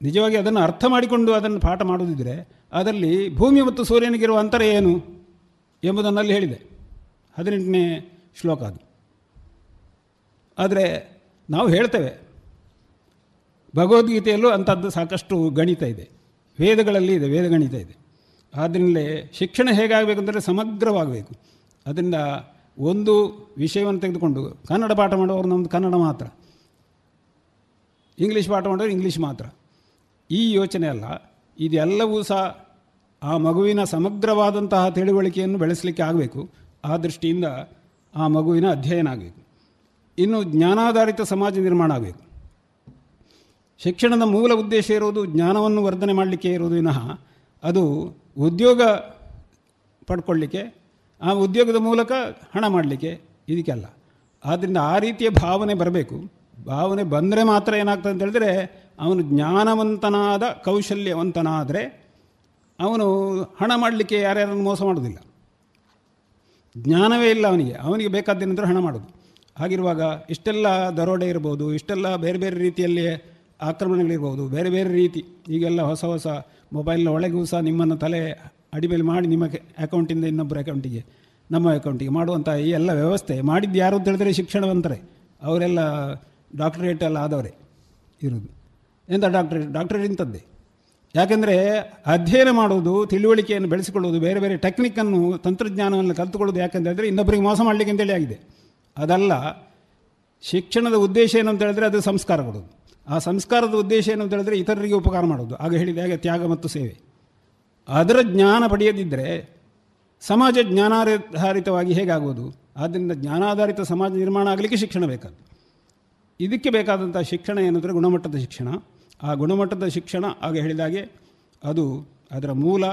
ನಿಜವಾಗಿ ಅದನ್ನು ಅರ್ಥ ಮಾಡಿಕೊಂಡು ಅದನ್ನು ಪಾಠ ಮಾಡೋದಿದ್ದರೆ ಅದರಲ್ಲಿ ಭೂಮಿ ಮತ್ತು ಸೂರ್ಯನಿಗಿರುವ ಅಂತರ ಏನು ಎಂಬುದನ್ನಲ್ಲಿ ಹೇಳಿದೆ. ಹದಿನೆಂಟನೇ ಶ್ಲೋಕ ಅದು. ಆದರೆ ನಾವು ಹೇಳ್ತೇವೆ, ಭಗವದ್ಗೀತೆಯಲ್ಲೂ ಅಂಥದ್ದು ಸಾಕಷ್ಟು ಗಣಿತ ಇದೆ. ವೇದಗಳಲ್ಲಿ ಇದೆ ವೇದ ಗಣಿತ ಇದೆ. ಆದ್ದರಿಂದಲೇ ಶಿಕ್ಷಣ ಹೇಗಾಗಬೇಕು ಅಂದರೆ ಸಮಗ್ರವಾಗಬೇಕು. ಅದರಿಂದ ಒಂದು ವಿಷಯವನ್ನು ತೆಗೆದುಕೊಂಡು ಕನ್ನಡ ಪಾಠ ಮಾಡುವವರು ನಮ್ಮದು ಕನ್ನಡ ಮಾತ್ರ. ಇಂಗ್ಲೀಷ್ ಪಾಠ ಮಾಡೋರು ಇಂಗ್ಲೀಷ್ ಮಾತ್ರ. ಈ ಯೋಚನೆ ಅಲ್ಲ, ಇದೆಲ್ಲವೂ ಸಹ ಆ ಮಗುವಿನ ಸಮಗ್ರವಾದಂತಹ ತಿಳುವಳಿಕೆಯನ್ನು ಬೆಳೆಸಲಿಕ್ಕೆ ಆಗಬೇಕು. ಆ ದೃಷ್ಟಿಯಿಂದ ಆ ಮಗುವಿನ ಅಧ್ಯಯನ ಆಗಬೇಕು. ಇನ್ನು ಜ್ಞಾನಾಧಾರಿತ ಸಮಾಜ ನಿರ್ಮಾಣ ಆಗಬೇಕು. ಶಿಕ್ಷಣದ ಮೂಲ ಉದ್ದೇಶ ಇರೋದು ಜ್ಞಾನವನ್ನು ವರ್ಧನೆ ಮಾಡಲಿಕ್ಕೆ ಇರೋದು ವಿನಃ ಅದು ಉದ್ಯೋಗ ಪಡ್ಕೊಳ್ಳಿಕ್ಕೆ ಆ ಉದ್ಯೋಗದ ಮೂಲಕ ಹಣ ಮಾಡಲಿಕ್ಕೆ ಇದಕ್ಕೆಲ್ಲ ಆದ್ದರಿಂದ ಆ ರೀತಿಯ ಭಾವನೆ ಬರಬೇಕು. ಭಾವನೆ ಬಂದರೆ ಮಾತ್ರ ಏನಾಗ್ತದೆ ಅಂತ ಹೇಳಿದ್ರೆ, ಅವನು ಜ್ಞಾನವಂತನಾದ, ಕೌಶಲ್ಯವಂತನಾದರೆ ಅವನು ಹಣ ಮಾಡಲಿಕ್ಕೆ ಯಾರ್ಯಾರನ್ನು ಮೋಸ ಮಾಡೋದಿಲ್ಲ. ಜ್ಞಾನವೇ ಇಲ್ಲ ಅವನಿಗೆ. ಅವನಿಗೆ ಬೇಕಾದ್ದೇನೆಂದರೆ ಹಣ ಮಾಡೋದು. ಹಾಗಿರುವಾಗ ಇಷ್ಟೆಲ್ಲ ದರೋಡೆ ಇರ್ಬೋದು, ಇಷ್ಟೆಲ್ಲ ಬೇರೆ ಬೇರೆ ರೀತಿಯಲ್ಲಿ ಆಕ್ರಮಣಗಳಿರ್ಬೋದು, ಬೇರೆ ಬೇರೆ ರೀತಿ, ಈಗೆಲ್ಲ ಹೊಸ ಹೊಸ ಮೊಬೈಲ್ನ ಒಳಗೂ ಸಹ ನಿಮ್ಮನ್ನು ತಲೆ ಅಡಿಮೇಲೆ ಮಾಡಿ ನಿಮ್ಮ ಅಕೌಂಟಿಂದ ಇನ್ನೊಬ್ಬರ ಅಕೌಂಟಿಗೆ, ನಮ್ಮ ಅಕೌಂಟಿಗೆ ಮಾಡುವಂಥ ಈ ಎಲ್ಲ ವ್ಯವಸ್ಥೆ ಮಾಡಿದ್ದು ಯಾರು ಅಂತ ಹೇಳಿದ್ರೆ ಶಿಕ್ಷಣವಂತರೆ. ಅವರೆಲ್ಲ ಡಾಕ್ಟ್ರೇಟ್ ಎಲ್ಲ ಆದವರೇ ಇರೋದು. ಎಂಥ ಡಾಕ್ಟ್ರೇಟ್ ಡಾಕ್ಟ್ರೇಟ್ ಇಂಥದ್ದೇ. ಯಾಕೆಂದರೆ ಅಧ್ಯಯನ ಮಾಡೋದು ತಿಳುವಳಿಕೆಯನ್ನು ಬೆಳೆಸಿಕೊಳ್ಳೋದು ಬೇರೆ ಬೇರೆ ಟೆಕ್ನಿಕನ್ನು ತಂತ್ರಜ್ಞಾನವನ್ನು ಕಲ್ತುಕೊಳ್ಳೋದು ಯಾಕೆಂತ ಹೇಳಿದ್ರೆ ಇನ್ನೊಬ್ಬರಿಗೆ ಮೋಸ ಮಾಡಲಿಕ್ಕೆ ಅಂತೇಳಿ ಆಗಿದೆ. ಅದಲ್ಲ, ಶಿಕ್ಷಣದ ಉದ್ದೇಶ ಏನು ಅಂತ ಹೇಳಿದ್ರೆ ಅದು ಸಂಸ್ಕಾರ ಕೊಡೋದು ಆ ಸಂಸ್ಕಾರದ ಉದ್ದೇಶ ಏನು ಅಂತ ಹೇಳಿದ್ರೆ ಇತರರಿಗೆ ಉಪಕಾರ ಮಾಡೋದು ಆಗ ಹೇಳಿದ ಹಾಗೆ ತ್ಯಾಗ ಮತ್ತು ಸೇವೆ. ಅದರ ಜ್ಞಾನ ಪಡೆಯದಿದ್ದರೆ ಸಮಾಜ ಜ್ಞಾನಾಧಾರಿತವಾಗಿ ಹೇಗಾಗೋದು ಆದ್ದರಿಂದ ಜ್ಞಾನಾಧಾರಿತ ಸಮಾಜ ನಿರ್ಮಾಣ ಆಗಲಿಕ್ಕೆ ಶಿಕ್ಷಣ ಬೇಕಾದ್ದು. ಇದಕ್ಕೆ ಬೇಕಾದಂಥ ಶಿಕ್ಷಣ ಏನಂದರೆ ಗುಣಮಟ್ಟದ ಶಿಕ್ಷಣ. ಆ ಗುಣಮಟ್ಟದ ಶಿಕ್ಷಣ ಆಗ ಹೇಳಿದಾಗೆ ಅದು ಅದರ ಮೂಲ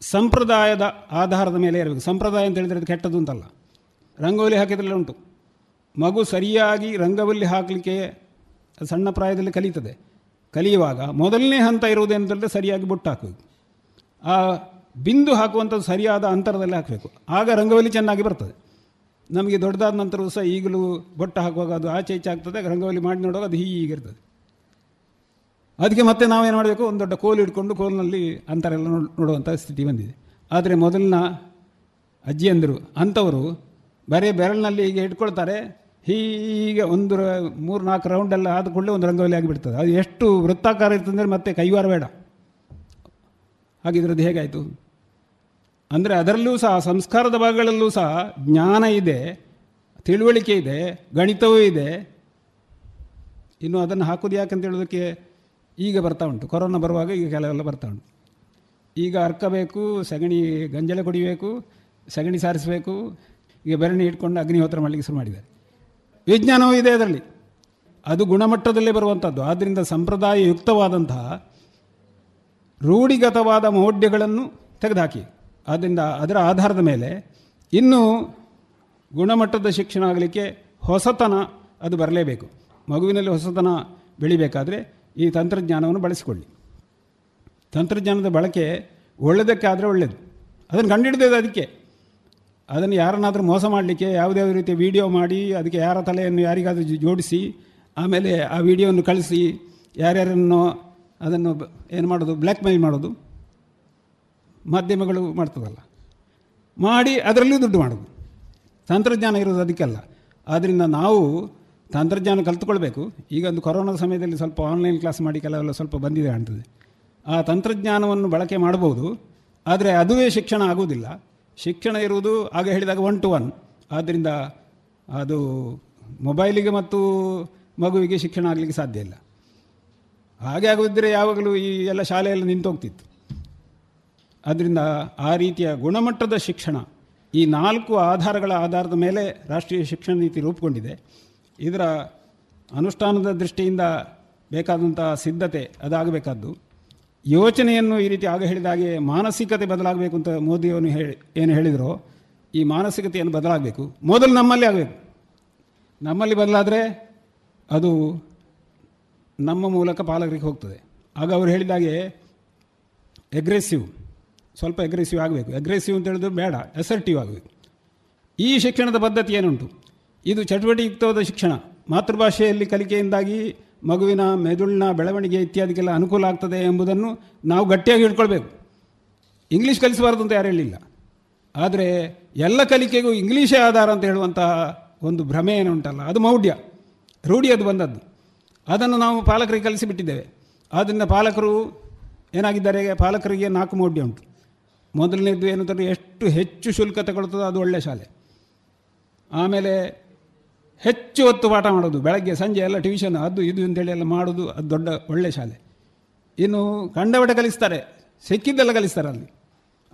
ಸಂಪ್ರದಾಯದ ಆಧಾರದ ಮೇಲೆ ಇರಬೇಕು. ಸಂಪ್ರದಾಯ ಅಂತ ಹೇಳಿದರೆ ಅದು ಕೆಟ್ಟದ್ದು ಅಂತಲ್ಲ. ರಂಗೋಲಿ ಹಾಕಿದ್ರಲ್ಲ ಉಂಟು. ಮಗು ಸರಿಯಾಗಿ ರಂಗವಲ್ಲಿ ಹಾಕಲಿಕ್ಕೆ ಸಣ್ಣ ಪ್ರಾಯದಲ್ಲಿ ಕಲಿತದೆ. ಕಲಿಯುವಾಗ ಮೊದಲನೇ ಹಂತ ಇರುವುದೇನಂತಂದರೆ ಸರಿಯಾಗಿ ಬೊಟ್ಟು ಹಾಕಬೇಕು ಆ ಬಿಂದು ಹಾಕುವಂಥದ್ದು ಸರಿಯಾದ ಅಂತರದಲ್ಲಿ ಹಾಕಬೇಕು. ಆಗ ರಂಗವಲ್ಲಿ ಚೆನ್ನಾಗಿ ಬರ್ತದೆ. ನಮಗೆ ದೊಡ್ಡದಾದ ನಂತರವೂ ಸಹ ಈಗಲೂ ಬೊಟ್ಟು ಹಾಕುವಾಗ ಅದು ಆಚೆ ಈಚೆ ಆಗ್ತದೆ, ರಂಗವಲ್ಲಿ ಮಾಡಿ ನೋಡುವಾಗ ಅದು ಹೀಗಿರ್ತದೆ ಅದಕ್ಕೆ ಮತ್ತೆ ನಾವೇನು ಮಾಡಬೇಕು? ಒಂದು ದೊಡ್ಡ ಕೋಲು ಇಟ್ಕೊಂಡು ಕೋಲಿನಲ್ಲಿ ಅಂತರ ಎಲ್ಲ ನೋಡ್, ನೋಡುವಂಥ ಸ್ಥಿತಿ ಬಂದಿದೆ. ಆದರೆ ಮೊದಲಿನ ಅಜ್ಜಿಯಂದರು, ಅಂಥವರು ಬರೀ ಬೆರಳಿನಲ್ಲಿ ಹೀಗೆ ಇಟ್ಕೊಳ್ತಾರೆ ಹೀಗೆ ಒಂದು ಮೂರು, ನಾಲ್ಕು ರೌಂಡೆಲ್ಲ ಆದ ಕೂಡಲೇ ಒಂದು ರಂಗೋಲಿ ಆಗಿಬಿಡ್ತದೆ. ಅದು ಎಷ್ಟು ವೃತ್ತಾಕಾರ ಇರ್ತಂದರೆ ಮತ್ತೆ ಕೈವಾರ ಬೇಡ. ಹಾಗಿದ್ರದ್ದು ಹೇಗಾಯಿತು? ಅಂದರೆ ಅದರಲ್ಲೂ ಸಹ, ಸಂಸ್ಕಾರದ ಭಾಗಗಳಲ್ಲೂ ಸಹ ಜ್ಞಾನ ಇದೆ, ತಿಳುವಳಿಕೆ ಇದೆ, ಗಣಿತವೂ ಇದೆ. ಇನ್ನು ಅದನ್ನು ಹಾಕೋದು ಯಾಕಂತ ಹೇಳೋದಕ್ಕೆ ಈಗ ಬರ್ತಾ ಉಂಟು. ಕೊರೋನಾ ಬರುವಾಗ ಈಗ ಕೆಲವೆಲ್ಲ ಬರ್ತಾ ಉಂಟು. ಈಗ ಅರ್ಕಬೇಕು, ಸಗಣಿ ಗಂಜಲ ಕುಡಿಬೇಕು, ಸಗಣಿ ಸಾರಿಸಬೇಕು, ಈಗ ಬೆರಣಿ ಇಟ್ಕೊಂಡು ಅಗ್ನಿಹೋತ್ರ ಮಾಡಲಿಕ್ಕೆ ಶುರು ಮಾಡಿದ್ದಾರೆ. ವಿಜ್ಞಾನವೂ ಇದೆ ಅದರಲ್ಲಿ. ಅದು ಗುಣಮಟ್ಟದಲ್ಲೇ ಬರುವಂಥದ್ದು ಆದ್ದರಿಂದ ಸಂಪ್ರದಾಯಯುಕ್ತವಾದಂತಹ ರೂಢಿಗತವಾದ ಮೌಢ್ಯಗಳನ್ನು ತೆಗೆದುಹಾಕಿ. ಆದ್ದರಿಂದ ಅದರ ಆಧಾರದ ಮೇಲೆ ಇನ್ನೂ ಗುಣಮಟ್ಟದ ಶಿಕ್ಷಣ ಆಗಲಿಕ್ಕೆ ಹೊಸತನ ಅದು ಬರಲೇಬೇಕು. ಮಗುವಿನಲ್ಲಿ ಹೊಸತನ ಬೆಳಿಬೇಕಾದರೆ ಈ ತಂತ್ರಜ್ಞಾನವನ್ನು ಬಳಸಿಕೊಳ್ಳಿ. ತಂತ್ರಜ್ಞಾನದ ಬಳಕೆ ಒಳ್ಳೆಯದಕ್ಕೆ ಆದರೆ ಒಳ್ಳೆಯದು ಅದನ್ನು ಕಂಡುಹಿಡಿದದ್ದು ಅದಕ್ಕೆ. ಅದನ್ನು ಯಾರನ್ನಾದರೂ ಮೋಸ ಮಾಡಲಿಕ್ಕೆ ಯಾವುದೇ ರೀತಿಯ ವಿಡಿಯೋ ಮಾಡಿ, ಅದಕ್ಕೆ ಯಾರ ತಲೆಯನ್ನು ಯಾರಿಗಾದರೂ ಜೋಡಿಸಿ, ಆಮೇಲೆ ಆ ವಿಡಿಯೋವನ್ನು ಕಳಿಸಿ, ಯಾರ್ಯಾರನ್ನು ಅದನ್ನು ಏನು ಮಾಡೋದು ಬ್ಲ್ಯಾಕ್ ಮೇಲ್ ಮಾಡೋದು, ಮಾಧ್ಯಮಗಳು ಮಾಡ್ತದಲ್ಲ. ಮಾಡಿ ಅದರಲ್ಲೂ ದುಡ್ಡು ಮಾಡೋದು. ತಂತ್ರಜ್ಞಾನ ಇರೋದು ಅದಕ್ಕೆಲ್ಲ. ಆದ್ದರಿಂದ ನಾವು ತಂತ್ರಜ್ಞಾನ ಕಲ್ತ್ಕೊಳ್ಬೇಕು. ಈಗ ಒಂದು ಕೊರೋನಾದ ಸಮಯದಲ್ಲಿ ಸ್ವಲ್ಪ ಆನ್ಲೈನ್ ಕ್ಲಾಸ್ ಮಾಡಿ ಕೆಲವೆಲ್ಲ ಸ್ವಲ್ಪ ಬಂದಿದೆ ಕಾಣ್ತದೆ ಆ ತಂತ್ರಜ್ಞಾನವನ್ನು ಬಳಕೆ ಮಾಡ್ಬೋದು. ಆದರೆ ಅದುವೇ ಶಿಕ್ಷಣ ಆಗುವುದಿಲ್ಲ ಶಿಕ್ಷಣ ಇರುವುದು ಆಗ ಹೇಳಿದಾಗ ಒನ್ ಟು ಒನ್ ಆದ್ದರಿಂದ ಅದು ಮೊಬೈಲಿಗೆ ಮತ್ತು ಮಗುವಿಗೆ ಶಿಕ್ಷಣ ಆಗಲಿಕ್ಕೆ ಸಾಧ್ಯ ಇಲ್ಲ. ಹಾಗೆ ಆಗೋದಿದ್ದರೆ ಯಾವಾಗಲೂ ಈ ಎಲ್ಲ ಶಾಲೆಯಲ್ಲಿ ನಿಂತು ಹೋಗ್ತಿತ್ತು. ಆದ್ದರಿಂದ ಆ ರೀತಿಯ ಗುಣಮಟ್ಟದ ಶಿಕ್ಷಣ ಈ ನಾಲ್ಕು ಆಧಾರಗಳ ಆಧಾರದ ಮೇಲೆ ರಾಷ್ಟ್ರೀಯ ಶಿಕ್ಷಣ ನೀತಿ ರೂಪುಗೊಂಡಿದೆ. ಇದರ ಅನುಷ್ಠಾನದ ದೃಷ್ಟಿಯಿಂದ ಬೇಕಾದಂಥ ಸಿದ್ಧತೆ ಅದಾಗಬೇಕಾದ್ದು. ಯೋಚನೆಯನ್ನು ಈ ರೀತಿ ಆಗ ಹೇಳಿದ ಹಾಗೆ ಮಾನಸಿಕತೆ ಬದಲಾಗಬೇಕು ಅಂತ ಮೋದಿಯವನು ಹೇಳಿ ಏನು ಹೇಳಿದರು, ಈ ಮಾನಸಿಕತೆಯನ್ನು ಬದಲಾಗಬೇಕು. ಮೊದಲು ನಮ್ಮಲ್ಲಿ ಆಗಬೇಕು. ನಮ್ಮಲ್ಲಿ ಬದಲಾದರೆ ಅದು ನಮ್ಮ ಮೂಲಕ ಪಾಲಕರಿಗೆ ಹೋಗ್ತದೆ. ಆಗ ಅವರು ಹೇಳಿದಾಗೆ ಎಗ್ರೆಸಿವ್ ಸ್ವಲ್ಪ ಎಗ್ರೆಸಿವ್ ಆಗಬೇಕು. ಎಗ್ರೆಸಿವ್ ಅಂತ ಹೇಳಿದ್ರೆ ಬೇಡ ಎಸರ್ಟಿವ್ ಆಗಬೇಕು. ಈ ಶಿಕ್ಷಣದ ಪದ್ಧತಿ ಏನುಂಟು? ಇದು ಚಟುವಟಿಕೆಯುಕ್ತವಾದ ಶಿಕ್ಷಣ. ಮಾತೃಭಾಷೆಯಲ್ಲಿ ಕಲಿಕೆಯಿಂದಾಗಿ ಮಗುವಿನ ಮೆದುಳಿನ ಬೆಳವಣಿಗೆ ಇತ್ಯಾದಿಗೆಲ್ಲ ಅನುಕೂಲ ಆಗ್ತದೆ ಎಂಬುದನ್ನು ನಾವು ಗಟ್ಟಿಯಾಗಿ ಹಿಡ್ಕೊಳ್ಬೇಕು ಇಂಗ್ಲೀಷ್ ಕಲಿಸಬಾರ್ದು ಅಂತ ಯಾರು ಹೇಳಿಲ್ಲ. ಆದರೆ ಎಲ್ಲ ಕಲಿಕೆಗೂ ಇಂಗ್ಲೀಷೇ ಆಧಾರ ಅಂತ ಹೇಳುವಂತಹ ಒಂದು ಭ್ರಮೆ ಏನು ಉಂಟಲ್ಲ, ಅದು ಮೌಢ್ಯ. ರೂಢಿ ಅದು ಬಂದದ್ದು. ಅದನ್ನು ನಾವು ಪಾಲಕರಿಗೆ ಕಲಿಸಿಬಿಟ್ಟಿದ್ದೇವೆ. ಆದ್ದರಿಂದ ಪಾಲಕರು ಏನಾಗಿದ್ದಾರೆ, ಪಾಲಕರಿಗೆ ನಾಲ್ಕು ಮೌಢ್ಯ ಉಂಟು. ಮೊದಲನೇದು ಏನಂತಾರೆ ಎಷ್ಟು ಹೆಚ್ಚು ಶುಲ್ಕ ತಗೊಳ್ತದೋ ಅದು ಒಳ್ಳೆಯ ಶಾಲೆ. ಆಮೇಲೆ ಹೆಚ್ಚು ಹೊತ್ತು ಪಾಠ ಮಾಡೋದು, ಬೆಳಗ್ಗೆ, ಸಂಜೆ ಎಲ್ಲ ಟ್ಯೂಷನ್ ಅದು ಇದು ಅಂತೇಳಿ ಎಲ್ಲ ಮಾಡೋದು, ಅದು ದೊಡ್ಡ ಒಳ್ಳೆಯ ಶಾಲೆ. ಇನ್ನು ಕಂಡವಟ ಕಲಿಸ್ತಾರೆ, ಸಿಕ್ಕಿದ್ದೆಲ್ಲ ಕಲಿಸ್ತಾರೆ ಅಲ್ಲಿ.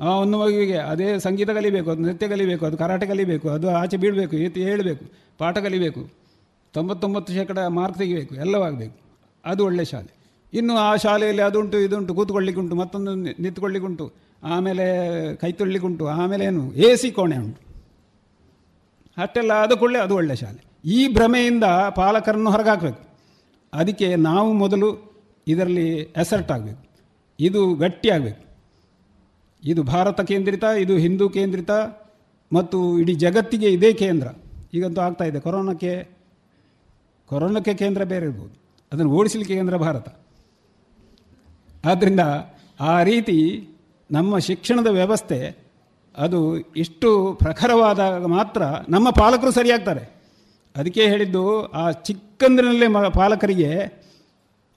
ಆ, ಒಂದು ಮಗುವಿಗೆ ಅದೇ ಸಂಗೀತ ಕಲಿಬೇಕು, ಅದು ನೃತ್ಯ ಕಲಿಬೇಕು, ಅದು ಕರಾಟೆ ಕಲಿಬೇಕು, ಅದು ಆಚೆ ಬೀಳಬೇಕು ಇತ್ತು ಹೇಳಬೇಕು, ಪಾಠ ಕಲಿಬೇಕು. ತೊಂಬತ್ತೊಂಬತ್ತು ಶೇಕಡ ಮಾರ್ಕ್ ತೆಗಿಬೇಕು, ಎಲ್ಲವಾಗಬೇಕು. ಅದು ಒಳ್ಳೆಯ ಶಾಲೆ. ಇನ್ನು ಆ ಶಾಲೆಯಲ್ಲಿ ಅದುಂಟು ಇದುಂಟು ಕೂತ್ಕೊಳ್ಳಿಕ್ಕುಂಟು ಮತ್ತೊಂದು ನಿಂತ್ಕೊಳ್ಳಿಕ್ಕೆ ನಿಂತ್ಕೊಳ್ಳಿಕ್ಕುಂಟು ಆಮೇಲೆ ಕೈ ತೊಳ್ಳಿಕ್ಕುಂಟು ಆಮೇಲೆ ಏನು, ಎ ಸಿ ಕೋಣೆ ಉಂಟು. ಅಷ್ಟೆಲ್ಲ ಅದು ಅದು ಒಳ್ಳೆಯ ಶಾಲೆ. ಈ ಭ್ರಮೆಯಿಂದ ಪಾಲಕರನ್ನು ಹೊರಗಾಕಬೇಕು. ಅದಕ್ಕೆ ನಾವು ಮೊದಲು ಇದರಲ್ಲಿ ಅಸರ್ಟ್ ಆಗಬೇಕು. ಇದು ಗಟ್ಟಿಯಾಗಬೇಕು ಇದು ಭಾರತ ಕೇಂದ್ರಿತ, ಇದು ಹಿಂದೂ ಕೇಂದ್ರಿತ ಮತ್ತು ಇಡೀ ಜಗತ್ತಿಗೆ ಇದೇ ಕೇಂದ್ರ. ಈಗಂತೂ ಆಗ್ತಾ ಇದೆ. ಕೊರೋನಾಕ್ಕೆ ಕೊರೋನಾಕ್ಕೆ ಕೇಂದ್ರ ಬೇರೆ ಇರ್ಬೋದು. ಅದನ್ನು ಓಡಿಸಲಿಕ್ಕೆ ಕೇಂದ್ರ ಭಾರತ. ಆದ್ದರಿಂದ ಆ ರೀತಿ ನಮ್ಮ ಶಿಕ್ಷಣದ ವ್ಯವಸ್ಥೆ ಅದು ಇಷ್ಟು ಪ್ರಖರವಾದಾಗ ಮಾತ್ರ ನಮ್ಮ ಪಾಲಕರು ಸರಿಯಾಗ್ತಾರೆ. ಅದಕ್ಕೆ ಹೇಳಿದ್ದು ಆ ಚಿಕ್ಕಂದಿನಲ್ಲೇ ಮ ಪಾಲಕರಿಗೆ,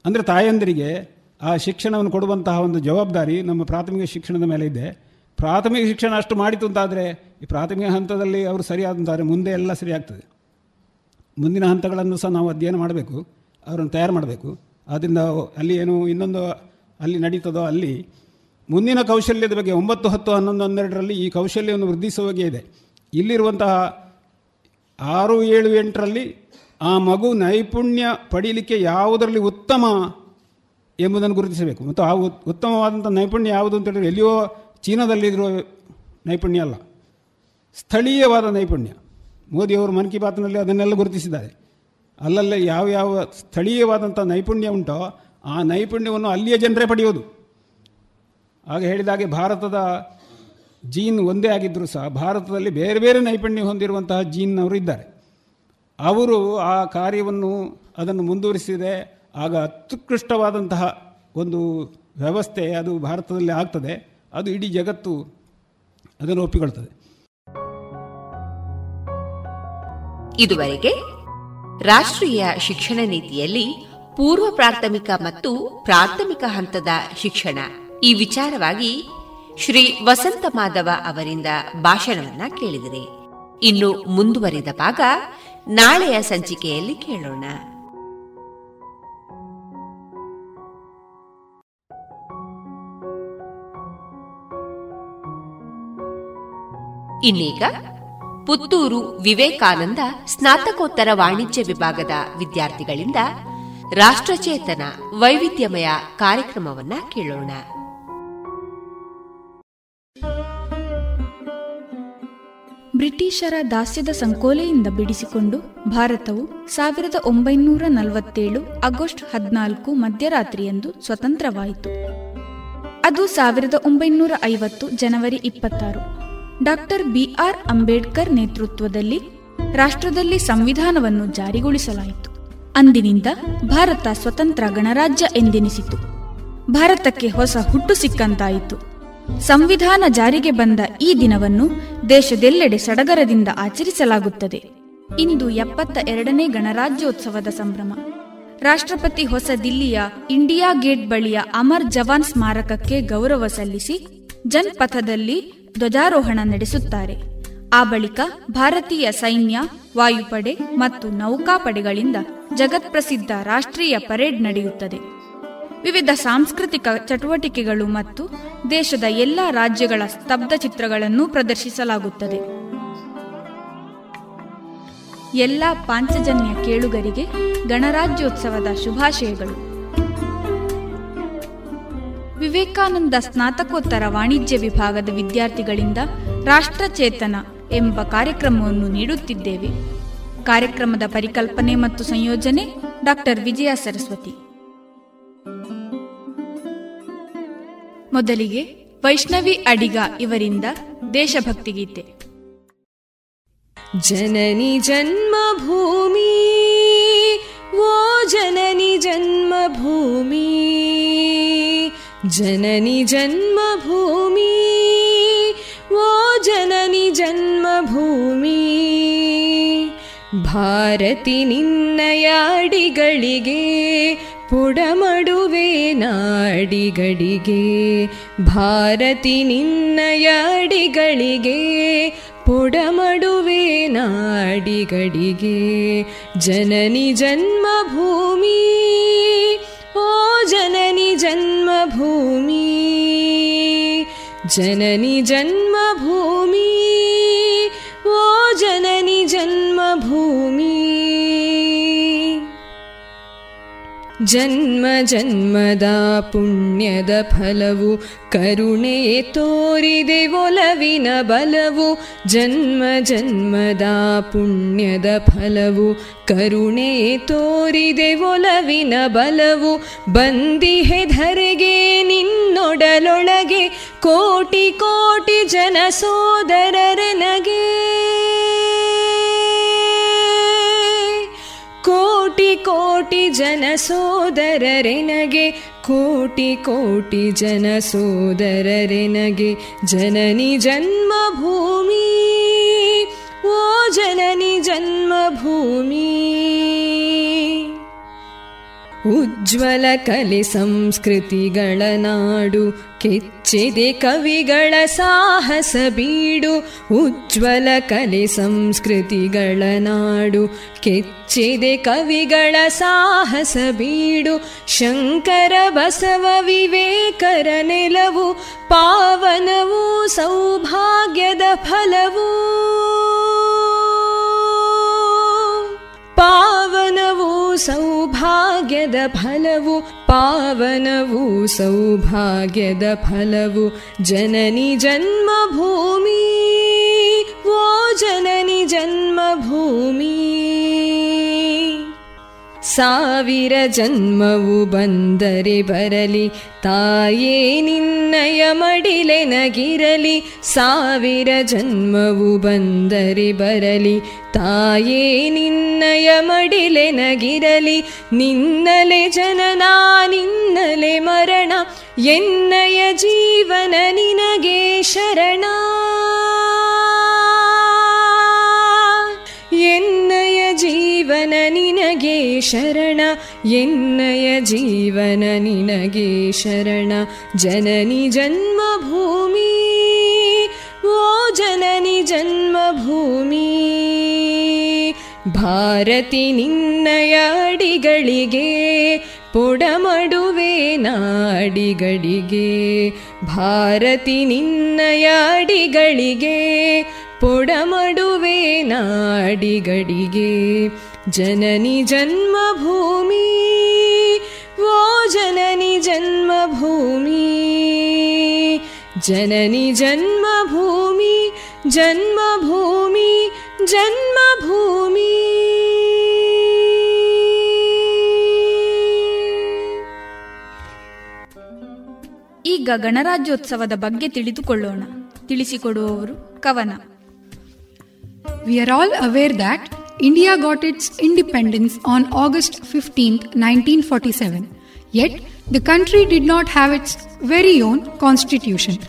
ಅಂದರೆ ತಾಯಂದಿರಿಗೆ ಆ ಶಿಕ್ಷಣವನ್ನು ಕೊಡುವಂತಹ ಒಂದು ಜವಾಬ್ದಾರಿ ನಮ್ಮ ಪ್ರಾಥಮಿಕ ಶಿಕ್ಷಣದ ಮೇಲೆ ಇದೆ. ಪ್ರಾಥಮಿಕ ಶಿಕ್ಷಣ ಅಷ್ಟು ಮಾಡಿತು ಅಂತಾದರೆ ಈ ಪ್ರಾಥಮಿಕ ಹಂತದಲ್ಲಿ ಅವರು ಸರಿಯಾದಂತಾದರೆ ಮುಂದೆ ಎಲ್ಲ ಸರಿಯಾಗ್ತದೆ. ಮುಂದಿನ ಹಂತಗಳನ್ನು ಸಹ ನಾವು ಅಧ್ಯಯನ ಮಾಡಬೇಕು, ಅವರನ್ನು ತಯಾರು ಮಾಡಬೇಕು. ಆದ್ದರಿಂದ ಅಲ್ಲಿ ಏನು ಇನ್ನೊಂದು ಅಲ್ಲಿ ನಡೀತದೋ ಅಲ್ಲಿ ಮುಂದಿನ ಕೌಶಲ್ಯದ ಬಗ್ಗೆ ಒಂಬತ್ತು, ಹತ್ತು, ಹನ್ನೊಂದು, ಹನ್ನೆರಡರಲ್ಲಿ ಈ ಕೌಶಲ್ಯವನ್ನು ವೃದ್ಧಿಸುವ ಇದೆ. ಇಲ್ಲಿರುವಂತಹ ಆರು ಏಳು ಎಂಟರಲ್ಲಿ ಆ ಮಗು ನೈಪುಣ್ಯ ಪಡೀಲಿಕ್ಕೆ ಯಾವುದರಲ್ಲಿ ಉತ್ತಮ ಎಂಬುದನ್ನು ಗುರುತಿಸಬೇಕು. ಮತ್ತು ಆ ಉತ್- ಉತ್ತಮವಾದಂಥ ನೈಪುಣ್ಯ ಯಾವುದು ಅಂತ ಹೇಳಿದ್ರೆ ಎಲ್ಲಿಯೋ ಚೀನಾದಲ್ಲಿರುವ ನೈಪುಣ್ಯ ಅಲ್ಲ. ಸ್ಥಳೀಯವಾದ ನೈಪುಣ್ಯ. ಮೋದಿಯವರು ಮನ್ ಕಿ ಬಾತ್ನಲ್ಲಿ ಅದನ್ನೆಲ್ಲ ಗುರುತಿಸಿದ್ದಾರೆ. ಅಲ್ಲಲ್ಲೇ ಯಾವ ಯಾವ ಸ್ಥಳೀಯವಾದಂಥ ನೈಪುಣ್ಯ ಉಂಟೋ ಆ ನೈಪುಣ್ಯವನ್ನು ಅಲ್ಲಿಯ ಜನರೇ ಪಡೆಯೋದು. ಆಗ ಹೇಳಿದಾಗೆ ಭಾರತದ ಜೀನ್ ಒಂದೇ ಆಗಿದ್ದರೂ ಸಹ ಭಾರತದಲ್ಲಿ ಬೇರೆ ಬೇರೆ ನೈಪುಣ್ಯ ಹೊಂದಿರುವಂತಹ ಜೀನ್ನವರು ಇದ್ದಾರೆ. ಅವರು ಆ ಕಾರ್ಯವನ್ನು ಅದನ್ನು ಮುಂದುವರಿಸಿದೆ ಆಗ ಅತ್ಯುತ್ಕೃಷ್ಟವಾದಂತಹ ಒಂದು ವ್ಯವಸ್ಥೆ ಅದು ಭಾರತದಲ್ಲಿ ಆಗ್ತದೆ. ಅದು ಇಡೀ ಜಗತ್ತು ಅದನ್ನು ಒಪ್ಪಿಕೊಳ್ತದೆ. ಇದುವರೆಗೆ ರಾಷ್ಟ್ರೀಯ ಶಿಕ್ಷಣ ನೀತಿಯಲ್ಲಿ ಪೂರ್ವ ಪ್ರಾಥಮಿಕ ಮತ್ತು ಪ್ರಾಥಮಿಕ ಹಂತದ ಶಿಕ್ಷಣ. ಈ ವಿಚಾರವಾಗಿ ಶ್ರೀ ವಸಂತ ಮಾಧವ ಅವರಿಂದ ಭಾಷಣವನ್ನ ಕೇಳಿದಿರಿ. ಇನ್ನು ಮುಂದುವರಿದ ಭಾಗ ನಾಳೆಯ ಸಂಚಿಕೆಯಲ್ಲಿ ಕೇಳೋಣ. ಇನ್ನೀಗ ಪುತ್ತೂರು ವಿವೇಕಾನಂದ ಸ್ನಾತಕೋತ್ತರ ವಾಣಿಜ್ಯ ವಿಭಾಗದ ವಿದ್ಯಾರ್ಥಿಗಳಿಂದ ರಾಷ್ಟ್ರಚೇತನ ವೈವಿಧ್ಯಮಯ ಕಾರ್ಯಕ್ರಮವನ್ನ ಕೇಳೋಣ. ಬ್ರಿಟಿಷರ ದಾಸ್ಯದ ಸಂಕೋಲೆಯಿಂದ ಬಿಡಿಸಿಕೊಂಡು ಭಾರತವು ಸಾವಿರದ ಒಂಬೈನೂರ ನಲವತ್ತೇಳು ಆಗಸ್ಟ್ ಹದಿನಾಲ್ಕು ಮಧ್ಯರಾತ್ರಿಯಂದು ಸ್ವತಂತ್ರವಾಯಿತು. ಅದು ಸಾವಿರದ ಒಂಬೈನೂರ ಐವತ್ತು ಜನವರಿ ಇಪ್ಪತ್ತಾರು. ಡಾಕ್ಟರ್ ಬಿಆರ್ ಅಂಬೇಡ್ಕರ್ ನೇತೃತ್ವದಲ್ಲಿ ರಾಷ್ಟ್ರದಲ್ಲಿ ಸಂವಿಧಾನವನ್ನು ಜಾರಿಗೊಳಿಸಲಾಯಿತು. ಅಂದಿನಿಂದ ಭಾರತ ಸ್ವತಂತ್ರ ಗಣರಾಜ್ಯ ಎಂದೆನಿಸಿತು. ಭಾರತಕ್ಕೆ ಹೊಸ ಹುಟ್ಟು ಸಿಕ್ಕಂತಾಯಿತು. ಸಂವಿಧಾನ ಜಾರಿಗೆ ಬಂದ ಈ ದಿನವನ್ನು ದೇಶದೆಲ್ಲೆಡೆ ಸಡಗರದಿಂದ ಆಚರಿಸಲಾಗುತ್ತದೆ. ಇಂದು ಎಪ್ಪತ್ತ ಎರಡನೇ ಗಣರಾಜ್ಯೋತ್ಸವದ ಸಂಭ್ರಮ. ರಾಷ್ಟ್ರಪತಿ ಹೊಸ ದಿಲ್ಲಿಯ ಇಂಡಿಯಾ ಗೇಟ್ ಬಳಿಯ ಅಮರ್ ಜವಾನ್ ಸ್ಮಾರಕಕ್ಕೆ ಗೌರವ ಸಲ್ಲಿಸಿ ಜನ್ಪಥದಲ್ಲಿ ಧ್ವಜಾರೋಹಣ ನಡೆಸುತ್ತಾರೆ. ಆ ಬಳಿಕ ಭಾರತೀಯ ಸೈನ್ಯ, ವಾಯುಪಡೆ ಮತ್ತು ನೌಕಾಪಡೆಗಳಿಂದ ಜಗತ್ಪ್ರಸಿದ್ಧ ರಾಷ್ಟ್ರೀಯ ಪರೇಡ್ ನಡೆಯುತ್ತದೆ. ವಿವಿಧ ಸಾಂಸ್ಕೃತಿಕ ಚಟುವಟಿಕೆಗಳು ಮತ್ತು ದೇಶದ ಎಲ್ಲಾ ರಾಜ್ಯಗಳ ಸ್ತಬ್ಧ ಚಿತ್ರಗಳನ್ನು ಪ್ರದರ್ಶಿಸಲಾಗುತ್ತದೆ. ಎಲ್ಲ ಪಾಂಚಜನ್ಯ ಕೇಳುಗರಿಗೆ ಗಣರಾಜ್ಯೋತ್ಸವದ ಶುಭಾಶಯಗಳು. ವಿವೇಕಾನಂದ ಸ್ನಾತಕೋತ್ತರ ವಾಣಿಜ್ಯ ವಿಭಾಗದ ವಿದ್ಯಾರ್ಥಿಗಳಿಂದ ರಾಷ್ಟ್ರಚೇತನ ಎಂಬ ಕಾರ್ಯಕ್ರಮವನ್ನು ನೀಡುತ್ತಿದ್ದೇವೆ. ಕಾರ್ಯಕ್ರಮದ ಪರಿಕಲ್ಪನೆ ಮತ್ತು ಸಂಯೋಜನೆ ಡಾಕ್ಟರ್ ವಿಜಯ ಸರಸ್ವತಿ. ಮೊದಲಿಗೆ ವೈಷ್ಣವಿ ಅಡಿಗ ಇವರಿಂದ ದೇಶಭಕ್ತಿ ಗೀತೆ ಜನನಿ ಜನ್ಮಭೂಮಿ, ಓ ಜನನಿ ಜನ್ಮಭೂಮಿ ಜನನಿ ಜನ್ಮಭೂಮಿ, ಓ ಜನನಿ ಜನ್ಮಭೂಮಿ, ಭಾರತಿ ನಿನ್ನಯ ಅಡಿಗಳಿಗೆ ಪುಡಮಡುವೆ ನಾಡಿಗಳಿಗೆ ಭಾರತಿ ನಿನ್ನಯ ಅಡಿಗಳಿಗೆ ಪುಡಮಡುವೆ ನಾಡಿಗಳಿಗೆ ಜನನಿ ಜನ್ಮಭೂಮಿ ಓ ಜನನಿ ಜನ್ಮಭೂಮಿ ಜನನಿ ಜನ್ಮಭೂಮಿ ಓ ಜನನಿ ಜನ್ಮಭೂಮಿ ಜನ್ಮ ಜನ್ಮದ ಪುಣ್ಯದ ಫಲವು, ಕರುಣೆ ತೋರಿದೆ ಒಲವಿನ ಬಲವು, ಜನ್ಮ ಜನ್ಮದ ಪುಣ್ಯದ ಫಲವು, ಕರುಣೆ ತೋರಿದೆ ಒಲವಿನ ಬಲವು, ಬಂದಿಹೆ ಧರೆಗೆ ನಿನ್ನೊಡಲೊಳಗೆ, ಕೋಟಿ ಕೋಟಿ ಜನ ಸೋದರರನಗೆ. ಕೋಟಿ ಕೋಟಿ ಜನ ಸೋದರರೆನಗೆ ಕೋಟಿ ಕೋಟಿ ಜನ ಸೋದರರೆನಗೆ ಜನನಿ ಜನ್ಮಭೂಮಿ ಓ ಜನನಿ ಜನ್ಮಭೂಮಿ ಉಜ್ವಲ ಕಲೆ ಸಂಸ್ಕೃತಿಗಳ ನಾಡು ಕೆಚ್ಚಿದೆ ಕವಿಗಳ ಸಾಹಸ ಬೀಡು ಉಜ್ವಲ ಕಲೆ ಸಂಸ್ಕೃತಿಗಳ ನಾಡು ಕೆಚ್ಚಿದೆ ಕವಿಗಳ ಸಾಹಸ ಬೀಡು ಶಂಕರ ಬಸವ ವಿವೇಕರ ನೆಲವು ಪಾವನವು ಸೌಭಾಗ್ಯದ ಫಲವು ಪಾವನವು ಸೌಭಾಗ್ಯದ ಫಲವು ಪಾವನವು ಸೌಭಾಗ್ಯದ ಫಲವು ಜನನಿ ಜನ್ಮಭೂಮಿ ಓ ಜನನಿ ಜನ್ಮಭೂಮಿ ಸಾವಿರ ಜನ್ಮವು ಬಂದರೆ ಬರಲಿ. ತಾಯೇ, ನಿನ್ನಯ ಮಡಿಲೆನಗಿರಲಿ ಸಾವಿರ ಜನ್ಮವು ಬಂದರೆ ಬರಲಿ. ತಾಯೇ, ನಿನ್ನಯ ಮಡಿಲೆನಗಿರಲಿ ನಿನ್ನಲೆ ಜನನ, ನಿನ್ನಲೆ ಮರಣ. ಎನ್ನಯ ಜೀವನ ನಿನಗೆ ಶರಣ. ನಿನಗೆ ಶರಣ, ಎನ್ನಯ ಜೀವನ ನಿನಗೆ ಶರಣ. ಜನನಿ ಜನ್ಮಭೂಮಿ, ಓ ಜನನಿ ಜನ್ಮಭೂಮಿ, ಭಾರತಿ ನಿನ್ನಯ ಅಡಿಗಳಿಗೆ, ಪೊಡಮಡುವೆ ನಾಡಿಗಳಿಗೆ. ಭಾರತಿ ನಿನ್ನಯ ಅಡಿಗಳಿಗೆ, ಪೊಡಮಡುವೆ ನಾಡಿಗಳಿಗೆ. ಜನನಿ ಜನ್ಮಭೂಮಿ ಓ ಜನನಿ ಜನ್ಮಭೂಮಿ ಜನನಿ ಜನ್ಮಭೂಮಿ ಜನ್ಮಭೂಮಿ ಜನ್ಮಭೂಮಿ. ಈಗ ಗಣರಾಜ್ಯೋತ್ಸವದ ಬಗ್ಗೆ ತಿಳಿದುಕೊಳ್ಳೋಣ. ತಿಳಿಸಿಕೊಡುವವರು Kavana. We are all aware that India got its independence on August 15, 1947. Yet, the country did not have its very own constitution.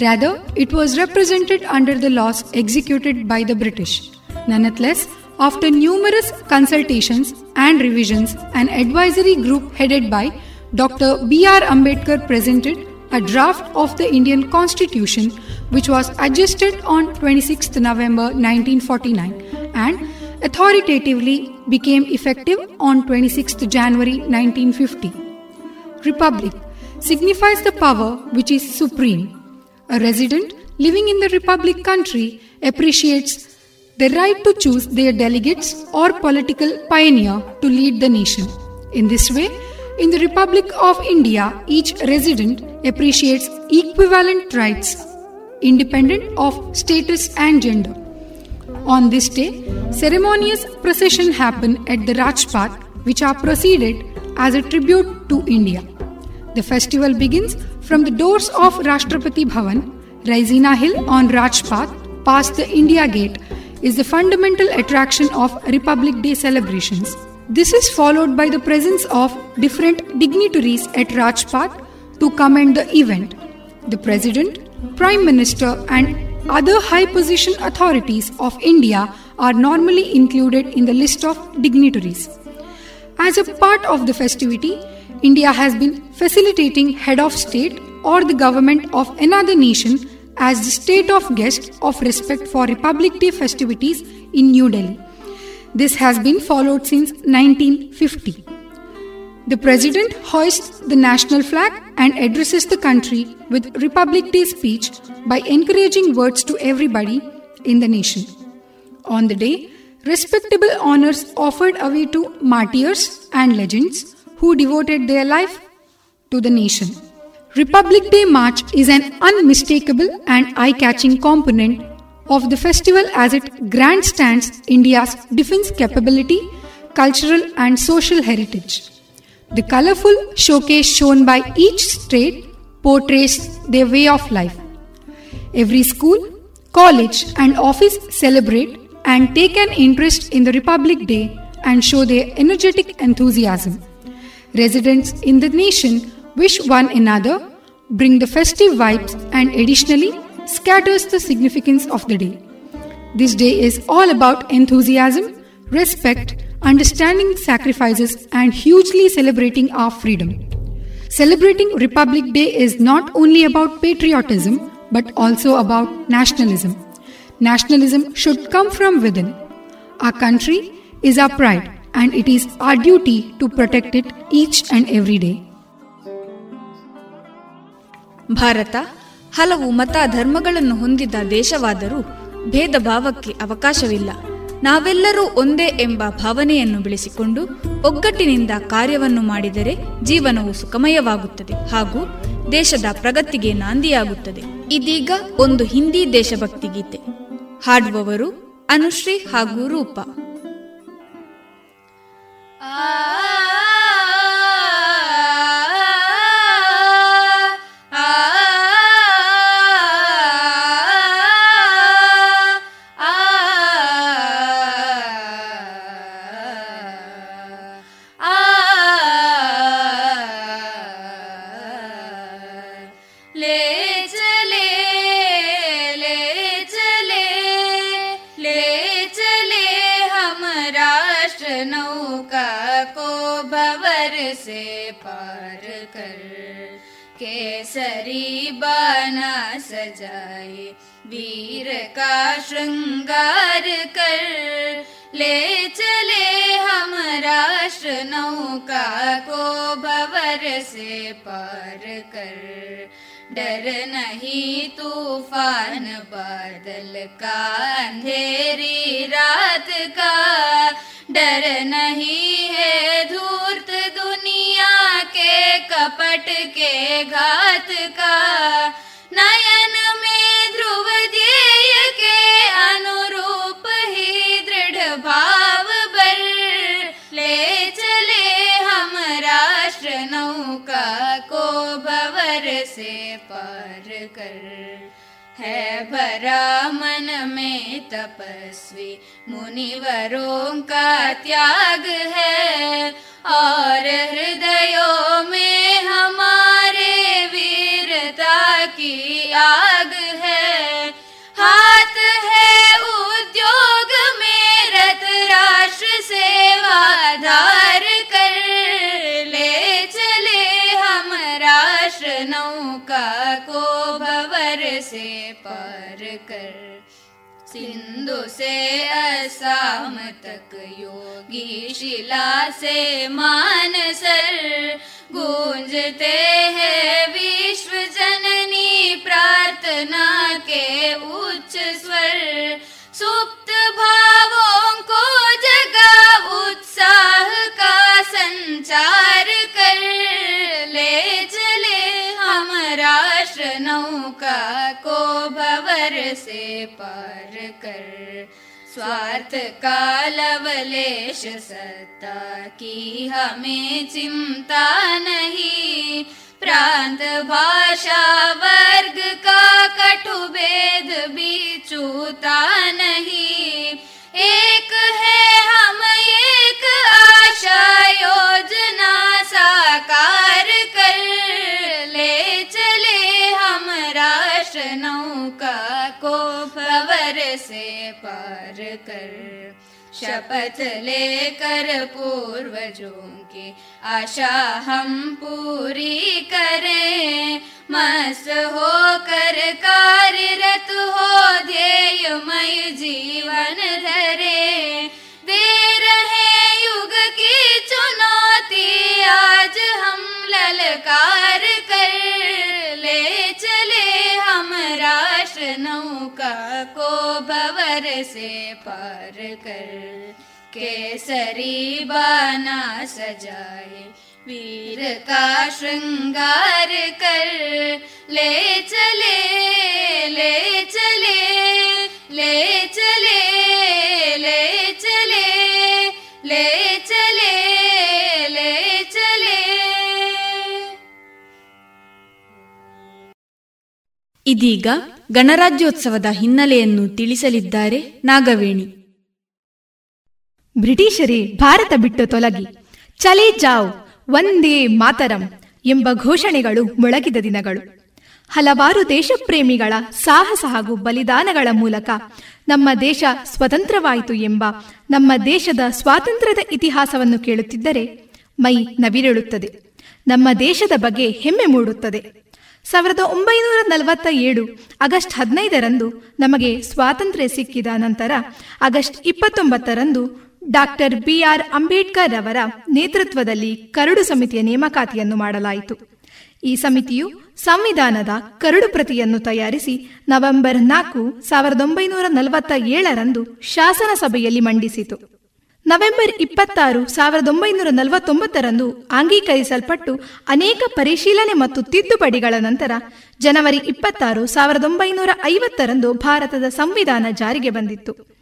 Rather, it was represented under the laws executed by the British. Nonetheless, after numerous consultations and revisions, an advisory group headed by Dr. B.R. Ambedkar presented a draft of the Indian Constitution which was adjusted on 26th November 1949 and authoritatively became effective on 26th January 1950. Republic signifies the power which is supreme. A resident living in the Republic country appreciates the right to choose their delegates or political pioneer to lead the nation. In this way, in the Republic of India, each resident appreciates equivalent rights independent of status and gender. On this day, ceremonious procession happen at the Rajpath which are proceeded as a tribute to India. The festival begins from the doors of Rashtrapati Bhavan, Raisina Hill on Rajpath, past the India Gate, is the fundamental attraction of Republic Day celebrations. This is followed by the presence of different dignitaries at Rajpath to commend the event. The President, Prime Minister, and other high position authorities of India are normally included in the list of dignitaries. As a part of the festivity, India has been facilitating head of state or the government of another nation as the state of guest of respect for Republic Day festivities in New Delhi. This has been followed since 1950. The President hoists the national flag and addresses the country with Republic Day speech by encouraging words to everybody in the nation. On the day, respectable honors offered away to martyrs and legends who devoted their life to the nation. Republic Day March is an unmistakable and eye catching component of the festival as it grandstands India's defense capability, cultural, and social heritage. The colorful showcase shown by each state portrays their way of life. Every school, college, and office celebrate and take an interest in the Republic Day and show their energetic enthusiasm. Residents in the nation wish one another, bring the festive vibes, and additionally scatters the significance of the day. This day is all about enthusiasm, respect, understanding sacrifices, and hugely celebrating our freedom. Celebrating Republic Day is not only about patriotism but also about nationalism. Nationalism should come from within. Our country is our pride and it is our duty to protect it each and every day. Bharat ಹಲವು ಮತ ಧರ್ಮಗಳನ್ನು ಹೊಂದಿದ ದೇಶವಾದರೂ ಭೇದ ಭಾವಕ್ಕೆ ಅವಕಾಶವಿಲ್ಲ ನಾವೆಲ್ಲರೂ ಒಂದೇ ಎಂಬ ಭಾವನೆಯನ್ನು ಬೆಳೆಸಿಕೊಂಡು ಒಗ್ಗಟ್ಟಿನಿಂದ ಕಾರ್ಯವನ್ನು ಮಾಡಿದರೆ ಜೀವನವು ಸುಖಮಯವಾಗುತ್ತದೆ ಹಾಗೂ ದೇಶದ ಪ್ರಗತಿಗೆ ನಾಂದಿಯಾಗುತ್ತದೆ. ಇದೀಗ ಒಂದು ಹಿಂದಿ ದೇಶಭಕ್ತಿ ಗೀತೆ. ಹಾಡುವವರು ಅನುಶ್ರೀ ಹಾಗೂ ರೂಪ. ले का नयन में ध्रुव ध्येय के अनुरूप ही दृढ़ भाव बर ले चले हम राष्ट्र नौका को भवर से पार कर। है भरा मन में तपस्वी मुनिवरों का त्याग है और हृदयों में नौका को भवर से पार कर। सिंधु से असम तक, योगी शिला से मानसर। गूंजते हैं विश्व जननी प्रार्थना के उच्च स्वर। सुप्त भावों को जगा उत्साह का संचार कर। ले चले हम राष्ट्र नौका को भवर से पार कर। स्वार्थ का लवलेश सत्ता की हमें चिंता नहीं। प्रांत भाषा वर्ग का कटु भेद भी चूता नहीं। एक है हम एक आशा योजना साकार कर चले हम राष्ट्र नौका को भवर से पार कर। शपथ लेकर पूर्वजों की आशा हम पूरी करें। मस्त होकर कार्यरत हो ध्येयमय जीवन धरे। दे रहे युग की चुनौती, आज हम ललकार कर ले चले हम राष्ट्र नौका को भवर से पार कर। केसरी बाना सजाए वीर का श्रृंगार कर ले चले ले चले ले चले ले चले ले चले ले चले ಇದೀಗ ಗಣರಾಜ್ಯೋತ್ಸವದ ಹಿನ್ನೆಲೆಯನ್ನು ತಿಳಿಸಲಿದ್ದಾರೆ ನಾಗವೇಣಿ ಬ್ರಿಟಿಷರೇ ಭಾರತ ಬಿಟ್ಟು ತೊಲಗಿ ಚಲೇ ಜಾವ್ ಒಂದೇ ಮಾತರಂ ಎಂಬ ಘೋಷಣೆಗಳು ಮೊಳಗಿದ ದಿನಗಳು. ಹಲವಾರು ದೇಶಪ್ರೇಮಿಗಳ ಸಾಹಸ ಹಾಗೂ ಬಲಿದಾನಗಳ ಮೂಲಕ ನಮ್ಮ ದೇಶ ಸ್ವತಂತ್ರವಾಯಿತು ಎಂಬ ನಮ್ಮ ದೇಶದ ಸ್ವಾತಂತ್ರ್ಯದ ಇತಿಹಾಸವನ್ನು ಕೇಳುತ್ತಿದ್ದರೆ ಮೈ ನವಿರೇಳುತ್ತದೆ. ನಮ್ಮ ದೇಶದ ಬಗ್ಗೆ ಹೆಮ್ಮೆ ಮೂಡುತ್ತದೆ. ಸಾವಿರದ ಒಂಬೈನೂರ ನಲವತ್ತ ಏಳು ಆಗಸ್ಟ್ ಹದಿನೈದರಂದು ನಮಗೆ ಸ್ವಾತಂತ್ರ್ಯ ಸಿಕ್ಕಿದ ನಂತರ ಆಗಸ್ಟ್ ಇಪ್ಪತ್ತೊಂಬತ್ತರಂದು ಡಾಕ್ಟರ್ ಬಿಆರ್ ಅಂಬೇಡ್ಕರ್ ಅವರ ನೇತೃತ್ವದಲ್ಲಿ ಕರಡು ಸಮಿತಿಯ ನೇಮಕಾತಿಯನ್ನು ಮಾಡಲಾಯಿತು. ಈ ಸಮಿತಿಯು ಸಂವಿಧಾನದ ಕರಡು ಪ್ರತಿಯನ್ನು ತಯಾರಿಸಿ ನವೆಂಬರ್ ನಾಲ್ಕು ಸಾವಿರದ ಒಂಬೈನೂರ ನಲವತ್ತ ಏಳರಂದು ಶಾಸನ ಸಭೆಯಲ್ಲಿ ಮಂಡಿಸಿತು. ನವೆಂಬರ್ ಇಪ್ಪತ್ತಾರು ಸಾವಿರದ ಒಂಬೈನೂರ ನಲವತ್ತೊಂಬತ್ತರಂದು ಅಂಗೀಕರಿಸಲ್ಪಟ್ಟು ಅನೇಕ ಪರಿಶೀಲನೆ ಮತ್ತು ತಿದ್ದುಪಡಿಗಳ ನಂತರ ಜನವರಿ ಇಪ್ಪತ್ತಾರು ಸಾವಿರದ ಒಂಬೈನೂರ ಐವತ್ತರಂದು ಭಾರತದ ಸಂವಿಧಾನ ಜಾರಿಗೆ ಬಂದಿತ್ತು.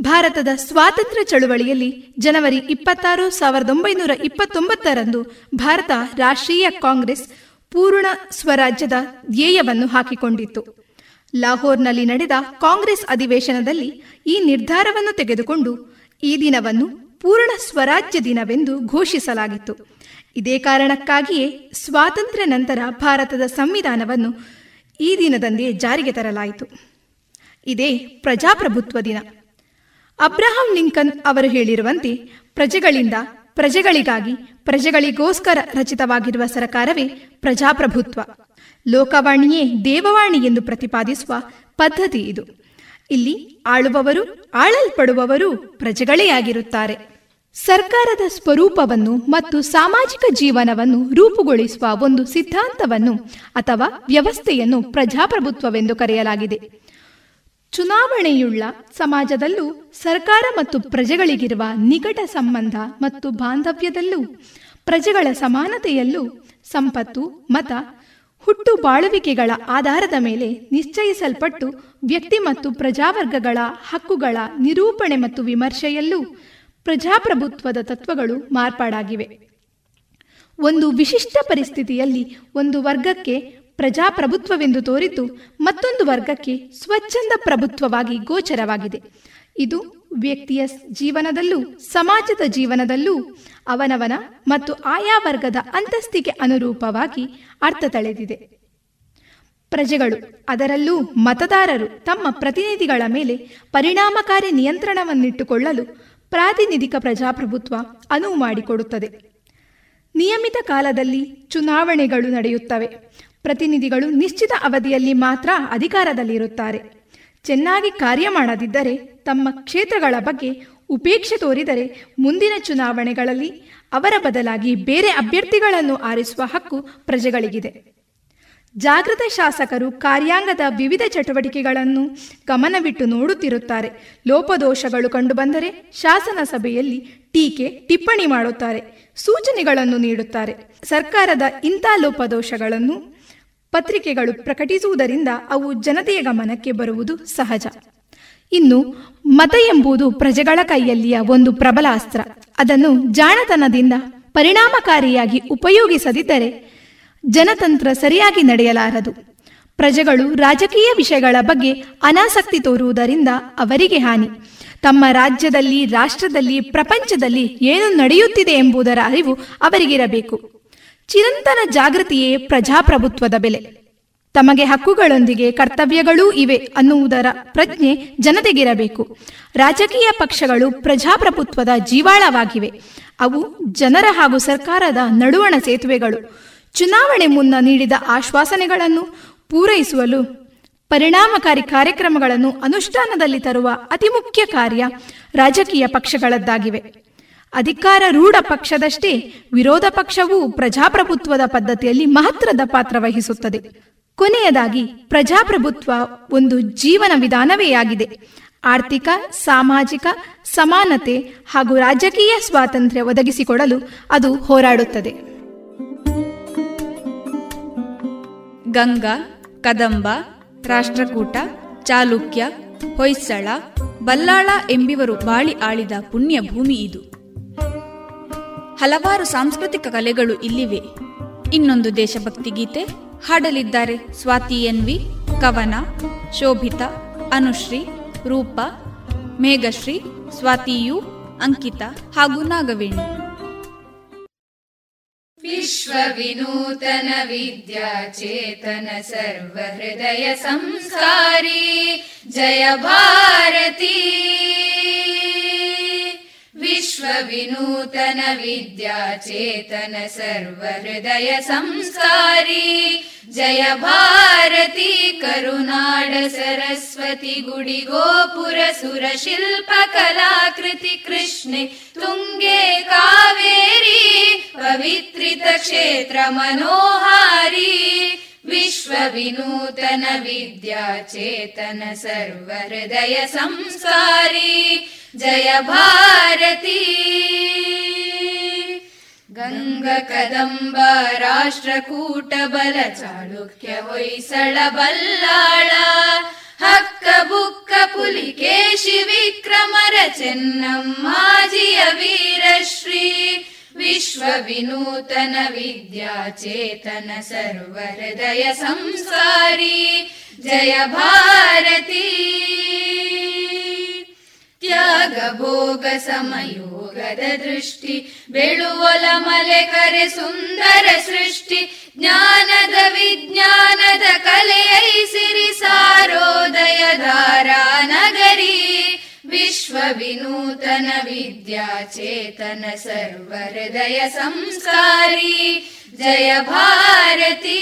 ಭಾರತದ ಸ್ವಾತಂತ್ರ್ಯ ಚಳುವಳಿಯಲ್ಲಿ ಜನವರಿ ಇಪ್ಪತ್ತಾರು ಸಾವಿರದ ಒಂಬೈನೂರ ಇಪ್ಪತ್ತೊಂಬತ್ತರಂದು ಭಾರತ ರಾಷ್ಟ್ರೀಯ ಕಾಂಗ್ರೆಸ್ ಪೂರ್ಣ ಸ್ವರಾಜ್ಯದ ಧ್ಯೇಯವನ್ನು ಹಾಕಿಕೊಂಡಿತ್ತು. ಲಾಹೋರ್ನಲ್ಲಿ ನಡೆದ ಕಾಂಗ್ರೆಸ್ ಅಧಿವೇಶನದಲ್ಲಿ ಈ ನಿರ್ಧಾರವನ್ನು ತೆಗೆದುಕೊಂಡು ಈ ದಿನವನ್ನು ಪೂರ್ಣ ಸ್ವರಾಜ್ಯ ದಿನವೆಂದು ಘೋಷಿಸಲಾಗಿತ್ತು. ಇದೇ ಕಾರಣಕ್ಕಾಗಿಯೇ ಸ್ವಾತಂತ್ರ್ಯ ನಂತರ ಭಾರತದ ಸಂವಿಧಾನವನ್ನು ಈ ದಿನದಂದೇ ಜಾರಿಗೆ ತರಲಾಯಿತು. ಇದೇ ಪ್ರಜಾಪ್ರಭುತ್ವ ದಿನ. ಅಬ್ರಹಾಂ ಲಿಂಕನ್ ಅವರು ಹೇಳಿರುವಂತೆ, ಪ್ರಜೆಗಳಿಂದ ಪ್ರಜೆಗಳಿಗಾಗಿ ಪ್ರಜೆಗಳಿಗೋಸ್ಕರ ರಚಿತವಾಗಿರುವ ಸರಕಾರವೇ ಪ್ರಜಾಪ್ರಭುತ್ವ. ಲೋಕವಾಣಿಯೇ ದೇವವಾಣಿ ಎಂದು ಪ್ರತಿಪಾದಿಸುವ ಪದ್ಧತಿ ಇದು. ಇಲ್ಲಿ ಆಳುವವರು, ಆಳಲ್ಪಡುವವರು ಪ್ರಜೆಗಳೇ ಆಗಿರುತ್ತಾರೆ. ಸರ್ಕಾರದ ಸ್ವರೂಪವನ್ನು ಮತ್ತು ಸಾಮಾಜಿಕ ಜೀವನವನ್ನು ರೂಪುಗೊಳಿಸುವ ಒಂದು ಸಿದ್ಧಾಂತವನ್ನು ಅಥವಾ ವ್ಯವಸ್ಥೆಯನ್ನು ಪ್ರಜಾಪ್ರಭುತ್ವವೆಂದು ಕರೆಯಲಾಗಿದೆ. ಚುನಾವಣೆಯುಳ್ಳ ಸಮಾಜದಲ್ಲೂ ಸರ್ಕಾರ ಮತ್ತು ಪ್ರಜೆಗಳಿಗಿರುವ ನಿಕಟ ಸಂಬಂಧ ಮತ್ತು ಬಾಂಧವ್ಯದಲ್ಲೂ ಪ್ರಜೆಗಳ ಸಮಾನತೆಯಲ್ಲೂ ಸಂಪತ್ತು, ಮತ, ಹುಟ್ಟು ಬಾಳುವಿಕೆಗಳ ಆಧಾರದ ಮೇಲೆ ನಿಶ್ಚಯಿಸಲ್ಪಟ್ಟು ವ್ಯಕ್ತಿ ಮತ್ತು ಪ್ರಜಾವರ್ಗಗಳ ಹಕ್ಕುಗಳ ನಿರೂಪಣೆ ಮತ್ತು ವಿಮರ್ಶೆಯಲ್ಲೂ ಪ್ರಜಾಪ್ರಭುತ್ವದ ತತ್ವಗಳು ಮಾರ್ಪಾಡಾಗಿವೆ. ಒಂದು ವಿಶಿಷ್ಟ ಪರಿಸ್ಥಿತಿಯಲ್ಲಿ ಒಂದು ವರ್ಗಕ್ಕೆ ಪ್ರಜಾಪ್ರಭುತ್ವವೆಂದು ತೋರಿದ್ದು ಮತ್ತೊಂದು ವರ್ಗಕ್ಕೆ ಸ್ವಚ್ಛಂದ ಪ್ರಭುತ್ವವಾಗಿ ಗೋಚರವಾಗಿದೆ. ಇದು ವ್ಯಕ್ತಿಯ ಜೀವನದಲ್ಲೂ, ಸಮಾಜದ ಜೀವನದಲ್ಲೂ, ಅವನವನ ಮತ್ತು ಆಯಾ ವರ್ಗದ ಅಂತಸ್ತಿಗೆ ಅನುರೂಪವಾಗಿ ಅರ್ಥ ತಳೆದಿದೆ. ಪ್ರಜೆಗಳು, ಅದರಲ್ಲೂ ಮತದಾರರು ತಮ್ಮ ಪ್ರತಿನಿಧಿಗಳ ಮೇಲೆ ಪರಿಣಾಮಕಾರಿ ನಿಯಂತ್ರಣವನ್ನಿಟ್ಟುಕೊಳ್ಳಲು ಪ್ರಾತಿನಿಧಿಕ ಪ್ರಜಾಪ್ರಭುತ್ವ ಅನುವು ಮಾಡಿಕೊಡುತ್ತದೆ. ನಿಯಮಿತ ಕಾಲದಲ್ಲಿ ಚುನಾವಣೆಗಳು ನಡೆಯುತ್ತವೆ. ಪ್ರತಿನಿಧಿಗಳು ನಿಶ್ಚಿತ ಅವಧಿಯಲ್ಲಿ ಮಾತ್ರ ಅಧಿಕಾರದಲ್ಲಿರುತ್ತಾರೆ. ಚೆನ್ನಾಗಿ ಕಾರ್ಯ ಮಾಡದಿದ್ದರೆ, ತಮ್ಮ ಕ್ಷೇತ್ರಗಳ ಬಗ್ಗೆ ಉಪೇಕ್ಷೆ ತೋರಿದರೆ ಮುಂದಿನ ಚುನಾವಣೆಗಳಲ್ಲಿ ಅವರ ಬದಲಾಗಿ ಬೇರೆ ಅಭ್ಯರ್ಥಿಗಳನ್ನು ಆರಿಸುವ ಹಕ್ಕು ಪ್ರಜೆಗಳಿಗಿದೆ. ಜಾಗೃತ ಶಾಸಕರು ಕಾರ್ಯಾಂಗದ ವಿವಿಧ ಚಟುವಟಿಕೆಗಳನ್ನು ಗಮನವಿಟ್ಟು ನೋಡುತ್ತಿರುತ್ತಾರೆ. ಲೋಪದೋಷಗಳು ಕಂಡುಬಂದರೆ ಶಾಸನ ಸಭೆಯಲ್ಲಿ ಟೀಕೆ, ಟಿಪ್ಪಣಿ ಮಾಡುತ್ತಾರೆ, ಸೂಚನೆಗಳನ್ನು ನೀಡುತ್ತಾರೆ. ಸರ್ಕಾರದ ಇಂಥ ಲೋಪದೋಷಗಳನ್ನು ಪತ್ರಿಕೆಗಳು ಪ್ರಕಟಿಸುವುದರಿಂದ ಅವು ಜನತೆಯ ಗಮನಕ್ಕೆ ಬರುವುದು ಸಹಜ. ಇನ್ನು, ಮತ ಎಂಬುದು ಪ್ರಜೆಗಳ ಕೈಯಲ್ಲಿಯ ಒಂದು ಪ್ರಬಲ ಅಸ್ತ್ರ. ಅದನ್ನು ಜಾಣತನದಿಂದ ಪರಿಣಾಮಕಾರಿಯಾಗಿ ಉಪಯೋಗಿಸದಿದ್ದರೆ ಜನತಂತ್ರ ಸರಿಯಾಗಿ ನಡೆಯಲಾರದು. ಪ್ರಜೆಗಳು ರಾಜಕೀಯ ವಿಷಯಗಳ ಬಗ್ಗೆ ಅನಾಸಕ್ತಿ ತೋರುವುದರಿಂದ ಅವರಿಗೆ ಹಾನಿ. ತಮ್ಮ ರಾಜ್ಯದಲ್ಲಿ, ರಾಷ್ಟ್ರದಲ್ಲಿ, ಪ್ರಪಂಚದಲ್ಲಿ ಏನು ನಡೆಯುತ್ತಿದೆ ಎಂಬುದರ ಅರಿವು ಅವರಿಗಿರಬೇಕು. ಚಿರಂತನ ಜಾಗೃತಿಯೇ ಪ್ರಜಾಪ್ರಭುತ್ವದ ಬೆಲೆ. ತಮಗೆ ಹಕ್ಕುಗಳೊಂದಿಗೆ ಕರ್ತವ್ಯಗಳೂ ಇವೆ ಅನ್ನುವುದರ ಪ್ರಜ್ಞೆ ಜನತೆಗಿರಬೇಕು. ರಾಜಕೀಯ ಪಕ್ಷಗಳು ಪ್ರಜಾಪ್ರಭುತ್ವದ ಜೀವಾಳವಾಗಿವೆ. ಅವು ಜನರ ಹಾಗೂ ಸರ್ಕಾರದ ನಡುವಣ ಸೇತುವೆಗಳು. ಚುನಾವಣೆ ಮುನ್ನ ನೀಡಿದ ಆಶ್ವಾಸನೆಗಳನ್ನು ಪೂರೈಸುವಲು ಪರಿಣಾಮಕಾರಿ ಕಾರ್ಯಕ್ರಮಗಳನ್ನು ಅನುಷ್ಠಾನದಲ್ಲಿ ತರುವ ಅತಿ ಮುಖ್ಯ ಕಾರ್ಯ ರಾಜಕೀಯ ಪಕ್ಷಗಳದ್ದಾಗಿವೆ. ಅಧಿಕಾರ ರೂಢ ಪಕ್ಷದಷ್ಟೇ ವಿರೋಧ ಪಕ್ಷವು ಪ್ರಜಾಪ್ರಭುತ್ವದ ಪದ್ಧತಿಯಲ್ಲಿ ಮಹತ್ವದ ಪಾತ್ರ ವಹಿಸುತ್ತದೆ. ಕೊನೆಯದಾಗಿ, ಪ್ರಜಾಪ್ರಭುತ್ವ ಒಂದು ಜೀವನ ವಿಧಾನವೇ ಆಗಿದೆ. ಆರ್ಥಿಕ, ಸಾಮಾಜಿಕ, ಸಮಾನತೆ ಹಾಗೂ ರಾಜಕೀಯ ಸ್ವಾತಂತ್ರ್ಯ ಒದಗಿಸಿಕೊಡಲು ಅದು ಹೋರಾಡುತ್ತದೆ. ಗಂಗಾ, ಕದಂಬ, ರಾಷ್ಟ್ರಕೂಟ, ಚಾಲುಕ್ಯ, ಹೊಯ್ಸಳ, ಬಲ್ಲಾಳ ಎಂಬಿವರು ಬಾಳಿ ಆಳಿದ ಪುಣ್ಯ ಭೂಮಿ ಇದು. ಹಲವಾರು ಸಾಂಸ್ಕೃತಿಕ ಕಲೆಗಳು ಇಲ್ಲಿವೆ ಇನ್ನೊಂದು ದೇಶಭಕ್ತಿ ಗೀತೆ ಹಾಡಲಿದ್ದಾರೆ ಸ್ವಾತಿ ಎನ್ವಿ ಕವನ ಶೋಭಿತಾ ಅನುಶ್ರೀ ರೂಪ ಮೇಘಶ್ರೀ ಸ್ವಾತಿಯು ಅಂಕಿತಾ ಹಾಗೂ ನಾಗವೇಣಿ विश्वविनूतन विद्या चेतन सर्वहृदय संस्कारी जय भारती विश्वविनूतन विद्या चेतन सर्वहृदय संस्कारी जय भारती करुनाड सरस्वती गुडि गोपुर सुर शिल्प कलाकृति कृष्णे। तुङ्गे कावेरी पवित्रित क्षेत्र मनोहारी विश्वविनूतन विद्या चेतन सर्वहृदय संस्कारी जय भारती। गङ्गकदम्ब राष्ट्रकूटबल चालुक्य वोय्सळ बल्ला बुक्क पुलिकेशि विक्रमर माजिय वीरश्री विश्वविनूतन विद्याचेतन सर्वहृदय संसारी जय भारती। ತ್ಯಾಗ ಭೋಗ ಸಮಯೋಗದ ದೃಷ್ಟಿ ಬೆಳುವಲ ಮಲೆ ಕರೆ ಸುಂದರ ಸೃಷ್ಟಿ ಜ್ಞಾನದ ವಿಜ್ಞಾನದ ಕಲೆಯೈಸಿರಿ ಸಾರೋದಯ ಧಾರಾ ನಗರಿ ವಿಶ್ವ ವಿನೂತನ ವಿದ್ಯಾ ಚೇತನ ಸರ್ವ ಹೃದಯ ಸಂಸ್ಕಾರಿ ಜಯ ಭಾರತಿ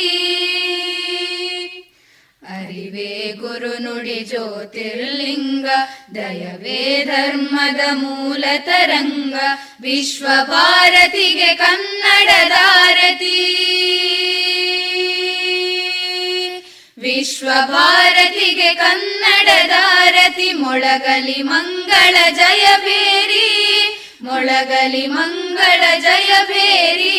ಅರಿವೇ ಗುರು ನುಡಿ ಜ್ಯೋತಿರ್ಲಿಂಗ, ದಯವೇ ಧರ್ಮದ ಮೂಲ ತರಂಗ, ವಿಶ್ವ ಭಾರತಿಗೆ ಕನ್ನಡದಾರತಿ ವಿಶ್ವ ಭಾರತಿಗೆ ಕನ್ನಡದಾರತಿ ಮೊಳಗಲಿ ಮಂಗಳ ಜಯ ಬೇರಿ, ಮೊಳಗಲಿ ಮಂಗಳ ಜಯ ಬೇರಿ.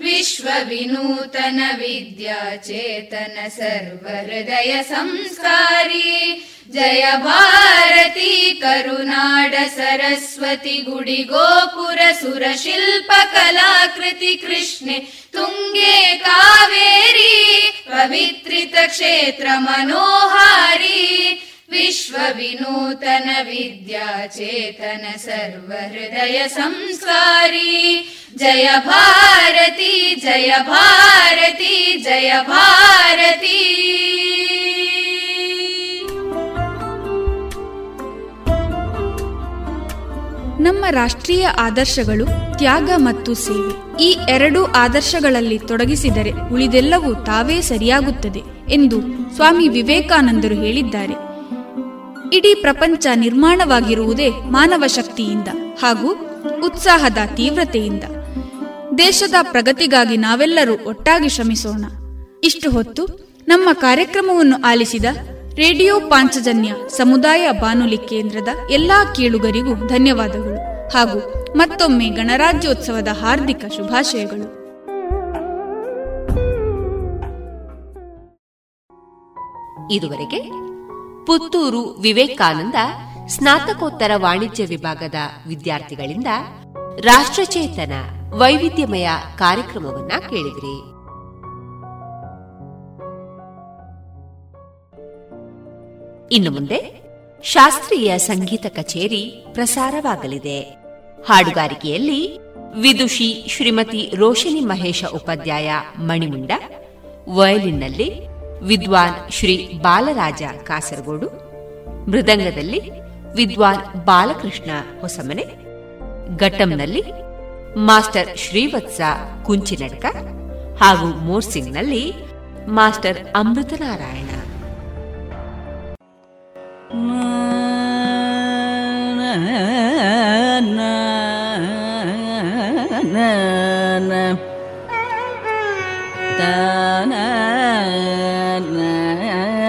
विश्वविनूतन विद्या चेतन सर्वहृदय संस्कारी जय भारती करुनाड सरस्वती गुडि गोपुर सुरशिल्प कलाकृति कृष्णे तुङ्गे कावेरी पवित्रित क्षेत्र मनोहारी। ಕೃಷ್ಣೆ ತುಂಗೆ ಕಾವೇರಿ विश्ववित्रितक्षेत्रमनोहारी विश्वविनूतन विद्याचेतन सर्वहृदय संस्कारी जय भारती जय भारती जय भारती ನಮ್ಮ ರಾಷ್ಟ್ರೀಯ ಆದರ್ಶಗಳು ತ್ಯಾಗ ಮತ್ತು ಸೇವೆ ಈ ಎರಡು ಆದರ್ಶಗಳಲ್ಲಿ ತೊಡಗಿಸಿದರೆ ಉಳಿದೆಲ್ಲವೂ ತಾವೇ ಸರಿಯಾಗುತ್ತದೆ ಎಂದು ಸ್ವಾಮಿ ವಿವೇಕಾನಂದರು ಹೇಳಿದ್ದಾರೆ ಇಡೀ ಪ್ರಪಂಚ ನಿರ್ಮಾಣವಾಗಿರುವುದೇ ಮಾನವ ಶಕ್ತಿಯಿಂದ ಹಾಗೂ ಉತ್ಸಾಹದ ತೀವ್ರತೆಯಿಂದ. ದೇಶದ ಪ್ರಗತಿಗಾಗಿ ನಾವೆಲ್ಲರೂ ಒಟ್ಟಾಗಿ ಶ್ರಮಿಸೋಣ. ಇಷ್ಟು ಹೊತ್ತು ನಮ್ಮ ಕಾರ್ಯಕ್ರಮವನ್ನು ಆಲಿಸಿದ ರೇಡಿಯೋ ಪಾಂಚಜನ್ಯ ಸಮುದಾಯ ಬಾನುಲಿ ಕೇಂದ್ರದ ಎಲ್ಲಾ ಕೇಳುಗರಿಗೂ ಧನ್ಯವಾದಗಳು ಹಾಗೂ ಮತ್ತೊಮ್ಮೆ ಗಣರಾಜ್ಯೋತ್ಸವದ ಹಾರ್ದಿಕ ಶುಭಾಶಯಗಳು. ಇದುವರೆಗೆ ಪುತ್ತೂರು ವಿವೇಕಾನಂದ ಸ್ನಾತಕೋತ್ತರ ವಾಣಿಜ್ಯ ವಿಭಾಗದ ವಿದ್ಯಾರ್ಥಿಗಳಿಂದ ರಾಷ್ಟ್ರಚೇತನ ವೈವಿಧ್ಯಮಯ ಕಾರ್ಯಕ್ರಮವನ್ನ ಕೇಳಿದ್ರಿ. ಇನ್ನು ಮುಂದೆ ಶಾಸ್ತ್ರೀಯ ಸಂಗೀತ ಕಚೇರಿ ಪ್ರಸಾರವಾಗಲಿದೆ. ಹಾಡುಗಾರಿಕೆಯಲ್ಲಿ ವಿದುಷಿ ಶ್ರೀಮತಿ ರೋಶಿನಿ ಮಹೇಶ ಉಪಾಧ್ಯಾಯ ಮಣಿಮುಂಡ, ವಯಲಿನ್ನಲ್ಲಿ ವಿದ್ವಾನ್ ಶ್ರೀ ಬಾಲರಾಜ ಕಾಸರಗೋಡು ಮೃದಂಗದಲ್ಲಿ ವಿದ್ವಾನ್ ಬಾಲಕೃಷ್ಣ ಹೊಸಮನೆ ಘಟ್ಟಂನಲ್ಲಿ ಮಾಸ್ಟರ್ ಶ್ರೀವತ್ಸ ಕುಂಚಿನಡ್ಕ ಹಾಗೂ ಮೋರ್ಸಿಂಗ್ನಲ್ಲಿ ಮಾಸ್ಟರ್ ಅಮೃತನಾರಾಯಣ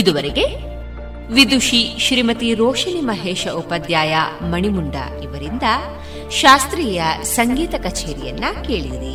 ಇದುವರೆಗೆ ವಿದುಷಿ ಶ್ರೀಮತಿ ರೋಷಿಣಿ ಮಹೇಶ ಉಪಾಧ್ಯಾಯ ಮಣಿಮುಂಡ ಇವರಿಂದ ಶಾಸ್ತ್ರೀಯ ಸಂಗೀತ ಕಚೇರಿಯನ್ನ ಕೇಳಿದಿರಿ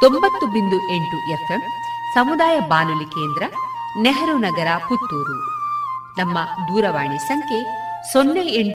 ತೊಂಬತ್ತು ಬಿಂದು ಎಂಟು ಎಫ್ಎಂ ಸಮುದಾಯ ಬಾನುಲಿ ಕೇಂದ್ರ, ನೆಹರು ನಗರ, ಪುತ್ತೂರು. ನಮ್ಮ ದೂರವಾಣಿ ಸಂಖ್ಯೆ ಸೊನ್ನೆ ಎಂಟು